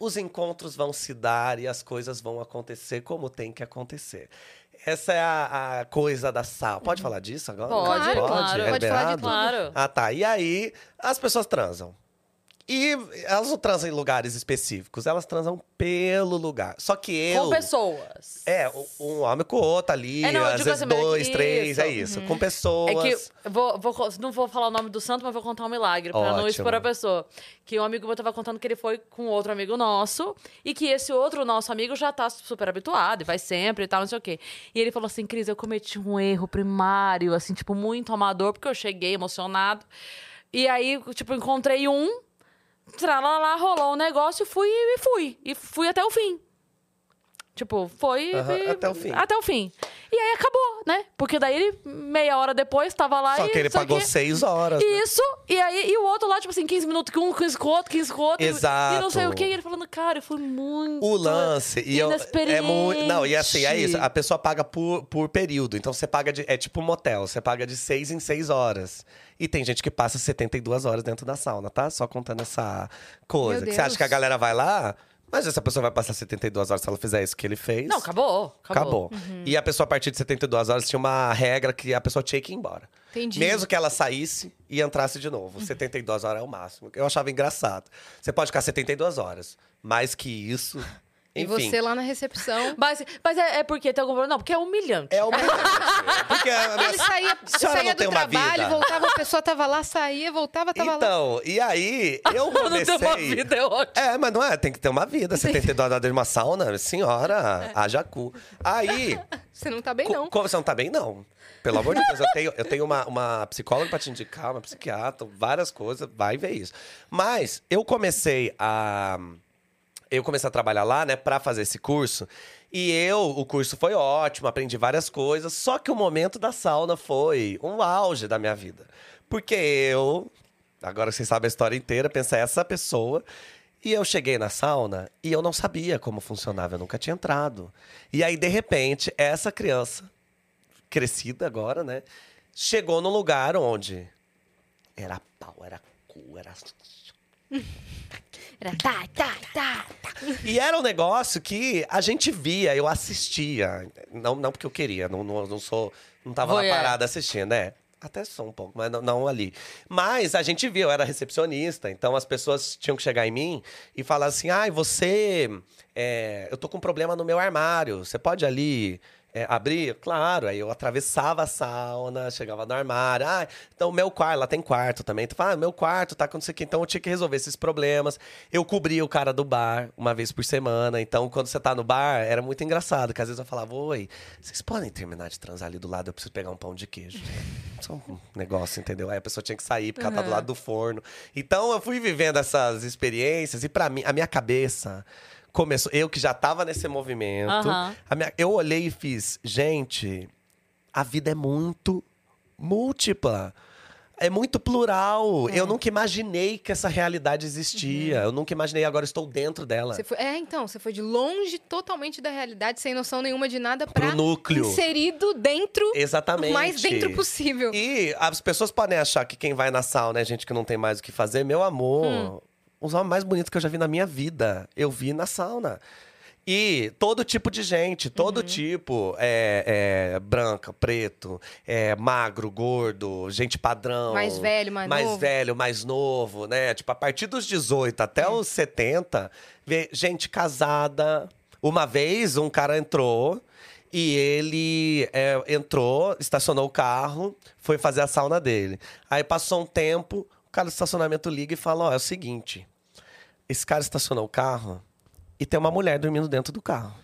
Os encontros vão se dar e as coisas vão acontecer como tem que acontecer. Essa é a, a coisa da sauna. Pode falar disso agora? Pode, Claro, claro. É Pode falar de liberado? Claro. Ah, tá. E aí, as pessoas transam. E elas não transam em lugares específicos, elas transam pelo lugar. Só que eu. Com pessoas. É, um- homem com o outro ali, É, não, às vezes assim, é dois, três, isso. é isso. Com pessoas. É que vou, vou não vou falar o nome do santo, mas vou contar um milagre, pra não Ótimo. expor a pessoa. Que um amigo meu tava contando que ele foi com outro amigo nosso e que esse outro nosso amigo já tá super habituado e vai sempre e tal, não sei o quê. E ele falou assim: Cris, eu cometi um erro primário, assim, tipo, muito amador, porque eu cheguei emocionado. E aí, tipo, encontrei um, tralala, rolou um negócio fui e fui. E fui até o fim. Tipo, foi. Aham, e- até o fim. Até o fim. E aí acabou, né? Porque daí ele, meia hora depois, tava lá Só e. que ele pagou quê. seis horas. né? Isso, e aí e o outro lá, tipo assim, 15 minutos com um, 15 com outro, 15 com outro. Exato. E não sei o quê. E ele falando, cara, eu fui muito. O lance e eu, é muito não e assim é isso a pessoa paga por, por período então você paga de é tipo um motel você paga de seis em seis horas e tem gente que passa 72 horas dentro da sauna tá só contando essa coisa que você acha que a galera vai lá mas essa pessoa vai passar 72 horas se ela fizer isso que ele fez Não, acabou. Acabou. acabou e a pessoa a partir de 72 horas tinha uma regra que a pessoa tinha que ir embora Entendi. mesmo que ela saísse e entrasse de novo. 72 horas é o máximo. Eu achava engraçado. Você pode ficar 72 horas. Mais que isso. E Enfim. você lá na recepção. *laughs* Mas, mas é, é porque tem algum problema? Não, porque é humilhante. É humilhante. *laughs* Porque a minha- Ele saía, A saía tem do trabalho, voltava, a pessoa tava lá, saía, voltava, tava lá. Então, e aí, eu *laughs* Eu não comecei... tenho uma vida, é ótimo. É, mas não é, tem que ter uma vida. 72 horas dentro de uma sauna, senhora, haja cu. Aí, Você não tá bem, não. como você não tá bem, não. Pelo amor de Deus, eu tenho, eu tenho uma, uma psicóloga pra te indicar, uma psiquiatra, várias coisas, vai ver isso. Mas eu comecei a eu comecei a trabalhar lá, né, pra fazer esse curso. E eu, o curso foi ótimo, aprendi várias coisas. Só que o momento da sauna foi um auge da minha vida. Porque eu, agora vocês sabem a história inteira, pensei, essa pessoa. E eu cheguei na sauna e eu não sabia como funcionava, eu nunca tinha entrado. E aí, de repente, essa criança, crescida agora, né, chegou num lugar onde era pau, era cu, era *laughs* Era tá, tá, tá. E era um negócio que a gente via, eu assistia. Não, não porque eu queria, não, não, não sou. Não tava lá Voyeur. parada assistindo, né? Até sou um pouco, mas não, não ali. Mas a gente via, eu era recepcionista, então as pessoas tinham que chegar em mim e falar assim: ai, você. é, eu tô com um problema no meu armário, você pode ali. É, abrir? Claro, aí eu atravessava a sauna, chegava no armário. Ah, então o meu quarto, lá tem quarto também. Tu fala, ah, meu quarto tá com não sei o que. Então eu tinha que resolver esses problemas. Eu cobria o cara do bar uma vez por semana. Então, quando você tá no bar, era muito engraçado. Que às vezes eu falava, oi, vocês podem terminar de transar ali do lado? Eu preciso pegar um pão de queijo. *laughs* Só um negócio, entendeu? Aí a pessoa tinha que sair, porque ela tá do lado do forno. Então eu fui vivendo essas experiências e pra mim, a minha cabeça começou. Eu que já tava nesse movimento, Aham. a minha- eu olhei e fiz, gente, a vida é muito múltipla. É muito plural. Eu nunca imaginei que essa realidade existia. Eu nunca imaginei, agora estou dentro dela. Foi, é, então, você foi de longe totalmente da realidade, sem noção nenhuma de nada, pra Pro núcleo. inserido dentro, Exatamente. o mais dentro possível. E as pessoas podem achar que quem vai na sauna é gente que não tem mais o que fazer. Meu amor, Hum. Os homens mais bonitos que eu já vi na minha vida, eu vi na sauna. E todo tipo de gente, Uhum. todo tipo, é, é, branca, preto, é, magro, gordo, gente padrão. Mais velho, mais novo. velho, mais novo, né? Tipo, a partir dos 18 até Hum. os 70, vê gente casada. Uma vez, um cara entrou e ele é, entrou, estacionou o carro, foi fazer a sauna dele. Aí passou um tempo, cara do estacionamento liga e fala: Ó, é o seguinte, esse cara estacionou o carro e tem uma mulher dormindo dentro do carro.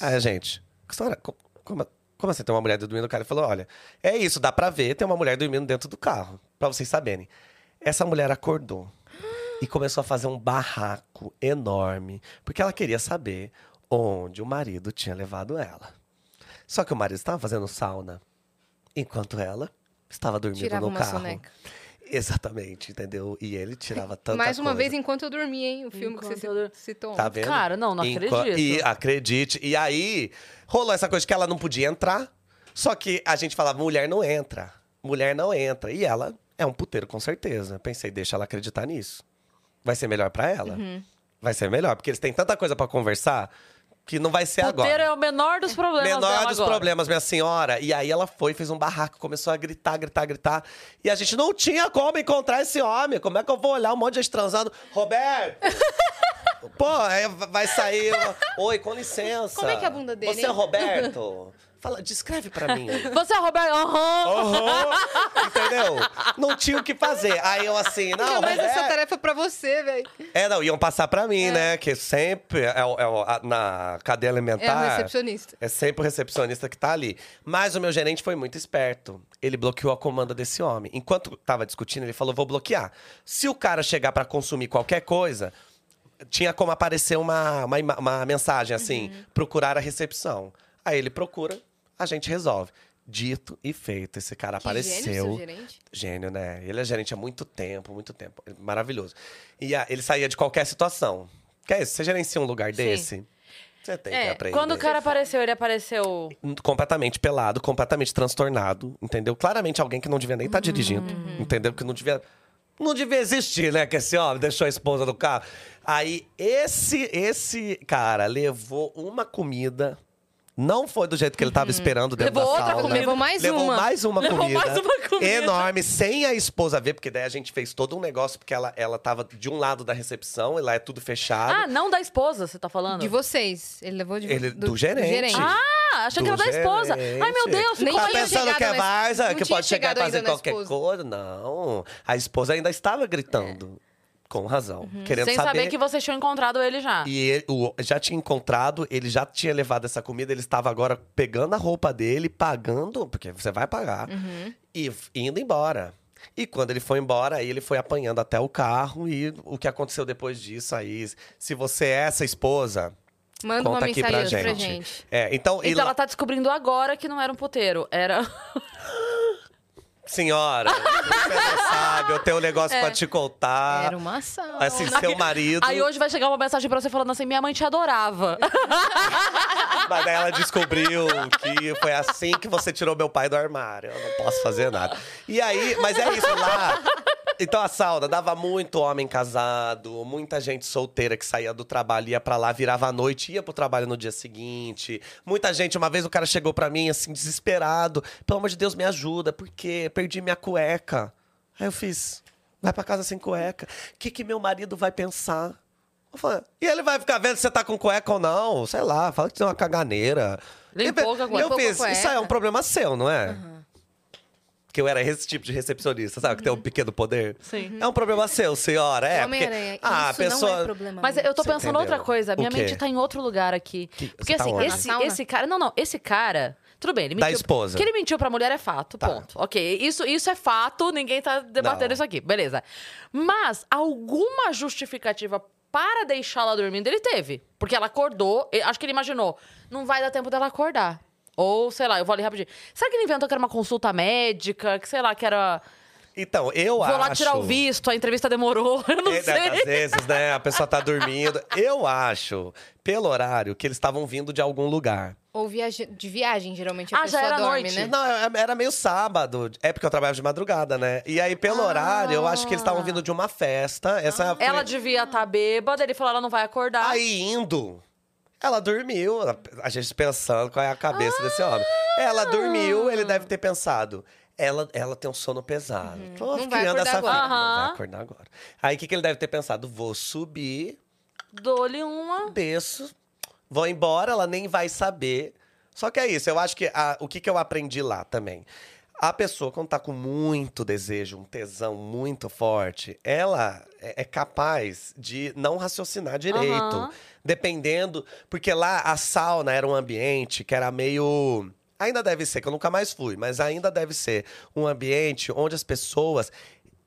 Aí, gente, que história- co- como, como assim tem uma mulher dormindo no carro? Ele falou: olha, é isso, dá pra ver, tem uma mulher dormindo dentro do carro. Pra vocês saberem. Essa mulher acordou e começou a fazer um barraco enorme, porque ela queria saber onde o marido tinha levado ela. Só que o marido estava fazendo sauna enquanto ela estava dormindo Tirava no carro. soneca. Exatamente, entendeu? E ele tirava tanta Mais uma coisa. vez, enquanto eu dormia, hein? O filme Enquanto que você citou. Tá vendo? Cara, não, não Enqua- acredito. E acredite. E aí, rolou essa coisa que ela não podia entrar. Só que a gente falava, mulher não entra. Mulher não entra. E ela é um puteiro, com certeza. Pensei, deixa ela acreditar nisso. Vai ser melhor pra ela. Uhum. Vai ser melhor, porque eles têm tanta coisa pra conversar que não vai ser Puteiro agora. é o menor dos problemas Menor dela dos agora. problemas, minha senhora. E aí ela foi, fez um barraco, começou a gritar, gritar, gritar. E a gente não tinha como encontrar esse homem. Como é que eu vou olhar um monte de gente transando? Roberto! *laughs* Pô, vai sair. Oi, com licença. Como é que é a bunda dele, Você é? Roberto? Fala, descreve pra mim. *laughs* Você é o Roberto? Aham. Aham. Entendeu? Não tinha o que fazer. Aí eu assim, não, Não, mas essa Roberto- tarefa é pra você, velho. É, não, iam passar pra mim, né? Que sempre é, é a- na cadeia É alimentar. o recepcionista. É sempre o recepcionista que tá ali. Mas o meu gerente foi muito esperto. Ele bloqueou a comanda desse homem. Enquanto tava discutindo, ele falou: vou bloquear. Se o cara chegar pra consumir qualquer coisa, tinha como aparecer uma, uma, uma mensagem assim: procurar a recepção. Aí ele procura, a gente resolve. Dito e feito. Esse cara Que apareceu. gênio, gerente. Gênio, né? Ele é gerente há muito tempo, muito tempo. Maravilhoso. E ah, ele saía de qualquer situação. Que é isso? Você gerencia um lugar desse? Você tem que É, aprender. quando o cara apareceu, ele apareceu. Completamente pelado, completamente transtornado, entendeu? Claramente alguém que não devia nem estar dirigindo, entendeu? Que não devia. Não devia existir, né? Que esse homem deixou a esposa do carro. Aí, esse, esse cara levou uma comida. Não foi do jeito que ele estava esperando dentro Levou da outra comida. Levou mais Levou uma. mais uma Levou comida. mais uma comida. Enorme, sem a esposa ver, porque daí a gente fez todo um negócio, porque ela, ela tava de um lado da recepção, e lá é tudo fechado. Ah, não da esposa, você tá falando? De vocês. Ele levou de Ele- do gerente. Ah, achei que era da esposa. gerente. Ai, meu Deus, Nem Tá tinha pensando chegado que é não que tinha pode chegar e chegado fazer ainda na qualquer esposa. coisa? Não. A esposa ainda estava gritando. Com razão. Querendo Sem saber que vocês tinham encontrado ele já. E ele, o, já tinha encontrado, ele já tinha levado essa comida, ele estava agora pegando a roupa dele, pagando, porque você vai pagar, Uhum. e indo embora. E quando ele foi embora, aí ele foi apanhando até o carro. E o que aconteceu depois disso aí? Se você é essa esposa, Manda uma conta aqui mensagem pra pra gente. gente. É, então, e Então lá- ela tá descobrindo agora que não era um puteiro. Era. *laughs* senhora, *laughs* você não sabe, eu tenho um negócio pra te contar. Era uma ação. Assim, seu marido. Aí hoje vai chegar uma mensagem pra você falando assim: minha mãe te adorava. *laughs* Mas daí ela descobriu que foi assim que você tirou meu pai do armário. Eu não posso fazer nada. E aí, mas é isso lá. Então a sauna dava muito homem casado, muita gente solteira que saía do trabalho, ia pra lá, virava à noite, ia pro trabalho no dia seguinte. Muita gente, uma vez o cara chegou pra mim assim, desesperado: pelo amor de Deus, me ajuda, porque perdi minha cueca. Aí eu fiz: vai pra casa sem cueca. O que, que meu marido vai pensar? Eu falei, e ele vai ficar vendo se você tá com cueca ou não? Sei lá, fala que tem uma caganeira. Limpou E cueca. eu a fiz, isso aí é um problema seu, não é? Que eu era esse tipo de recepcionista, sabe? Que tem um pequeno poder. Sim. É um problema seu, senhora. É, porque... Homem-Aranha, Ah, a isso pessoa... não é problema Mas meu. eu tô Você pensando entendeu? outra coisa. O Minha quê? mente tá em outro lugar aqui. Que- Porque você tá assim, onde? esse, Na sauna? esse cara. Não, não, esse cara. Tudo bem, ele Da mentiu. esposa. Que ele mentiu pra mulher é fato, Tá. ponto. Ok, isso, isso é fato, ninguém tá debatendo Não. isso aqui, beleza. Mas alguma justificativa para deixá-la dormindo ele teve. Porque ela acordou, e- acho que ele imaginou, não vai dar tempo dela acordar. Ou, sei lá, eu vou ali rapidinho. Será que ele inventou que era uma consulta médica? Que, sei lá, que era. Então, eu Vou acho... lá tirar o visto, a entrevista demorou. *laughs* Eu não É, sei. Às vezes, né? A pessoa tá dormindo. Eu acho, pelo horário, que eles estavam vindo de algum lugar. Ou viaja... de viagem, geralmente a Ah, já pessoa era dorme, noite? né? Não, é- era meio sábado. É porque eu trabalhava de madrugada, né? E aí, pelo horário, eu acho que eles estavam vindo de uma festa. Essa foi- Ela devia estar bêbada, ele falou, ela não vai acordar. Aí indo, ela dormiu. a- gente pensando qual é a cabeça desse homem. Ela dormiu, ele deve ter pensado. Ela, ela tem um sono pesado. Tô Não vai criando acordar essa agora. filha. Não vai acordar agora. Aí o que, que ele deve ter pensado? Vou subir, Dou-lhe uma. desço, vou embora, ela nem vai saber. Só que é isso, eu acho que a- o que, que eu aprendi lá também. A pessoa, quando tá com muito desejo, um tesão muito forte, ela é é capaz de não raciocinar direito. Aham. Dependendo. Porque lá a sauna era um ambiente que era meio. Ainda deve ser, que eu nunca mais fui, mas ainda deve ser um ambiente onde as pessoas.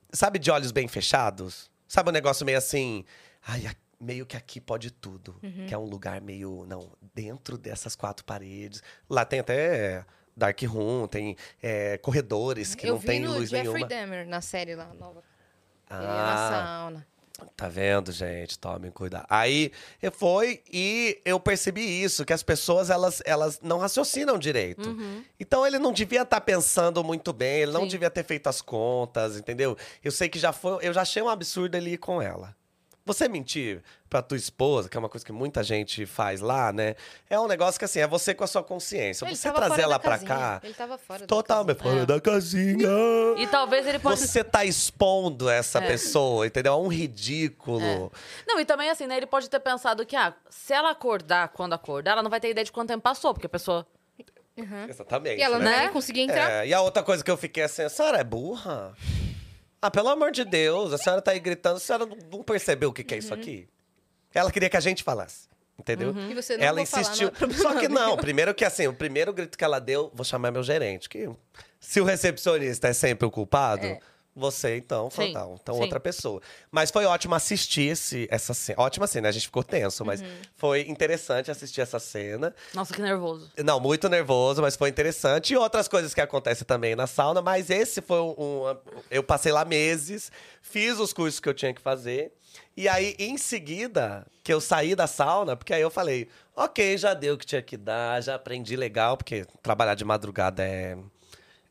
Sabe, de olhos bem fechados? Sabe um negócio meio assim. Ai, meio que aqui pode tudo. Que é um lugar meio. Não, dentro dessas quatro paredes. Lá tem até dark room, tem é, corredores que eu não vi tem luz Jeffrey nenhuma. Dahmer, na série lá, nova. Ele Ah. na sauna. Tá vendo, gente? Tomem cuidado. Aí eu foi e eu percebi isso, que as pessoas elas, elas não raciocinam direito. Então ele não devia estar pensando muito bem, ele não Sim. devia ter feito as contas, entendeu? Eu sei que já foi, eu já achei um absurdo ir com ela. Você mentir pra tua esposa, que é uma coisa que muita gente faz lá, né? É um negócio que assim, é você com a sua consciência. Ele você trazer ela da pra casinha. cá, Ele tava fora da totalmente casinha. fora É. da casinha. E talvez ele pode. Você tá expondo essa É. pessoa, entendeu? É um ridículo. Não, e também assim, né? Ele pode ter pensado que, ah, se ela acordar quando acordar, ela não vai ter ideia de quanto tempo passou, porque a pessoa. Uhum. Exatamente. E ela não né? vai nem conseguir entrar. É, e a outra coisa que eu fiquei assim, a senhora é burra? Ah, pelo amor de Deus, a senhora tá aí gritando, a senhora não- não percebeu o que, que é isso Uhum. aqui? Ela queria que a gente falasse, entendeu? E você não Ela vou falar, insistiu. não é Só que meu. não, primeiro que assim, o primeiro grito que ela deu, vou chamar meu gerente, que se o recepcionista é sempre o culpado, É. você então, Sim, não, então sim. outra pessoa. Mas foi ótimo assistir esse, essa cena. Ótima cena, a gente ficou tenso, mas Uhum. foi interessante assistir essa cena. Nossa, que nervoso. Não, muito nervoso, mas foi interessante. E outras coisas que acontecem também na sauna, mas esse foi um. um- eu passei lá meses, fiz os cursos que eu tinha que fazer. E aí, em seguida, que eu saí da sauna, porque aí eu falei, ok, já deu o que tinha que dar, já aprendi legal, porque trabalhar de madrugada é.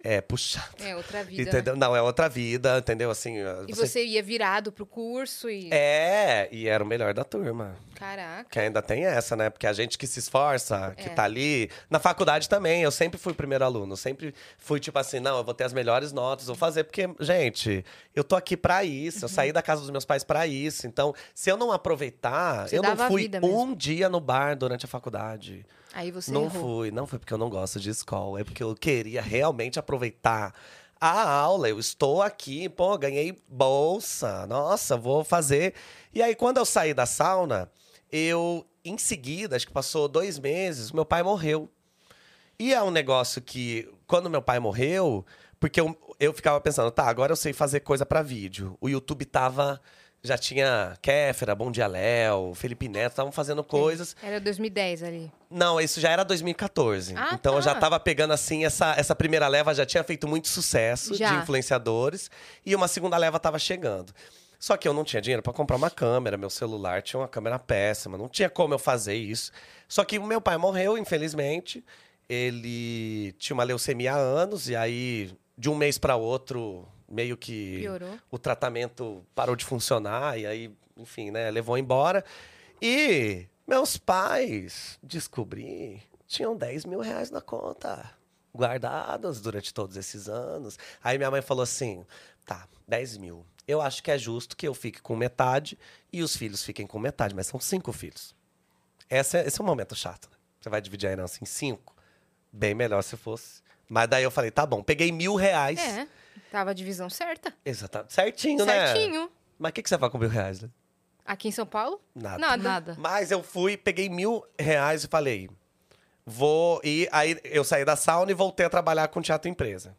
É puxado. É outra vida. né? Entendeu? Não, é outra vida, entendeu? Assim, E você ia virado pro curso e. É, e era o melhor da turma. Caraca. Que ainda tem essa, né? Porque a gente que se esforça, que É. tá ali. Na faculdade também, eu sempre fui primeiro aluno. Sempre fui tipo assim, não, eu vou ter as melhores notas, vou fazer. Porque, gente, eu tô aqui pra isso. Eu Uhum. saí da casa dos meus pais pra isso. Então, se eu não aproveitar, Você eu não fui um mesmo. dia no bar durante a faculdade. Aí você não errou. fui, não foi porque eu não gosto de escola. É porque eu queria realmente aproveitar. A aula, eu estou aqui, pô, ganhei bolsa, nossa, vou fazer. E aí, quando eu saí da sauna, eu, em seguida, acho que passou dois meses, meu pai morreu. E é um negócio que, quando meu pai morreu, Porque eu, eu ficava pensando, tá, agora eu sei fazer coisa pra vídeo. O YouTube tava. Já tinha Kéfera, Bom Dia Léo, Felipe Neto, estavam fazendo coisas. Era 2010 ali. Não, isso já era 2014. Ah, então eu já tá. tava pegando assim, essa, essa primeira leva já tinha feito muito sucesso Já. de influenciadores. E uma segunda leva tava chegando. Só que eu não tinha dinheiro pra comprar uma câmera, meu celular tinha uma câmera péssima, não tinha como eu fazer isso. Só que o meu pai morreu, infelizmente. Ele tinha uma leucemia há anos, e aí, de um mês para outro, meio que Piorou. o tratamento parou de funcionar, e aí, enfim, né, levou embora. E meus pais, descobri, tinham 10 mil reais na conta, guardados durante todos esses anos. Aí minha mãe falou assim: tá, 10 mil. Eu acho que é justo que eu fique com metade e os filhos fiquem com metade, mas são cinco filhos. Esse é, esse é um momento chato. Né? Você vai dividir a herança em cinco? Bem melhor se fosse. Mas daí eu falei, tá bom, peguei mil reais. É, tava a divisão certa. Exatamente. Certinho, né? Certinho. Mas o que, que você vai com mil reais, né? Aqui em São Paulo? Nada. Nada. Nada. Mas eu fui, peguei mil reais e falei, vou ir. Aí eu saí da sauna e voltei a trabalhar com teatro empresa.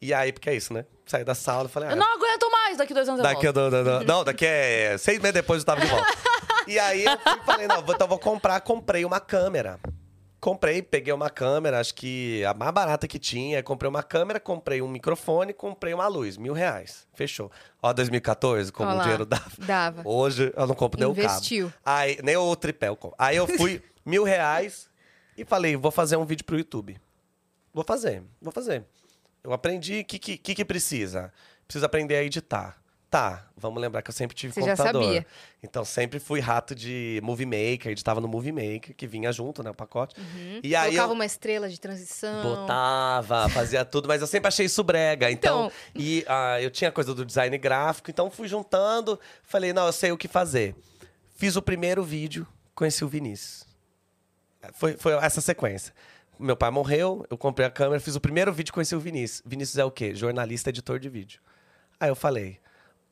E aí, porque é isso, né? Saí da sauna e falei, ah, Eu não aguento mais daqui dois anos eu Daqui, volto. a do- do- do- *laughs* não, daqui é seis meses depois eu tava de volta. e aí eu fui, e falei, não, então vou comprar. Comprei uma câmera. Comprei, peguei uma câmera, acho que a mais barata que tinha. Comprei uma câmera, comprei um microfone, comprei uma luz. Mil reais. Fechou. Ó, 2014, como Ó o dinheiro dava. Dava. Hoje eu não compro nem o cabo. Investiu. Aí, nem o tripé eu compro. Aí eu fui, *laughs* mil reais, e falei, vou fazer um vídeo pro YouTube. Vou fazer, vou fazer. Eu aprendi o que, que, que que precisa. Precisa aprender a editar. Tá, vamos lembrar que eu sempre tive Você já computador. sabia. Então sempre fui rato de Movie Maker, editava no Movie Maker, que vinha junto, né, o pacote. E aí Colocava eu uma estrela de transição. botava, fazia tudo, mas eu sempre achei isso brega. Então, Então- e ah, eu tinha coisa do design gráfico, então fui juntando, falei, não, eu sei o que fazer. Fiz o primeiro vídeo, conheci o Vinícius. Foi, foi essa sequência. Meu pai morreu, eu comprei a câmera, fiz o primeiro vídeo, conheci o Vinícius. Vinícius é o quê? Jornalista, editor de vídeo. Aí eu falei,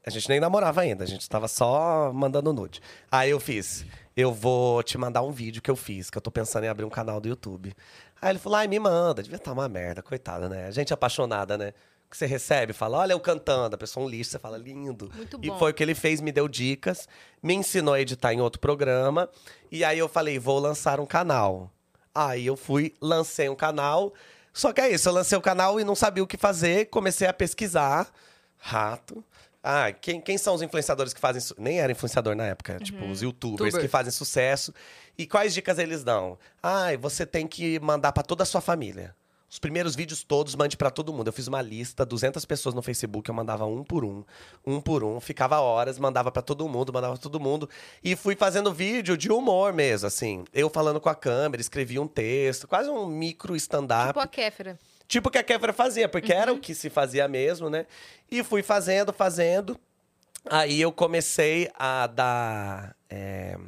a gente nem namorava ainda, a gente tava só mandando nude. Aí eu fiz, eu vou te mandar um vídeo que eu fiz, que eu tô pensando em abrir um canal do YouTube. Aí ele falou, ai, me manda. Devia estar uma merda, coitada, né? A gente é apaixonada, né? Que você recebe, fala, olha eu cantando, a pessoa um lixo, você fala, lindo. Muito E bom. foi o que ele fez, me deu dicas, me ensinou a editar em outro programa. E aí eu falei, vou lançar um canal. Aí eu fui, lancei um canal. Só que é isso, eu lancei o canal e não sabia o que fazer, comecei a pesquisar. Rato. Ah, quem, quem são os influenciadores que fazem. su- Nem era influenciador na época, tipo, os youtubers Youtuber. que fazem sucesso. E quais dicas eles dão? Ah, você tem que mandar pra toda a sua família. Os primeiros vídeos todos, mande pra todo mundo. Eu fiz uma lista, 200 pessoas no Facebook, eu mandava um por um, um por um, ficava horas, mandava pra todo mundo, mandava pra todo mundo. E fui fazendo vídeo de humor mesmo, assim. Eu falando com a câmera, escrevi um texto, quase um micro stand-up. Tipo a Kéfera. Tipo o que a Kéfera fazia, porque era o que se fazia mesmo, né? E fui fazendo, fazendo. Aí eu comecei a dar. é,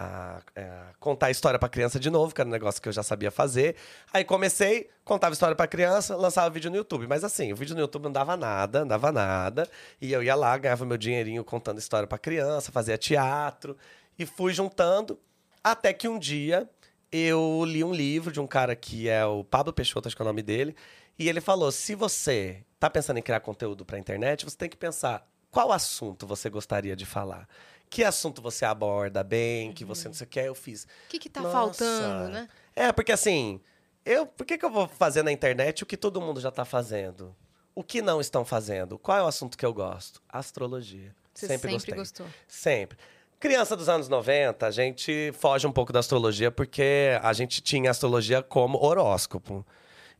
a, é, contar a história pra criança de novo, que era um negócio que eu já sabia fazer. Aí comecei, contava história pra criança, lançava vídeo no YouTube. Mas assim, o vídeo no YouTube não dava nada, não dava nada. E eu ia lá, ganhava meu dinheirinho contando história pra criança, fazia teatro. E fui juntando, até que um dia eu li um livro de um cara que é o Pablo Peixoto, acho que é o nome dele. E ele falou: se você tá pensando em criar conteúdo pra internet, você tem que pensar qual assunto você gostaria de falar. Que assunto você aborda bem, que você não sei o que. Eu fiz. O que que tá Nossa. faltando, né? É, porque assim, eu, por que, que eu vou fazer na internet o que todo mundo já tá fazendo? O que não estão fazendo? Qual é o assunto que eu gosto? Astrologia. Você sempre, sempre, gostei. gostou. Sempre. Criança dos anos 90, a gente foge um pouco da astrologia porque a gente tinha astrologia como horóscopo.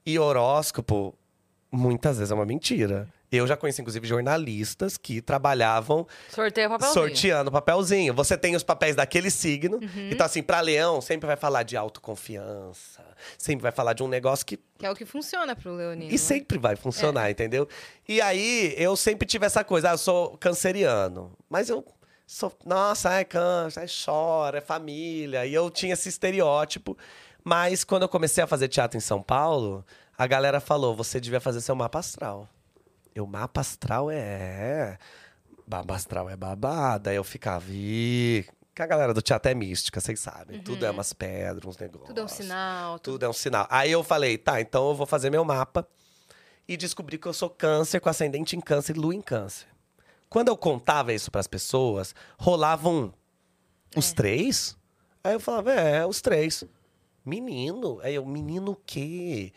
E horóscopo, muitas vezes, é uma mentira. Eu já conheci, inclusive, jornalistas que trabalhavam Sorteio papelzinho. sorteando papelzinho. Você tem os papéis daquele signo. Então, assim, pra leão, sempre vai falar de autoconfiança. Sempre vai falar de um negócio que Que é o que funciona pro Leonino. e né? sempre vai funcionar, entendeu? E aí, eu sempre tive essa coisa, ah, eu sou canceriano. Mas eu sou, nossa, é câncer, aí chora, é família. E eu tinha esse estereótipo. Mas quando eu comecei a fazer teatro em São Paulo, a galera falou, você devia fazer seu mapa astral. Eu, mapa astral é... Mapa astral é babada. Aí eu ficava, ih... Que a galera do teatro é mística, vocês sabem. Tudo é umas pedras, uns negócios. Tudo é um sinal. Tudo... Tudo é um sinal. Aí eu falei, tá, então eu vou fazer meu mapa. e descobri que eu sou câncer, com ascendente em câncer e lua em câncer. Quando eu contava isso para as pessoas, rolavam os três. Aí eu falava, é, os três. Menino. Aí eu, menino o quê?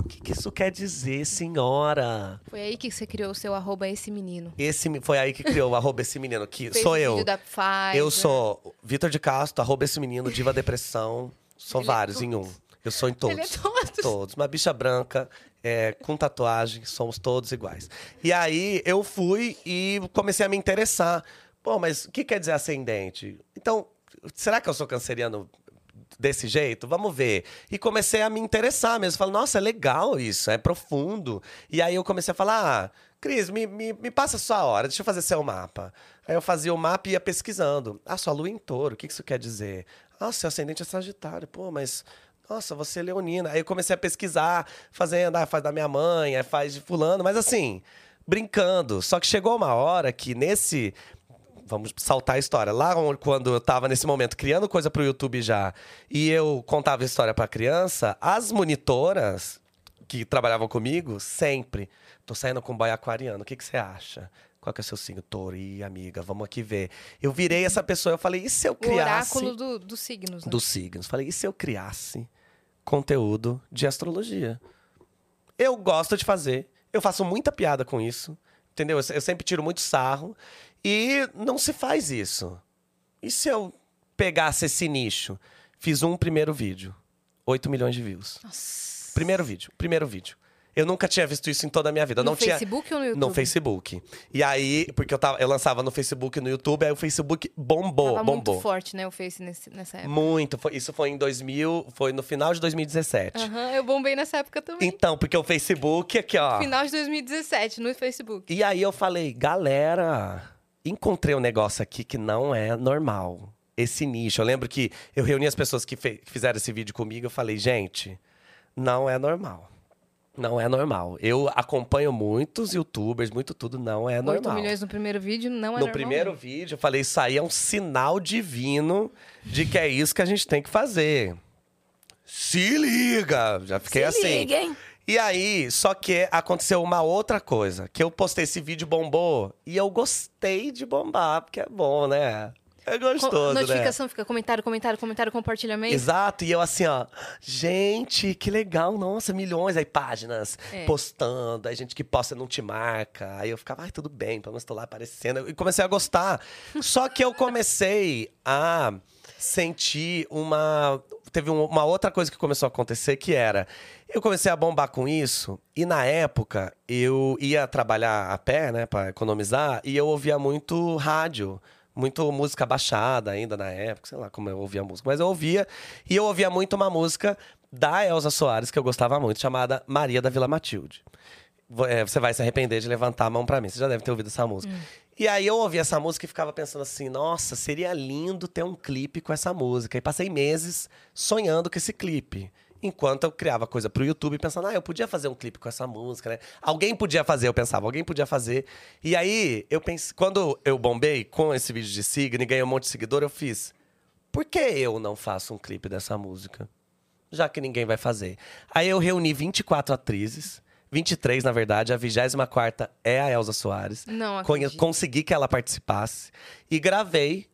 O que, que isso quer dizer, senhora? Foi aí que você criou o seu arroba esse menino. Esse foi aí que criou o arroba esse menino, que Fez sou eu. da Pfizer. Eu sou Vitor de Castro, arroba esse menino, diva depressão. Sou Ele é vários em um. Eu sou em todos. Ele é todos. Todos. Uma bicha branca, é, com tatuagem, somos todos iguais. E aí eu fui e comecei a me interessar. Pô, mas o que quer dizer ascendente? Então, será que eu sou canceriano desse jeito? Vamos ver. E comecei a me interessar mesmo. Falei, nossa, é legal isso, é profundo. E aí eu comecei a falar, ah, Cris, me, me, me passa a sua hora, deixa eu fazer seu mapa. Aí eu fazia o mapa e ia pesquisando. Ah, sua lua em touro, o que isso quer dizer? Ah, seu ascendente é sagitário. Pô, mas nossa, você é leonina. Aí eu comecei a pesquisar, fazendo, ah, faz da minha mãe, faz de fulano, mas assim, brincando. Só que chegou uma hora que nesse. Vamos saltar a história. Lá quando eu tava nesse momento criando coisa pro YouTube já, e eu contava história pra criança, as monitoras que trabalhavam comigo, sempre. Tô saindo com um boy aquariano, o que, que você acha? Qual que é o seu signo? Touro, Ih, amiga, vamos aqui ver. Eu virei essa pessoa, eu falei, e se eu O criasse oráculo do- dos signos, né? dos signos. Falei, e se eu criasse conteúdo de astrologia? Eu gosto de fazer, eu faço muita piada com isso, entendeu? Eu, sempre tiro muito sarro e não se faz isso. E se eu pegasse esse nicho? Fiz um primeiro vídeo, 8 milhões de views. Nossa. Primeiro vídeo, primeiro vídeo. Eu nunca tinha visto isso em toda a minha vida. No não tinha Facebook ou no YouTube? no Facebook. E aí, porque eu, tava, eu lançava no Facebook e no YouTube, aí o Facebook bombou, Tava bombou. muito forte, né, o Face nesse- nessa época. Muito. Foi- isso foi em 2000, foi no final de 2017. Aham, eu bombei nessa época também. Então, porque o Facebook aqui, ó. Final de 2017, no Facebook. E aí eu falei, galera, encontrei um negócio aqui que não é normal. Esse nicho. Eu lembro que eu reuni as pessoas que, que fizeram esse vídeo comigo. Eu falei, gente, não é normal. Não é normal. Eu acompanho muitos youtubers, muito tudo, não é 8 normal. milhões no primeiro vídeo não é no normal, primeiro não. vídeo, eu falei, isso aí é um sinal divino de que é isso que a gente tem que fazer. Se liga! Já fiquei Se assim. liga, hein? E aí, só que aconteceu uma outra coisa. Que eu postei esse vídeo bombou e eu gostei de bombar, porque é bom, né? É gostoso, né? Notificação fica comentário, comentário, comentário, compartilhamento. Exato, e eu assim, ó, gente, que legal, nossa, milhões aí, páginas É. postando, aí gente que posta não te marca. Aí eu ficava, ai, tudo bem, pelo menos tô lá aparecendo. E comecei a gostar. Só que eu comecei a sentir uma. Teve um- uma outra coisa que começou a acontecer que era. Eu comecei a bombar com isso, e na época eu ia trabalhar a pé, né, pra economizar, e eu ouvia muito rádio muito música baixada ainda na época, sei lá como eu ouvia música, mas eu ouvia e eu ouvia muito uma música da Elza Soares que eu gostava muito, chamada Maria da Vila Matilde. É, Você vai se arrepender de levantar a mão pra mim, você já deve ter ouvido essa música. E aí eu ouvia essa música e ficava pensando assim, nossa, seria lindo ter um clipe com essa música. E passei meses sonhando com esse clipe. Enquanto eu criava coisa pro YouTube, pensando, ah, eu podia fazer um clipe com essa música, né? Alguém podia fazer, eu pensava, alguém podia fazer. E aí, eu pensei, quando eu bombei com esse vídeo de signo e ganhei um monte de seguidor, eu fiz, por que eu não faço um clipe dessa música? Já que ninguém vai fazer. Aí eu reuni 24 atrizes, 23 na verdade, a 24 é a Elza Soares. Não acredito. consegui que ela participasse e gravei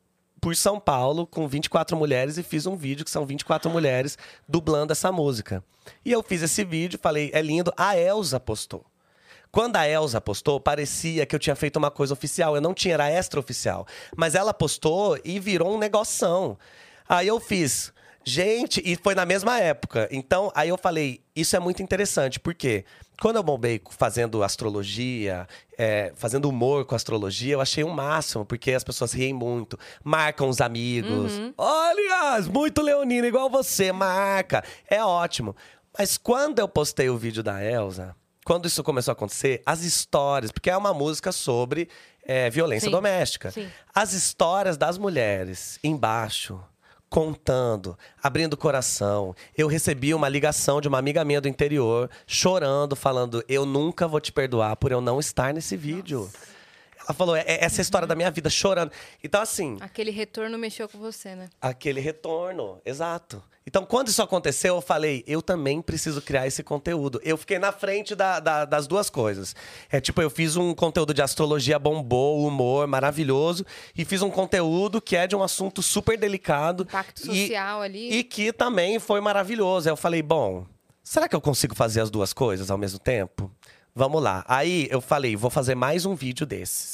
por São Paulo com 24 mulheres e fiz um vídeo que são 24 mulheres dublando essa música. E eu fiz esse vídeo, falei, é lindo, a Elza postou. Quando a Elza postou, parecia que eu tinha feito uma coisa oficial. Eu não tinha, era extra-oficial. Mas ela postou e virou um negoção. Aí eu fiz, gente, e foi na mesma época. Então, aí eu falei, isso é muito interessante, porque quando eu bombei fazendo astrologia, é, fazendo humor com astrologia, eu achei um máximo, porque as pessoas riem muito, marcam os amigos. Olha, muito leonina, igual você, marca. É ótimo. Mas quando eu postei o vídeo da Elza, quando isso começou a acontecer, as histórias, porque é uma música sobre é, violência Sim, doméstica. sim. As histórias das mulheres embaixo, contando, abrindo o coração. Eu recebi uma ligação de uma amiga minha do interior, chorando, falando: Eu nunca vou te perdoar por eu não estar nesse vídeo. Ela falou, é, é essa é a história da minha vida, chorando. Então, assim, Aquele retorno mexeu com você, né? aquele retorno, exato. Então, quando isso aconteceu, eu falei, eu também preciso criar esse conteúdo. Eu fiquei na frente da- da- das duas coisas. É tipo, eu fiz um conteúdo de astrologia bombou, humor maravilhoso, e fiz um conteúdo que é de um assunto super delicado. Impacto e- social ali. e que também foi maravilhoso. Eu falei, bom, será que eu consigo fazer as duas coisas ao mesmo tempo? Vamos lá. Aí eu falei, vou fazer mais um vídeo desses.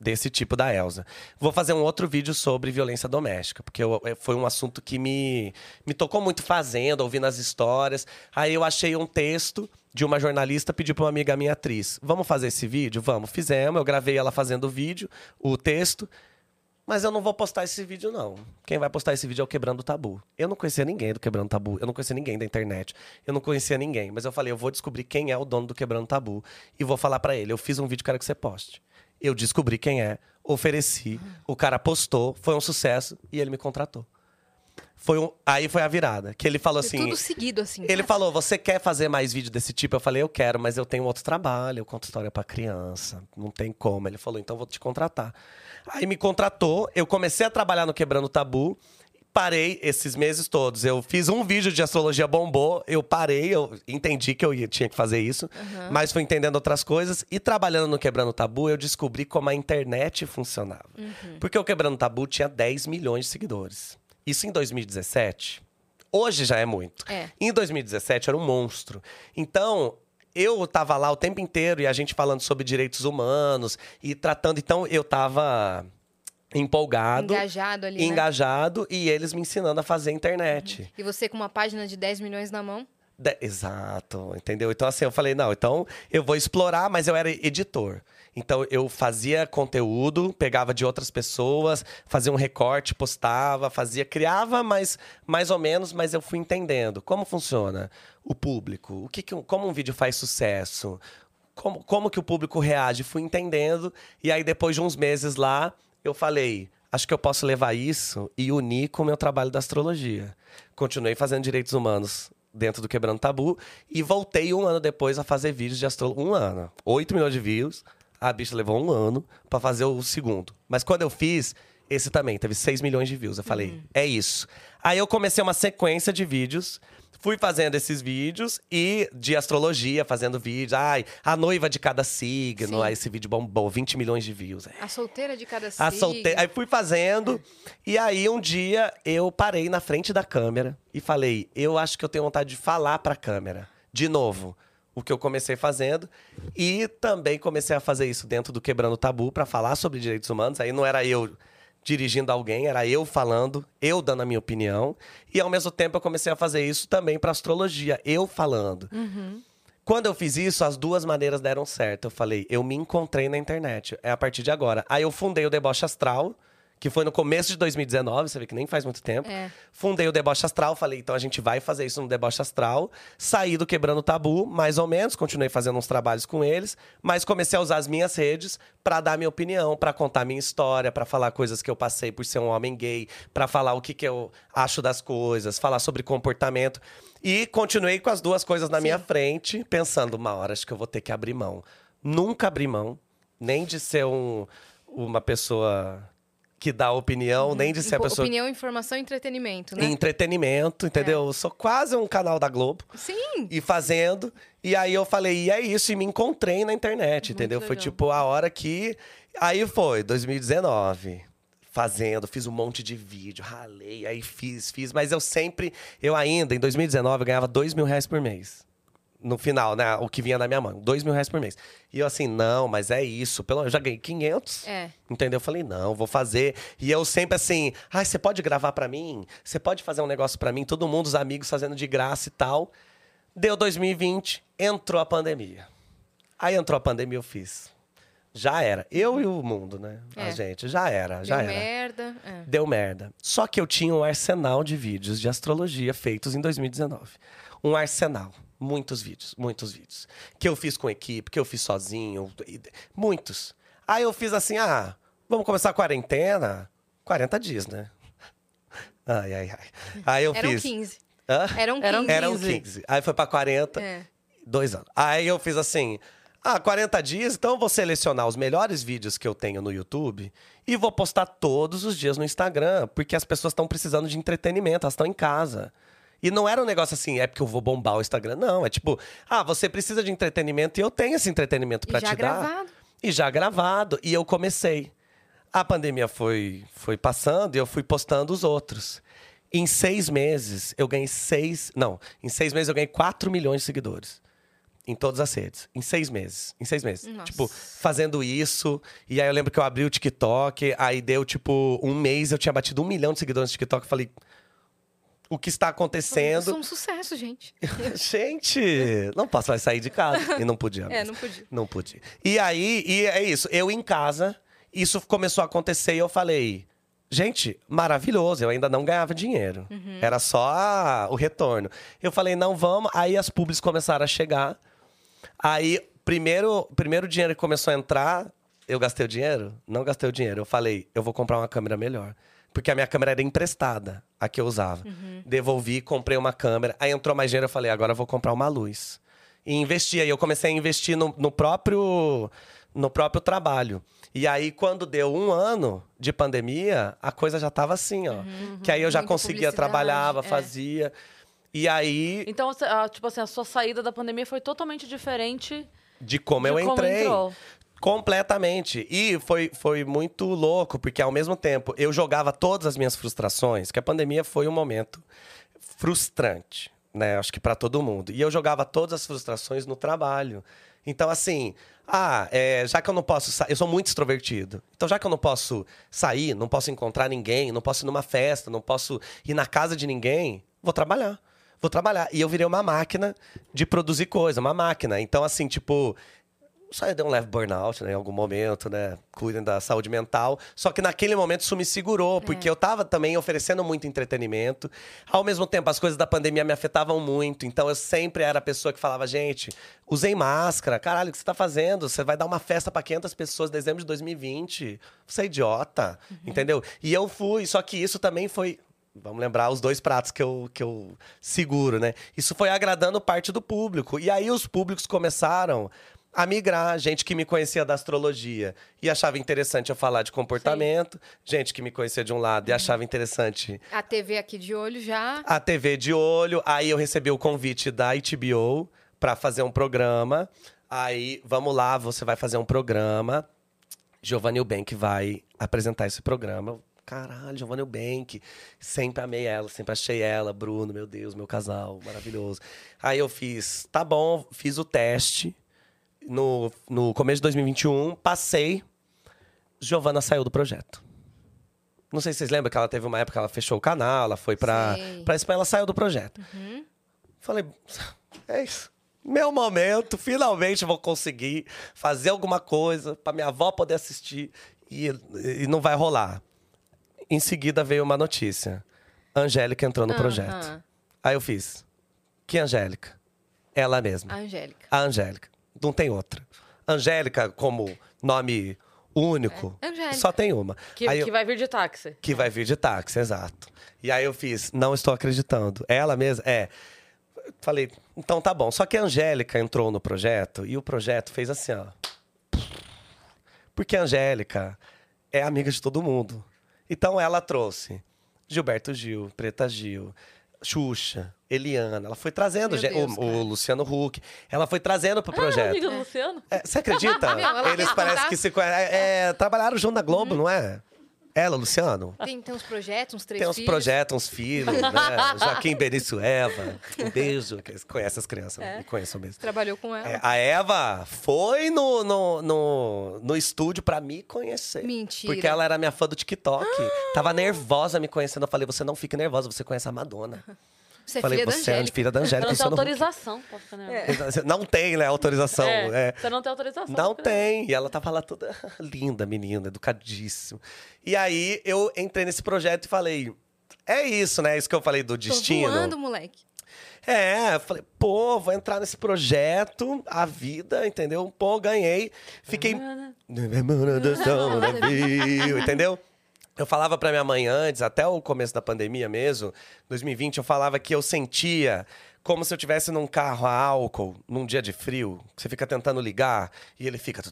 Desse tipo da Elsa. Vou fazer um outro vídeo sobre violência doméstica, porque eu- eh, foi um assunto que me, me tocou muito fazendo, ouvindo as histórias. Aí eu achei um texto de uma jornalista, pedi para uma amiga minha atriz: Vamos fazer esse vídeo? Vamos, fizemos. Eu gravei ela fazendo o vídeo, o texto. Mas eu não vou postar esse vídeo, não. Quem vai postar esse vídeo é o Quebrando o Tabu. Eu não conhecia ninguém do Quebrando Tabu. Eu não conhecia ninguém da internet. Eu não conhecia ninguém. Mas eu falei, eu vou descobrir quem é o dono do Quebrando Tabu. E vou falar pra ele, eu fiz um vídeo, quero que você poste. Eu descobri quem é, ofereci, o cara postou, foi um sucesso e ele me contratou. Foi um, aí foi a virada. Que ele falou Foi assim. tudo seguido, assim. Ele falou: Você quer fazer mais vídeo desse tipo? Eu falei: Eu quero, mas eu tenho outro trabalho. Eu conto história pra criança. Não tem como. Ele falou: Então vou te contratar. Aí me contratou. Eu comecei a trabalhar no Quebrando o Tabu. Parei esses meses todos. Eu fiz um vídeo de astrologia bombou. Eu parei, eu entendi que eu ia- tinha que fazer isso. Mas fui entendendo outras coisas. E trabalhando no Quebrando Tabu, eu descobri como a internet funcionava. Porque o Quebrando Tabu tinha 10 milhões de seguidores. Isso em 2017. Hoje já é muito. É. Em 2017 era um monstro. Então, eu tava lá o tempo inteiro e a gente falando sobre direitos humanos e tratando. Então, eu tava empolgado, Engajado ali, né? engajado e eles me ensinando a fazer internet. E você com uma página de 10 milhões na mão. De- Exato, entendeu? Então, assim, eu falei, não, então eu vou explorar, mas eu era editor. Então, eu fazia conteúdo, pegava de outras pessoas, fazia um recorte, postava, fazia, criava, mas mais ou menos, mas eu fui entendendo como funciona o público, o que, que como um vídeo faz sucesso, como, como que o público reage, fui entendendo. E aí, depois de uns meses lá, eu falei, acho que eu posso levar isso e unir com o meu trabalho da astrologia. Continuei fazendo direitos humanos dentro do Quebrando Tabu e voltei um ano depois a fazer vídeos de astrologia. Um ano. 8 milhões de views. A bicha levou um ano pra fazer o segundo. Mas quando eu fiz, esse também teve 6 milhões de views. Eu falei, é isso. Aí eu comecei uma sequência de vídeos. Fui fazendo esses vídeos e de astrologia, fazendo vídeos. Ai, a noiva de cada signo. Sim. Aí esse vídeo bombou, 20 milhões de views. É. A solteira de cada A signo. solte... Aí fui fazendo. E aí um dia eu parei na frente da câmera e falei: eu acho que eu tenho vontade de falar pra câmera. De novo. O que eu comecei fazendo. E também comecei a fazer isso dentro do Quebrando o Tabu pra falar sobre direitos humanos. Aí não era eu dirigindo alguém, era eu falando, eu dando a minha opinião. E ao mesmo tempo eu comecei a fazer isso também pra astrologia, eu falando. Quando eu fiz isso, as duas maneiras deram certo. Eu falei, eu me encontrei na internet. É a partir de agora. Aí eu fundei o Deboche Astral, que foi no começo de 2019, você vê que nem faz muito tempo. É. Fundei o Deboche Astral, falei, então a gente vai fazer isso no Deboche Astral. Saí do Quebrando o Tabu, mais ou menos, continuei fazendo uns trabalhos com eles, mas comecei a usar as minhas redes pra dar minha opinião, pra contar minha história, pra falar coisas que eu passei por ser um homem gay, pra falar o que, que eu acho das coisas, falar sobre comportamento. E continuei com as duas coisas na minha frente, pensando, uma hora acho que eu vou ter que abrir mão. Nunca abri mão, nem de ser um, uma pessoa que dá opinião, nem de ser a pessoa Opinião, informação e entretenimento, né? entretenimento, entendeu? Eu sou quase um canal da Globo. Sim. E fazendo. E aí eu falei, e é isso, e me encontrei na internet, entendeu? Foi legal. tipo a hora que. Aí foi, 2019. Fazendo, fiz um monte de vídeo, ralei, aí fiz, fiz. Mas eu sempre, eu ainda, em 2019, eu ganhava dois mil reais por mês. No final, né? O que vinha na minha mão, dois mil reais por mês. E eu assim, não, mas é isso. Pelo, eu já ganhei 500. É. Entendeu? Eu falei, não, vou fazer. E eu sempre assim, ai, você pode gravar pra mim? Você pode fazer um negócio pra mim? Todo mundo, os amigos fazendo de graça e tal. Deu 2020, entrou a pandemia. Aí entrou a pandemia, eu fiz. Já era. Eu e o mundo, né? A É. gente, já era, já Deu era. merda. É. Deu merda. Só que eu tinha um arsenal de vídeos de astrologia feitos em 2019. Um arsenal. Muitos vídeos, muitos vídeos. Que eu fiz com equipe, que eu fiz sozinho. Muitos. Aí eu fiz assim: ah, vamos começar a quarentena? 40 dias, né? *laughs* Ai, ai, ai. Aí eu Eram fiz. 15. Hã? Eram 15. Eram Eram 15. 15. Aí foi pra 40. É. Dois anos. Aí eu fiz assim. Ah, 40 dias, então eu vou selecionar os melhores vídeos que eu tenho no YouTube e vou postar todos os dias no Instagram, porque as pessoas estão precisando de entretenimento, elas estão em casa. E não era um negócio assim, é porque eu vou bombar o Instagram. Não, é tipo, ah, você precisa de entretenimento e eu tenho esse entretenimento para te dar. gravado. E já gravado. E eu comecei. A pandemia foi, foi passando e eu fui postando os outros. Em seis meses, eu ganhei seis. Não, em seis meses eu ganhei 4 milhões de seguidores. Em todas as redes. Em seis meses. Em seis meses. Nossa. Tipo, fazendo isso. E aí eu lembro que eu abri o TikTok. Aí deu, tipo, um mês eu tinha batido um milhão de seguidores no TikTok. Eu falei. O que está acontecendo? sou um sucesso, gente. *laughs* Gente, não posso mais sair de casa. E não podia. *laughs* É, não podia. Não podia. E aí, e é isso. Eu em casa, isso começou a acontecer e eu falei. Gente, maravilhoso. Eu ainda não ganhava dinheiro. Era só a- o retorno. Eu falei, não, vamos. Aí as pubs começaram a chegar. Aí, primeiro, primeiro dinheiro que começou a entrar, eu gastei o dinheiro? Não gastei o dinheiro. Eu falei, eu vou comprar uma câmera melhor. Porque a minha câmera era emprestada, a que eu usava. Devolvi, comprei uma câmera. Aí entrou mais dinheiro, eu falei, agora eu vou comprar uma luz. E investi. Aí eu comecei a investir no, no próprio no próprio trabalho. E aí, quando deu um ano de pandemia, a coisa já tava assim, ó. Que aí eu já Muita conseguia, trabalhava, é. fazia. E aí, Então, tipo assim, a sua saída da pandemia foi totalmente diferente de como de eu como entrei. entrou. Completamente. E foi, foi muito louco, porque ao mesmo tempo eu jogava todas as minhas frustrações, que a pandemia foi um momento frustrante, né? Acho que para todo mundo. E eu jogava todas as frustrações no trabalho. Então, assim, ah, é, já que eu não posso sair, eu sou muito extrovertido. Então, já que eu não posso sair, não posso encontrar ninguém, não posso ir numa festa, não posso ir na casa de ninguém, vou trabalhar. Vou trabalhar. E eu virei uma máquina de produzir coisa, uma máquina. Então, assim, tipo, só eu dei um leve burnout, né, em algum momento, né? Cuidem da saúde mental. Só que naquele momento isso me segurou, porque eu tava também oferecendo muito entretenimento. Ao mesmo tempo, as coisas da pandemia me afetavam muito. Então eu sempre era a pessoa que falava, gente, usem máscara. Caralho, o que você tá fazendo? Você vai dar uma festa pra 500 pessoas em dezembro de 2020. Você é idiota, entendeu? E eu fui, só que isso também foi Vamos lembrar os dois pratos que eu, que eu seguro, né? Isso foi agradando parte do público. E aí os públicos começaram a migrar. Gente que me conhecia da astrologia e achava interessante eu falar de comportamento. Gente que me conhecia de um lado e achava interessante A TV aqui de olho já. a TV de olho. Aí eu recebi o convite da HBO para fazer um programa. Aí, vamos lá, você vai fazer um programa. Giovanni Eubank vai apresentar esse programa. Caralho, Giovanni Eubank. Sempre amei ela, sempre achei ela, Bruno, meu Deus, meu casal, maravilhoso. Aí eu fiz, tá bom, fiz o teste. No, no começo de 2021, passei. Giovana saiu do projeto. Não sei se vocês lembram que ela teve uma época que ela fechou o canal, ela foi pra, Sei. pra Espanha, ela saiu do projeto. Falei, é isso. Meu momento, finalmente vou conseguir fazer alguma coisa pra minha avó poder assistir e, e não vai rolar. Em seguida veio uma notícia. Angélica entrou no projeto. Aí eu fiz. Que Angélica? Ela mesma. A Angélica. A Angélica. Não tem outra. Angélica, como nome único, É, só tem uma. Que, eu- que vai vir de táxi. que vai vir de táxi, exato. E aí eu fiz, não estou acreditando. Ela mesma? É. Falei, então tá bom. Só que a Angélica entrou no projeto e o projeto fez assim, ó. Porque a Angélica é amiga de todo mundo. Então ela trouxe Gilberto Gil, Preta Gil, Xuxa, Eliana. Ela foi trazendo Deus, o, o Luciano Huck. Ela foi trazendo pro Ah, projeto. amiga do Luciano? É, você acredita? *laughs* Meu, ela Eles parecem que se conhecem. É, trabalharam junto na Globo, não é? Ela, Luciano? Tem, tem uns projetos, uns três Tem uns filhos. projetos, uns filhos, *laughs* né? Joaquim Benício Eva. Um beijo. conhecem as crianças, me conheçam mesmo. Trabalhou com ela. É, a Eva foi no, no, no, no estúdio pra me conhecer. Mentira. Porque ela era minha fã do TikTok. Tava nervosa me conhecendo. Eu falei, você não fique nervosa, você conhece a Madonna. *laughs* Você é falei, filha da você é filha da Você Angélica. não tem autorização pra ficar nervosa. Não tem, né, autorização. É, é. Você não tem autorização. Não pra tem. E ela tava lá toda linda, menina, educadíssima. E aí eu entrei nesse projeto e falei. É isso, né? Isso que eu falei do Tô destino. voando, moleque. É, eu falei, pô, vou entrar nesse projeto, a vida, entendeu? Pô, ganhei. Fiquei. Entendeu? Eu falava para minha mãe antes, até o começo da pandemia mesmo, 2020, eu falava que eu sentia como se eu tivesse num carro a álcool, num dia de frio, que você fica tentando ligar e ele fica.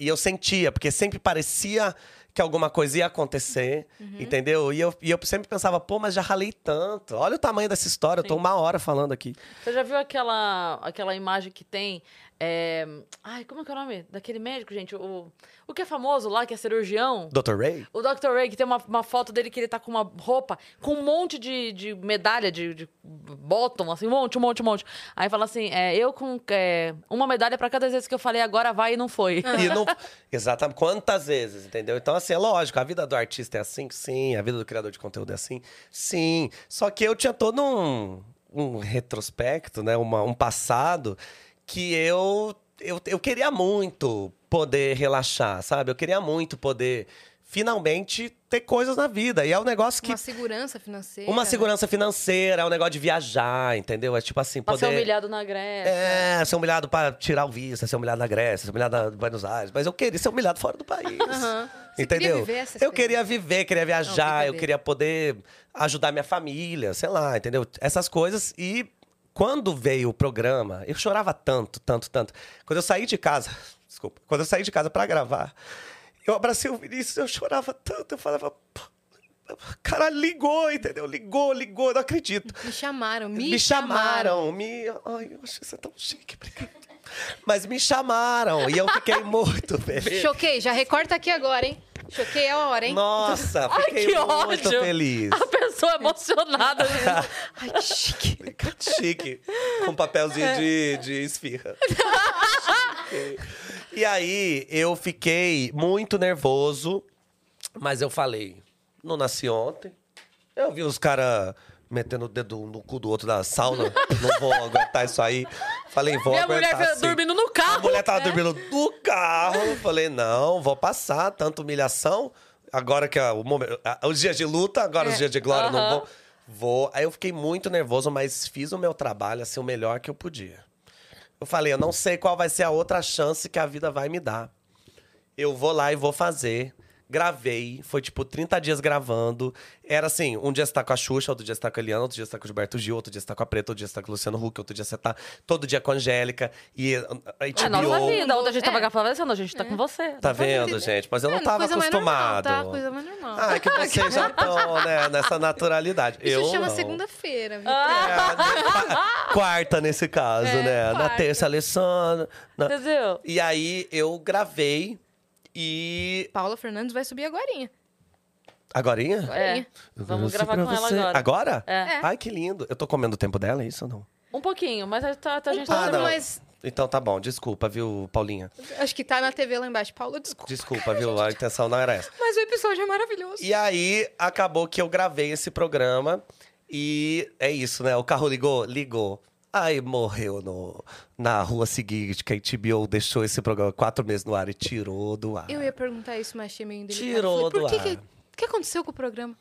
E eu sentia, porque sempre parecia que alguma coisa ia acontecer, uhum. entendeu? E eu, e eu sempre pensava, pô, mas já ralei tanto. Olha o tamanho dessa história, Sim. eu tô uma hora falando aqui. Você já viu aquela, aquela imagem que tem é, Ai, como é que é o nome? Daquele médico, gente? O, o que é famoso lá, que é cirurgião? Dr. Ray? O Dr. Ray, que tem uma, uma foto dele que ele tá com uma roupa com um monte de, de medalha, de, de bottom, assim, um monte, um monte, um monte. Aí fala assim: é, eu com é, uma medalha pra cada vez que eu falei agora vai e não foi. *laughs* E não... Exatamente. Quantas vezes, entendeu? Então, assim, é lógico, a vida do artista é assim, sim. A vida do criador de conteúdo é assim, sim. Só que eu tinha todo um, um retrospecto, né? Uma- um passado que eu, eu, eu queria muito poder relaxar, sabe? Eu queria muito poder finalmente ter coisas na vida. E é um negócio que. Uma segurança financeira. Uma né? segurança financeira, é um negócio de viajar, entendeu? É tipo assim, Pra poder. ser humilhado na Grécia. É, ser humilhado pra tirar o visto, ser humilhado na Grécia, ser humilhado em Buenos Aires. Mas eu queria ser humilhado fora do país. Aham. Você Entendeu? queria viver essa eu queria viver, queria viajar, eu brincadeira. queria poder ajudar minha família, sei lá, entendeu? Essas coisas. E quando veio o programa, eu chorava tanto, tanto, tanto. Quando eu saí de casa, *laughs* desculpa, quando eu saí de casa pra gravar, eu abracei o Vinícius, eu chorava tanto, eu falava. "Pô, Cara, ligou, entendeu? Ligou, ligou, não acredito. Me chamaram, me, Me, chamaram, me. Ai, eu acho isso tão chique, obrigado. Mas me chamaram e eu fiquei *laughs* muito feliz. Choquei, já recorta aqui agora, hein? Choquei é a hora, hein? Nossa, Ai, fiquei que muito ódio. feliz. A pessoa emocionada. gente. *laughs* Ai, que chique. Fica chique. Com papelzinho de, de esfirra. Chique. *laughs* e aí, eu fiquei muito nervoso, mas eu falei, não nasci ontem. Eu vi os caras metendo o dedo no cu do outro da sauna. não vou aguentar isso aí. Falei, vou Minha aguentar mulher sim. dormindo no A carro. mulher tava dormindo no carro. Falei, não, vou passar tanta humilhação. Agora que é o momento, a- os dias de luta, agora os dias de glória, não Aham. vou. Vou. Aí eu fiquei muito nervoso, mas fiz o meu trabalho assim o melhor que eu podia. Eu falei, eu não sei qual vai ser a outra chance que a vida vai me dar. Eu vou lá e vou fazer. Gravei, foi tipo 30 dias gravando. Era assim: um dia você tá com a Xuxa, outro dia você tá com a Eliana, outro dia você tá com o Gilberto Gil, outro dia você tá com a Preta, outro dia você tá com o Luciano Huck, outro dia você tá todo dia com a Angélica. E a É HBO. nossa vida. Ontem a gente tava É. gravando, a gente tá com você. Tá vendo, gente? Mas eu não É, tava coisa mais normal, acostumado. tá? Coisa mais normal. Ah, é que *laughs* vocês já estão, né, nessa naturalidade. Isso eu chama não. segunda-feira, Vitor. Ah. É, né, qua- quarta nesse caso, É, né? Na quarta. terça, Alessandra. na- Entendeu? E aí eu gravei e. Paula Fernandes vai subir agorinha. Agorinha? É. Vamos gravar com ela você. agora. Agora? É. Ai, que lindo. Eu tô comendo o tempo dela, é isso ou não? Um pouquinho, mas a, tá, tá- a Um gente pouco, tá... mas Então tá bom, desculpa, viu, Paulinha? acho que tá na TV lá embaixo. Paula, desculpa. Desculpa, *laughs* viu? A intenção não era essa. Mas o episódio é maravilhoso. E aí, acabou que eu gravei esse programa. E é isso, né? O carro ligou? Ligou. Aí morreu no, na rua seguinte, que a HBO deixou esse programa quatro meses no ar e tirou do ar. Eu ia perguntar isso, mas achei meio indelicado. Tirou Falei, Por do que, ar. que, o que aconteceu com o programa?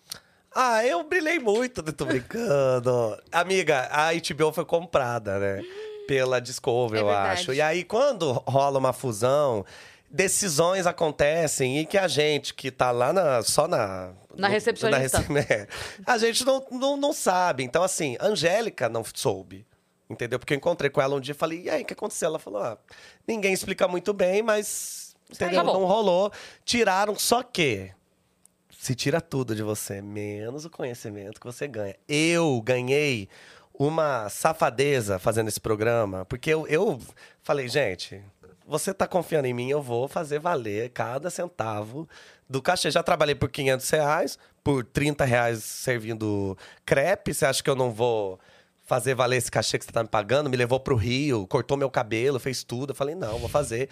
Ah, eu brilhei muito, tô brincando. *laughs* Amiga, a HBO foi comprada, né? Pela Discovery, É eu acho. E aí, quando rola uma fusão, decisões acontecem e que a gente que tá lá na, só na... Na recepcionista. na rece- *laughs* é, a gente não, não, não sabe. Então, assim, a Angélica não soube. Entendeu? Porque eu encontrei com ela um dia e falei, e aí, o que aconteceu? Ela falou, ah, ninguém explica muito bem, mas... Entendeu? Acabou. Não rolou. Tiraram, só que se tira tudo de você, menos o conhecimento que você ganha. Eu ganhei uma safadeza fazendo esse programa, porque eu, eu falei, gente, você tá confiando em mim, eu vou fazer valer cada centavo do cachê. Já trabalhei por 500 reais, por 30 reais servindo crepe, você acha que eu não vou fazer valer esse cachê que você tá me pagando? Me levou pro Rio, cortou meu cabelo, fez tudo. Eu falei, não, vou fazer.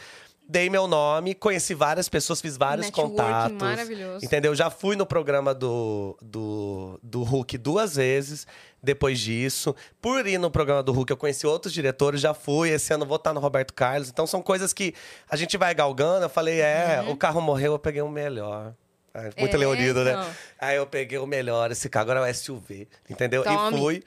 Dei meu nome, conheci várias pessoas, fiz vários Networking contatos. maravilhoso. Entendeu? Já fui no programa do, do, do Hulk duas vezes depois disso. Por ir no programa do Hulk, eu conheci outros diretores, já fui. Esse ano vou estar no Roberto Carlos. Então são coisas que a gente vai galgando. Eu falei, é, o carro morreu, eu peguei o melhor. É, muito Uhum. É, leonino, então. né? Aí eu peguei o melhor, esse carro agora é o SUV, entendeu? Tome. E fui.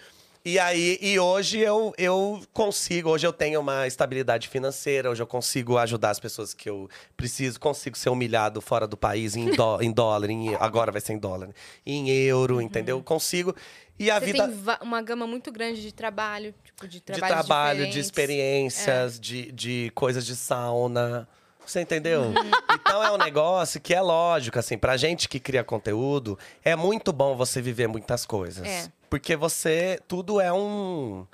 E aí, e hoje eu, eu consigo, hoje eu tenho uma estabilidade financeira, hoje eu consigo ajudar as pessoas que eu preciso, consigo ser humilhado fora do país em, dó, *laughs* em dólar, em- agora vai ser em dólar, em euro, entendeu? Consigo. E a Uhum. Você vida tem uma gama muito grande de trabalho, tipo, de de trabalho, de diferentes. experiências, de, de coisas de sauna. Você entendeu? Uhum. Então é um negócio que é lógico, assim, pra gente que cria conteúdo, é muito bom você viver muitas coisas. É. Porque você. Tudo é um,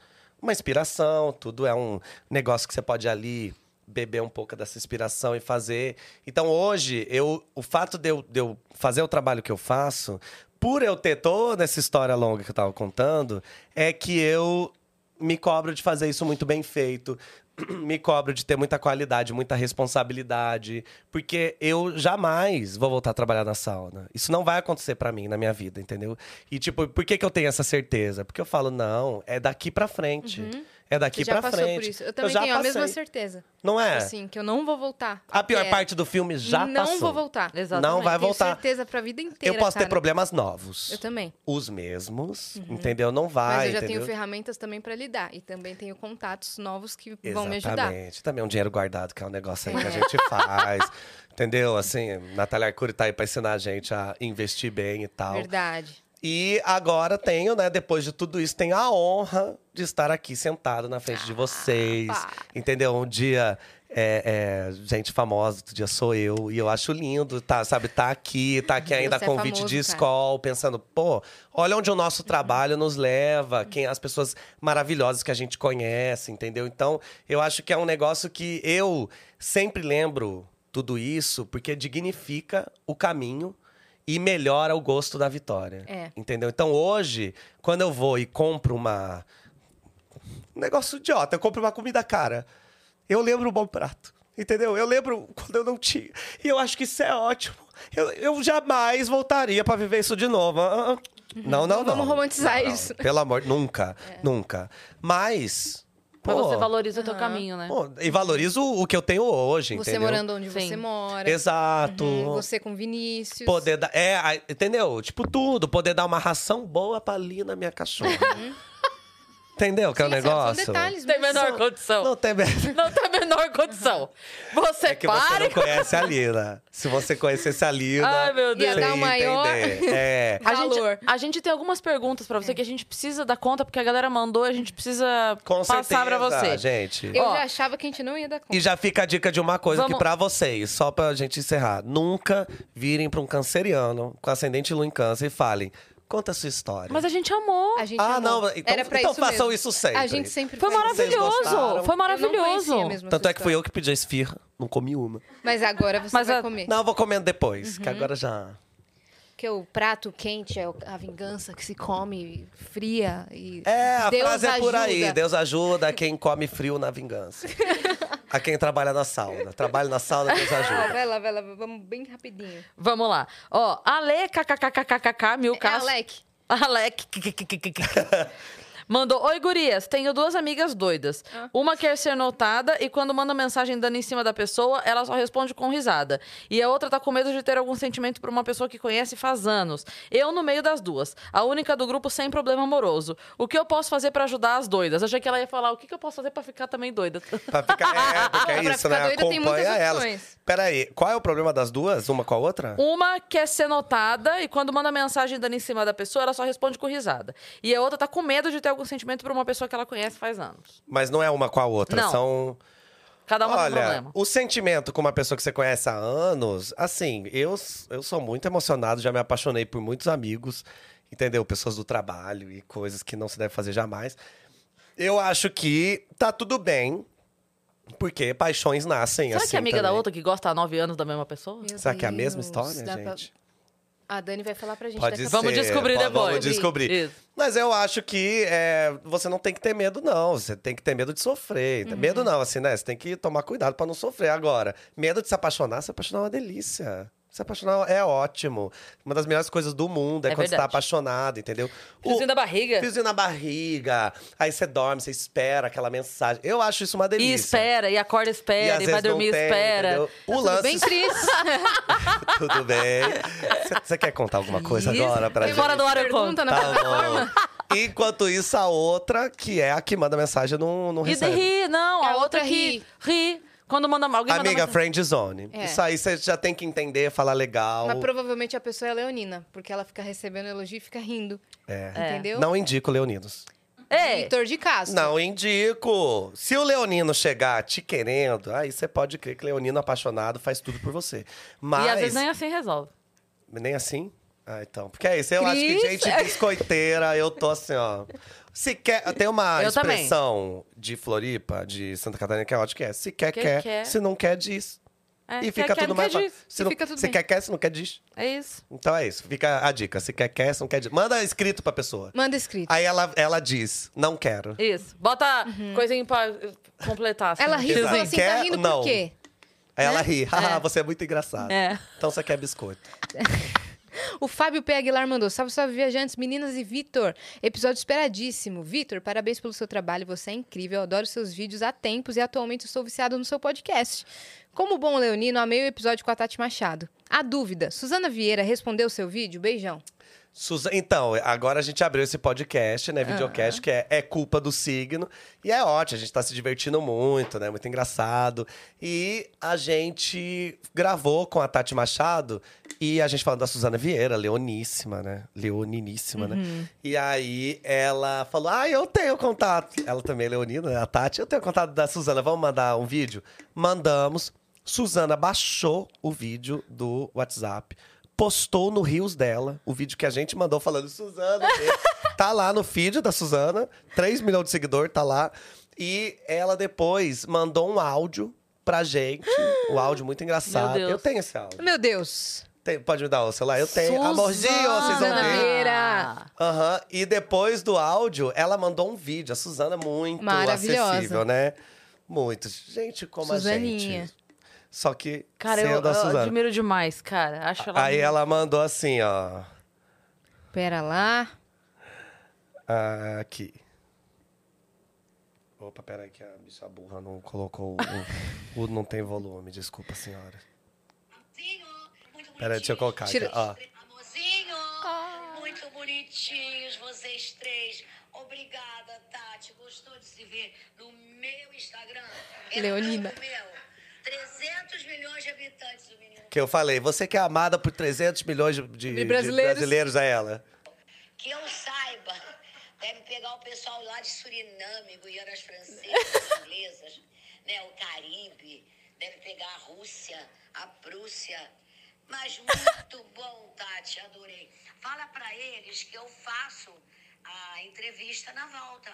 uma inspiração, tudo é um negócio que você pode ali beber um pouco dessa inspiração e fazer. Então hoje, eu, o fato de eu, de eu fazer o trabalho que eu faço, por eu ter toda essa história longa que eu tava contando, é que eu me cobro de fazer isso muito bem feito. *clears throat* Me cobro de ter muita qualidade, muita responsabilidade, porque eu jamais vou voltar a trabalhar na sauna. Isso não vai acontecer pra mim na minha vida, entendeu? E tipo, por que, que eu tenho essa certeza? Porque eu falo, não, é daqui pra frente. É daqui Uhum. Passou frente. por isso. Eu também já tenho a mesma passei. certeza. Não é? Assim, que eu não vou voltar. a pior Até- parte do filme já não passou. vou voltar. Exatamente. Não vai Tenho voltar. certeza pra vida inteira, Eu posso ter cara. problemas novos. Eu também. Os mesmos, entendeu? Não vai, Mas eu já entendeu? tenho ferramentas também pra lidar. E também tenho contatos novos que vão me ajudar. Exatamente. Também um dinheiro guardado, que é um negócio aí que a gente faz. *laughs* Entendeu? Assim, Natália Arcuri tá aí pra ensinar a gente a investir bem e tal. Verdade. E agora tenho, né, depois de tudo isso, tenho a honra de estar aqui sentado na frente de vocês. pá. Entendeu? Um dia. É, é, gente famosa, outro dia sou eu. E eu acho lindo, tá, sabe? Tá aqui, tá aqui ainda a Você é convite famoso, de escola, pensando, pô, olha onde o nosso trabalho nos leva, quem as pessoas maravilhosas que a gente conhece, entendeu? Então, eu acho que é um negócio que eu sempre lembro tudo isso, porque dignifica o caminho e melhora o gosto da vitória. É. Entendeu? Então, hoje, quando eu vou e compro uma. Um negócio idiota, eu compro uma comida cara. Eu lembro o bom prato. Entendeu? Eu lembro quando eu não tinha. E eu acho que isso é ótimo. Eu, eu jamais voltaria pra viver isso de novo. Ah, ah. Não, não, não. Vamos romantizar Não, não. isso. Pelo amor, nunca, *laughs* nunca. Mas. Mas você valoriza o teu caminho, né? pô, e valorizo o que eu tenho hoje, Você entendeu? morando onde Sim. você mora. Exato. Uhum, Você com Vinícius. Poder dar. É, a- entendeu? Tipo, tudo. Poder dar uma ração boa pra Lina, minha cachorra. Entendeu? Que é o Sim, são- negócio. São detalhes, Tem menor condição. Não tem. *laughs* Não tem menor condição. Você É que você pare não *laughs* conhece a Lina. Se você conhecesse a Lina. Ai, meu Deus. você Ia dar o maior-. É. *laughs* A gente, valor. a gente tem algumas perguntas pra você que a gente precisa dar conta, porque a galera mandou e a gente precisa Com passar certeza, pra você. gente. Eu Ó. já achava que a gente não ia dar conta. E já fica a dica de uma coisa Vamos- que pra vocês, só pra gente encerrar. Nunca virem pra um canceriano com ascendente lua em câncer e falem, conta a sua história. Mas a gente amou. A gente Ah, amou. não, então- Era pra então isso façam mesmo. isso sempre. A gente sempre Foi maravilhoso. Foi Eu não maravilhoso. Tanto é que fui eu que pedi a esfirra, não comi uma. Mas agora você Mas vai a- comer. Não, eu vou comendo depois, Uhum. que agora já... Porque o prato quente é a vingança que se come fria e É, a Deus frase é por aí. ajuda. Deus ajuda quem come frio na vingança. *laughs* a quem trabalha na sauna. Trabalha na sauna, Deus ajuda. vai lá, vai lá, vamos bem rapidinho. Vamos lá. Ó, Ale, kkkkkk, mil É casos. Alec. Alec. Mandou, oi gurias, tenho duas amigas doidas. Ah. Uma quer ser notada e quando manda mensagem dando em cima da pessoa, ela só responde com risada. E a outra tá com medo de ter algum sentimento por uma pessoa que conhece faz anos. Eu no meio das duas. A única do grupo sem problema amoroso. O que eu posso fazer pra ajudar as doidas? Achei que ela ia falar, o que, que eu posso fazer pra ficar também doida? Pra ficar, é, porque é *laughs* Pra isso, ficar né? doida tem muitas Acompanha elas. Peraí, qual é o problema das duas? Uma com a outra? Uma quer ser notada e quando manda mensagem dando em cima da pessoa, ela só responde com risada. E a outra tá com medo de ter algum sentimento por uma pessoa que ela conhece faz anos. Mas não é uma com a outra, Não. são... Cada uma tem um Olha, problema. o sentimento com uma pessoa que você conhece há anos, assim, eu, eu sou muito emocionado, já me apaixonei por muitos amigos, entendeu? Pessoas do trabalho e coisas que não se deve fazer jamais. Eu acho que tá tudo bem, porque paixões nascem Será assim que é amiga da também. outra que gosta há nove anos da mesma pessoa? Meu Será que é a mesma Deus, história, dá pra- gente? A Dani vai falar pra gente Pode daqui a ser. Vamos descobrir pode- depois. Vamos descobrir. Isso. Mas eu acho que é, você não tem que ter medo, não. Você tem que ter medo de sofrer. Uhum. Medo não, assim, né? Você tem que tomar cuidado pra não sofrer. Agora, medo de se apaixonar, se apaixonar é uma delícia. Se apaixonar é ótimo. Uma das melhores coisas do mundo é, É quando você tá verdade. apaixonado, entendeu? O- Friozinho da barriga. Fiozinho na barriga. Aí você dorme, você espera aquela mensagem. Eu acho isso uma E delícia. espera, e acorda, E às espera, e, vai vezes não dormir, tem, espera. entendeu? O Tudo lance. bem, Cris? *laughs* Tudo bem. Você- quer contar alguma coisa Isso. agora pra gente? Fora do ar eu conto. Na Tá plataforma. bom. Enquanto isso, a outra, que é a que manda mensagem, não, não E recebe. ri, não. A a outra outra que ri. Quando manda alguém manda Amiga, mensagem- friend zone. É. Isso aí você já tem que entender, falar legal. Mas provavelmente a pessoa é leonina, porque ela fica recebendo elogio e fica rindo. É. Entendeu? Não indico leoninos. É. Vitor de Castro. Não indico. Se o leonino chegar te querendo, aí você pode crer que leonino apaixonado faz tudo por você. Mas E às vezes nem assim resolve. nem assim? Ah, então. Porque é isso. Eu acho que Cris? gente biscoiteira, eu tô assim, ó. Se quer. Tem uma Eu também. expressão de Floripa, de Santa Catarina, que é ótimo que é. Se quer, Que quer. quer. Se não quer, diz. É, e quer, fica quer, tudo não mais quer, fácil. diz. Se, E não, fica tudo se bem. quer, quer. Se não quer, diz. É isso. Então é isso. Fica a dica. Se quer, quer. Se não quer, diz. Manda escrito pra pessoa. Manda escrito. Aí ela, ela diz, não quero. Isso. Bota coisinha pra completar. assim, Uhum. Ela ri e falou assim, Quer? tá rindo Não. por quê? Aí ela ri. *laughs* Haha, É. você é muito engraçado. É. Então você quer biscoito. *laughs* O Fábio P. Aguilar mandou. Salve, salve, viajantes, meninas e Vitor. Episódio esperadíssimo. Vitor, parabéns pelo seu trabalho. Você é incrível. Eu adoro seus vídeos há tempos e atualmente estou viciado no seu podcast. Como bom leonino, amei o episódio com a Tati Machado. A dúvida, Suzana Vieira respondeu seu vídeo? Beijão. Suza- Então, agora a gente abriu esse podcast, né? Videocast, que é, é culpa do signo. E é ótimo, a gente tá se divertindo muito, né? Muito engraçado. E a gente gravou com a Tati Machado e a gente falando da Suzana Vieira, leoníssima, né? Leoniníssima, né? E aí ela falou: Ah, eu tenho contato. Ela também é leonina, né? A Tati, eu tenho contato da Suzana, vamos mandar um vídeo? Mandamos. Suzana baixou o vídeo do WhatsApp postou no Rios dela o vídeo que a gente mandou falando Suzana. *laughs* tá lá no feed da Suzana, 3 milhões de seguidores, tá lá. E ela depois mandou um áudio pra gente, um áudio muito engraçado. Eu tenho esse áudio. Meu Deus. Tem- pode me dar o celular? Eu tenho. Amorzinho, vocês vão Suzana ver. Vieira. Aham. E depois do áudio, ela mandou um vídeo. A Suzana é muito acessível, né? Muito. Gente como Suzaninha. a gente. Só que Cara, eu, sendo a eu Suzana. admiro demais, cara. Acho ela Aí ela mandou assim, ó. Pera lá. Ah, Aqui. Opa, peraí que a bicha burra não colocou o, o- *laughs* Não tem volume, desculpa, senhora. Peraí, deixa eu colocar aqui, ó. Amorzinho, muito bonitinhos vocês três. Obrigada, Tati. Gostou de se ver no meu Instagram? É Leonina. meu. 300 milhões de habitantes o menino. Que eu falei, você que é amada por 300 milhões de, de- de brasileiros. brasileiros, é ela. Que eu saiba, deve pegar o pessoal lá de Suriname, Guianas Francesas, *laughs* inglesas, né? O Caribe, deve pegar a Rússia, a Prússia. Mas muito *laughs* bom, Tati, adorei. Fala pra eles que eu faço a entrevista na volta.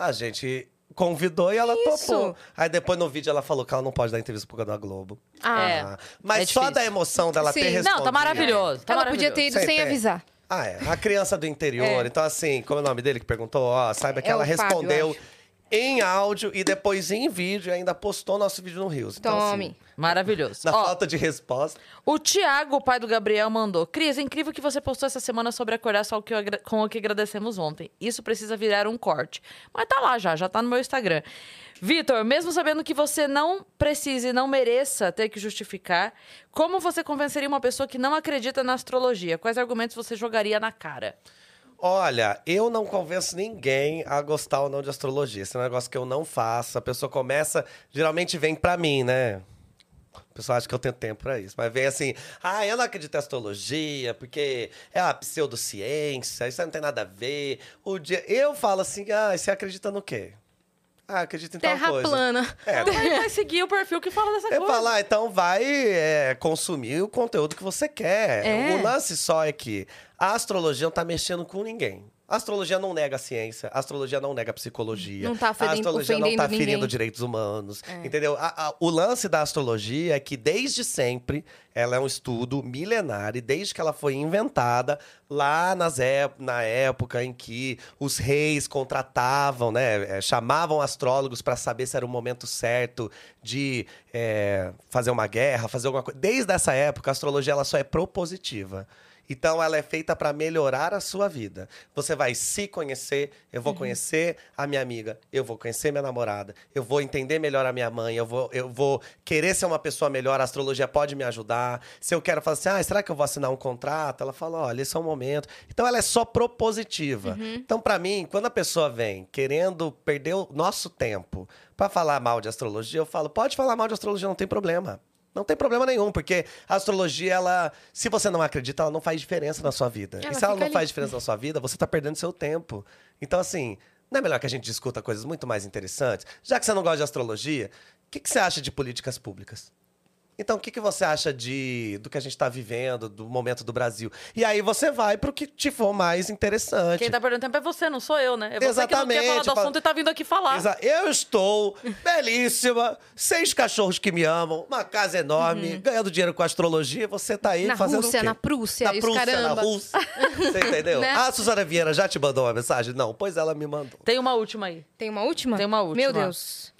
A gente convidou e ela Isso. topou. Aí depois no vídeo ela falou que ela não pode dar entrevista pro canal da Globo. Ah, É. Mas é só da emoção dela Sim. ter respondido. Não, tá maravilhoso. Tá ela podia maravilhoso. ter ido Sem sem avisar. Ah, é. A criança do interior. É. Então, assim, como é o nome dele que perguntou? Ó, saiba que É ela Fábio, respondeu acho. Em áudio e depois em vídeo e ainda postou nosso vídeo no Rios. Então, Tome. assim, Maravilhoso. na Ó, falta de resposta. O Tiago, o pai do Gabriel, mandou. Cris, é incrível que você postou essa semana sobre acordar só o que eu agra- com o que agradecemos ontem. Isso precisa virar um corte. Mas tá lá já, já tá no meu Instagram. Vitor, mesmo sabendo que você não precisa e não mereça ter que justificar, como você convenceria uma pessoa que não acredita na astrologia? Quais argumentos você jogaria na cara? Olha, eu não convenço ninguém a gostar ou não de astrologia. Esse é um negócio que eu não faço. A pessoa começa, geralmente vem pra mim, né? O pessoal acha que eu tenho tempo pra isso. Mas vem assim, ah, eu não acredito em astrologia, porque é uma pseudociência, isso não tem nada a ver. O dia... Eu falo assim, ah, você acredita no quê? Ah, acredito em tal Terra coisa. plana. É, Vai, vai seguir o perfil que fala dessa eu coisa. falo, ah, então vai é, consumir o conteúdo que você quer. É. O lance só é que a astrologia não tá mexendo com ninguém. A astrologia não nega a ciência, a astrologia não nega a psicologia. Não tá a ofendendo- astrologia não tá ofendendo ferindo ninguém. direitos humanos. É. Entendeu? A- a- o lance da astrologia é que desde sempre ela é um estudo milenar e desde que ela foi inventada lá nas ép- na época em que os reis contratavam, né, é, chamavam astrólogos para saber se era o momento certo de é, fazer uma guerra, fazer alguma coisa. Desde essa época a astrologia ela só é propositiva. Então ela é feita para melhorar a sua vida. Você vai se conhecer, eu vou conhecer a minha amiga, eu vou conhecer minha namorada, eu vou entender melhor a minha mãe, eu vou, eu vou querer ser uma pessoa melhor, a astrologia pode me ajudar. Se eu quero falar assim, ah, será que eu vou assinar um contrato? Ela fala, olha, esse é o momento. Então ela é só propositiva. Então, para mim, quando a pessoa vem querendo perder o nosso tempo para falar mal de astrologia, eu falo, pode falar mal de astrologia, não tem problema. Não tem problema nenhum, porque a astrologia, ela, se você não acredita, ela não faz diferença na sua vida. Ela e se ela não faz ali. diferença na sua vida, você tá perdendo seu tempo. Então, assim, não é melhor que a gente discuta coisas muito mais interessantes? Já que você não gosta de astrologia, o que, que você acha de políticas públicas? Então, o que, que você acha de do que a gente está vivendo, do momento do Brasil? E aí você vai pro que te for mais interessante. Quem tá perdendo tempo é você, não sou eu, né? É você que não quer Exatamente, falar do assunto e tá vindo aqui falar. Exa- Eu estou belíssima, seis cachorros que me amam, uma casa enorme, ganhando dinheiro com astrologia. Você tá aí Uhum. Na fazendo Rússia, o quê? na Prússia, na Prússia, caramba. na Rússia. Você *laughs* entendeu? Né? A Suzana Vieira já te mandou uma mensagem? Não, pois ela me mandou. Tem uma última aí. Tem uma última? Tem uma última. Meu Deus.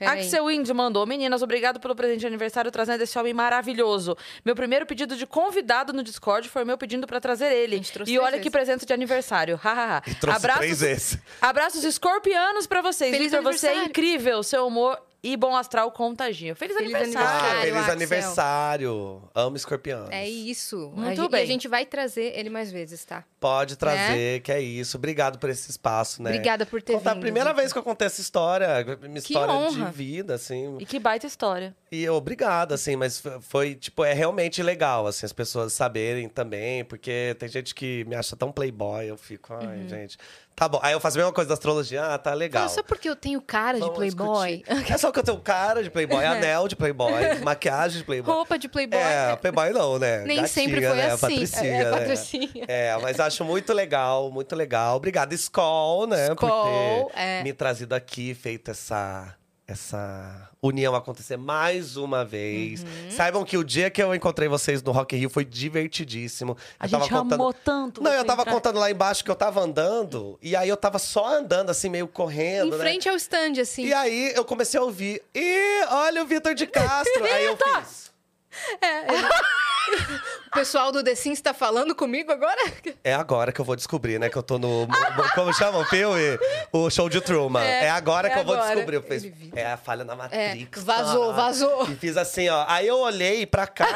Axel Indy mandou. Meninas, obrigado pelo presente de aniversário trazendo esse homem maravilhoso. Meu primeiro pedido de convidado no Discord foi meu pedindo pra trazer ele. E olha que presente de aniversário. Hahaha. E trouxe Abraços, três vezes. abraços escorpianos pra vocês. Feliz Victor, você é incrível. Seu humor e bom astral contagia. Feliz, Feliz aniversário. Ah, feliz Axel. aniversário. Amo escorpião. É isso. Muito a gente, bem. E a gente vai trazer ele mais vezes, tá? Pode trazer, que é isso. Obrigado por esse espaço, né? Obrigada por ter Contar vindo. a primeira Vitor. vez que eu contei essa história, minha história de honra. vida, assim. E que baita história. E obrigado, assim, mas foi, tipo, é realmente legal, assim, as pessoas saberem também, porque tem gente que me acha tão playboy, eu fico, ai, Uhum. gente. Tá bom. Aí eu faço a mesma coisa da astrologia, ah, tá legal. Só porque eu tenho cara de Vamos playboy, discutir. *laughs* É só que eu tenho cara de playboy, *laughs* anel de playboy, maquiagem de playboy. roupa de playboy. É, playboy não, né? *laughs* Nem Gatinha, sempre foi né? assim. Patricinha, é, né? patricinha. É, mas acho muito legal, muito legal. Obrigada, Skol, né? Skol, por ter é. me trazido aqui, feito essa, essa união acontecer mais uma vez. Uhum. Saibam que o dia que eu encontrei vocês no Rock in Rio foi divertidíssimo. A Eu gente amou tanto. Não, eu tava entrar. contando lá embaixo que eu tava andando, e aí eu tava só andando, assim, meio Em correndo, né? frente ao stand, assim. E aí eu comecei a ouvir. Ih, olha o Vitor de *laughs* Castro! aí eu fiz. *laughs* O pessoal do The Sims tá falando comigo agora? É agora que eu vou descobrir, né? Que eu tô no. Como chama o filme? O show de Truman. É, É, agora é que eu vou agora. descobrir. Eu fiz, é a falha na Matrix. É, vazou, Ah. vazou. E fiz assim, ó. Aí eu olhei pra cá,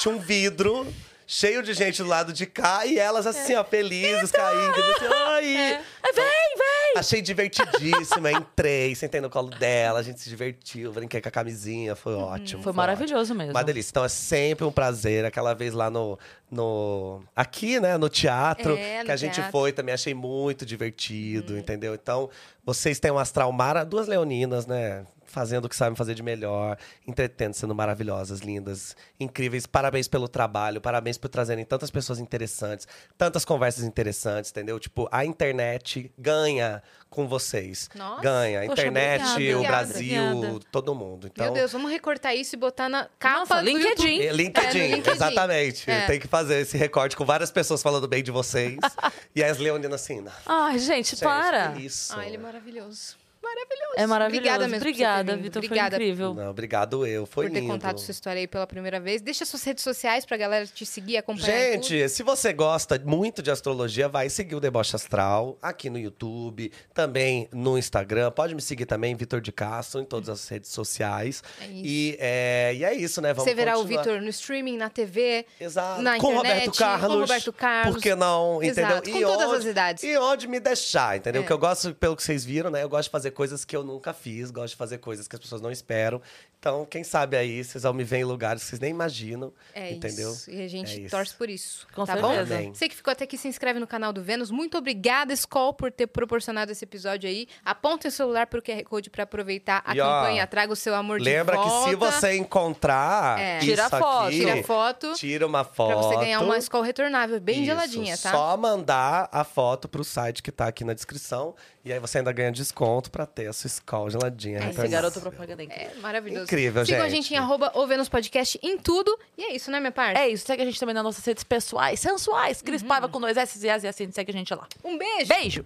tinha um vidro. Cheio de gente do lado de cá e elas assim, ó, felizes, caindo. Assim, Ai! É. Vem, vem! Achei divertidíssima. Entrei, sentei no colo dela, a gente se divertiu, brinquei com a camisinha, foi ótimo. Foi maravilhoso mesmo. Uma delícia. Então é sempre um prazer. Aquela vez lá no. no aqui, né, no teatro, É, no que a gente teatro. foi, também achei muito divertido, entendeu? Então, vocês têm um astral mara, duas leoninas, né? Fazendo o que sabem fazer de melhor, entretendo, sendo maravilhosas, lindas, incríveis. Parabéns pelo trabalho, parabéns por trazerem tantas pessoas interessantes, tantas conversas interessantes, entendeu? Tipo, a internet ganha com vocês. Nossa. Ganha. A Poxa, internet, obrigada. o Brasil, Obrigada. todo mundo. Então, Meu Deus, vamos recortar isso e botar na capa Nossa, do LinkedIn. YouTube. é, LinkedIn, É, LinkedIn. exatamente. É. Tem que fazer esse recorte com várias pessoas falando bem de vocês. *laughs* e as leoninas assim. Ai, gente, Gente, para. que isso. Ah, ele é maravilhoso. Maravilhoso. É maravilhoso. Obrigada mesmo Obrigada. Vitor. Foi Obrigada incrível. Não, obrigado eu, foi por ter lindo. contado sua história aí pela primeira vez. Deixa suas redes sociais pra galera te seguir, acompanhar. e tudo. Gente, se você gosta muito de astrologia, vai seguir o Deboche Astral aqui no YouTube, também no Instagram. Pode me seguir também, Vitor de Castro, em todas as redes sociais. É isso. E é, e é isso, né? Vamos Você verá o continuar. Vitor no streaming, na TV, Exato. na com internet, Roberto Carlos. com Roberto Carlos. Por que não? Exato, Entendeu? com todas as idades. E onde me deixar, entendeu? É. Que eu gosto, pelo que vocês viram, né? Eu gosto de fazer coisas que eu nunca fiz, gosto de fazer coisas que as pessoas não esperam. Então, quem sabe aí, vocês vão me ver em lugares que vocês nem imaginam. É entendeu? isso. E a gente É isso. torce por isso. Com tá bom? certeza. Amém. Você que ficou até aqui, se inscreve no canal do Vênus. Muito obrigada, Skol, por ter proporcionado esse episódio aí. Aponta o celular pro QR Code pra aproveitar a E, ó, campanha. Traga o seu amor Lembra de volta. que se você encontrar É. isso Tira foto. aqui, Tira foto tira uma pra foto. você ganhar uma Skol retornável, bem Isso, geladinha, tá? Só mandar a foto pro site que tá aqui na descrição. E aí você ainda ganha desconto pra ter a sua Skol geladinha. É, Esse retornável. garoto propaganda é incrível. É maravilhoso. Incrível, Sigam a gente. gente em arroba o Vênus Podcast em tudo. E é isso, né, minha parte? É isso. Segue a gente também nas nossas redes pessoais, sensuais. Cris Paiva com dois S e S e assim. Segue a gente lá. Um beijo! Beijo!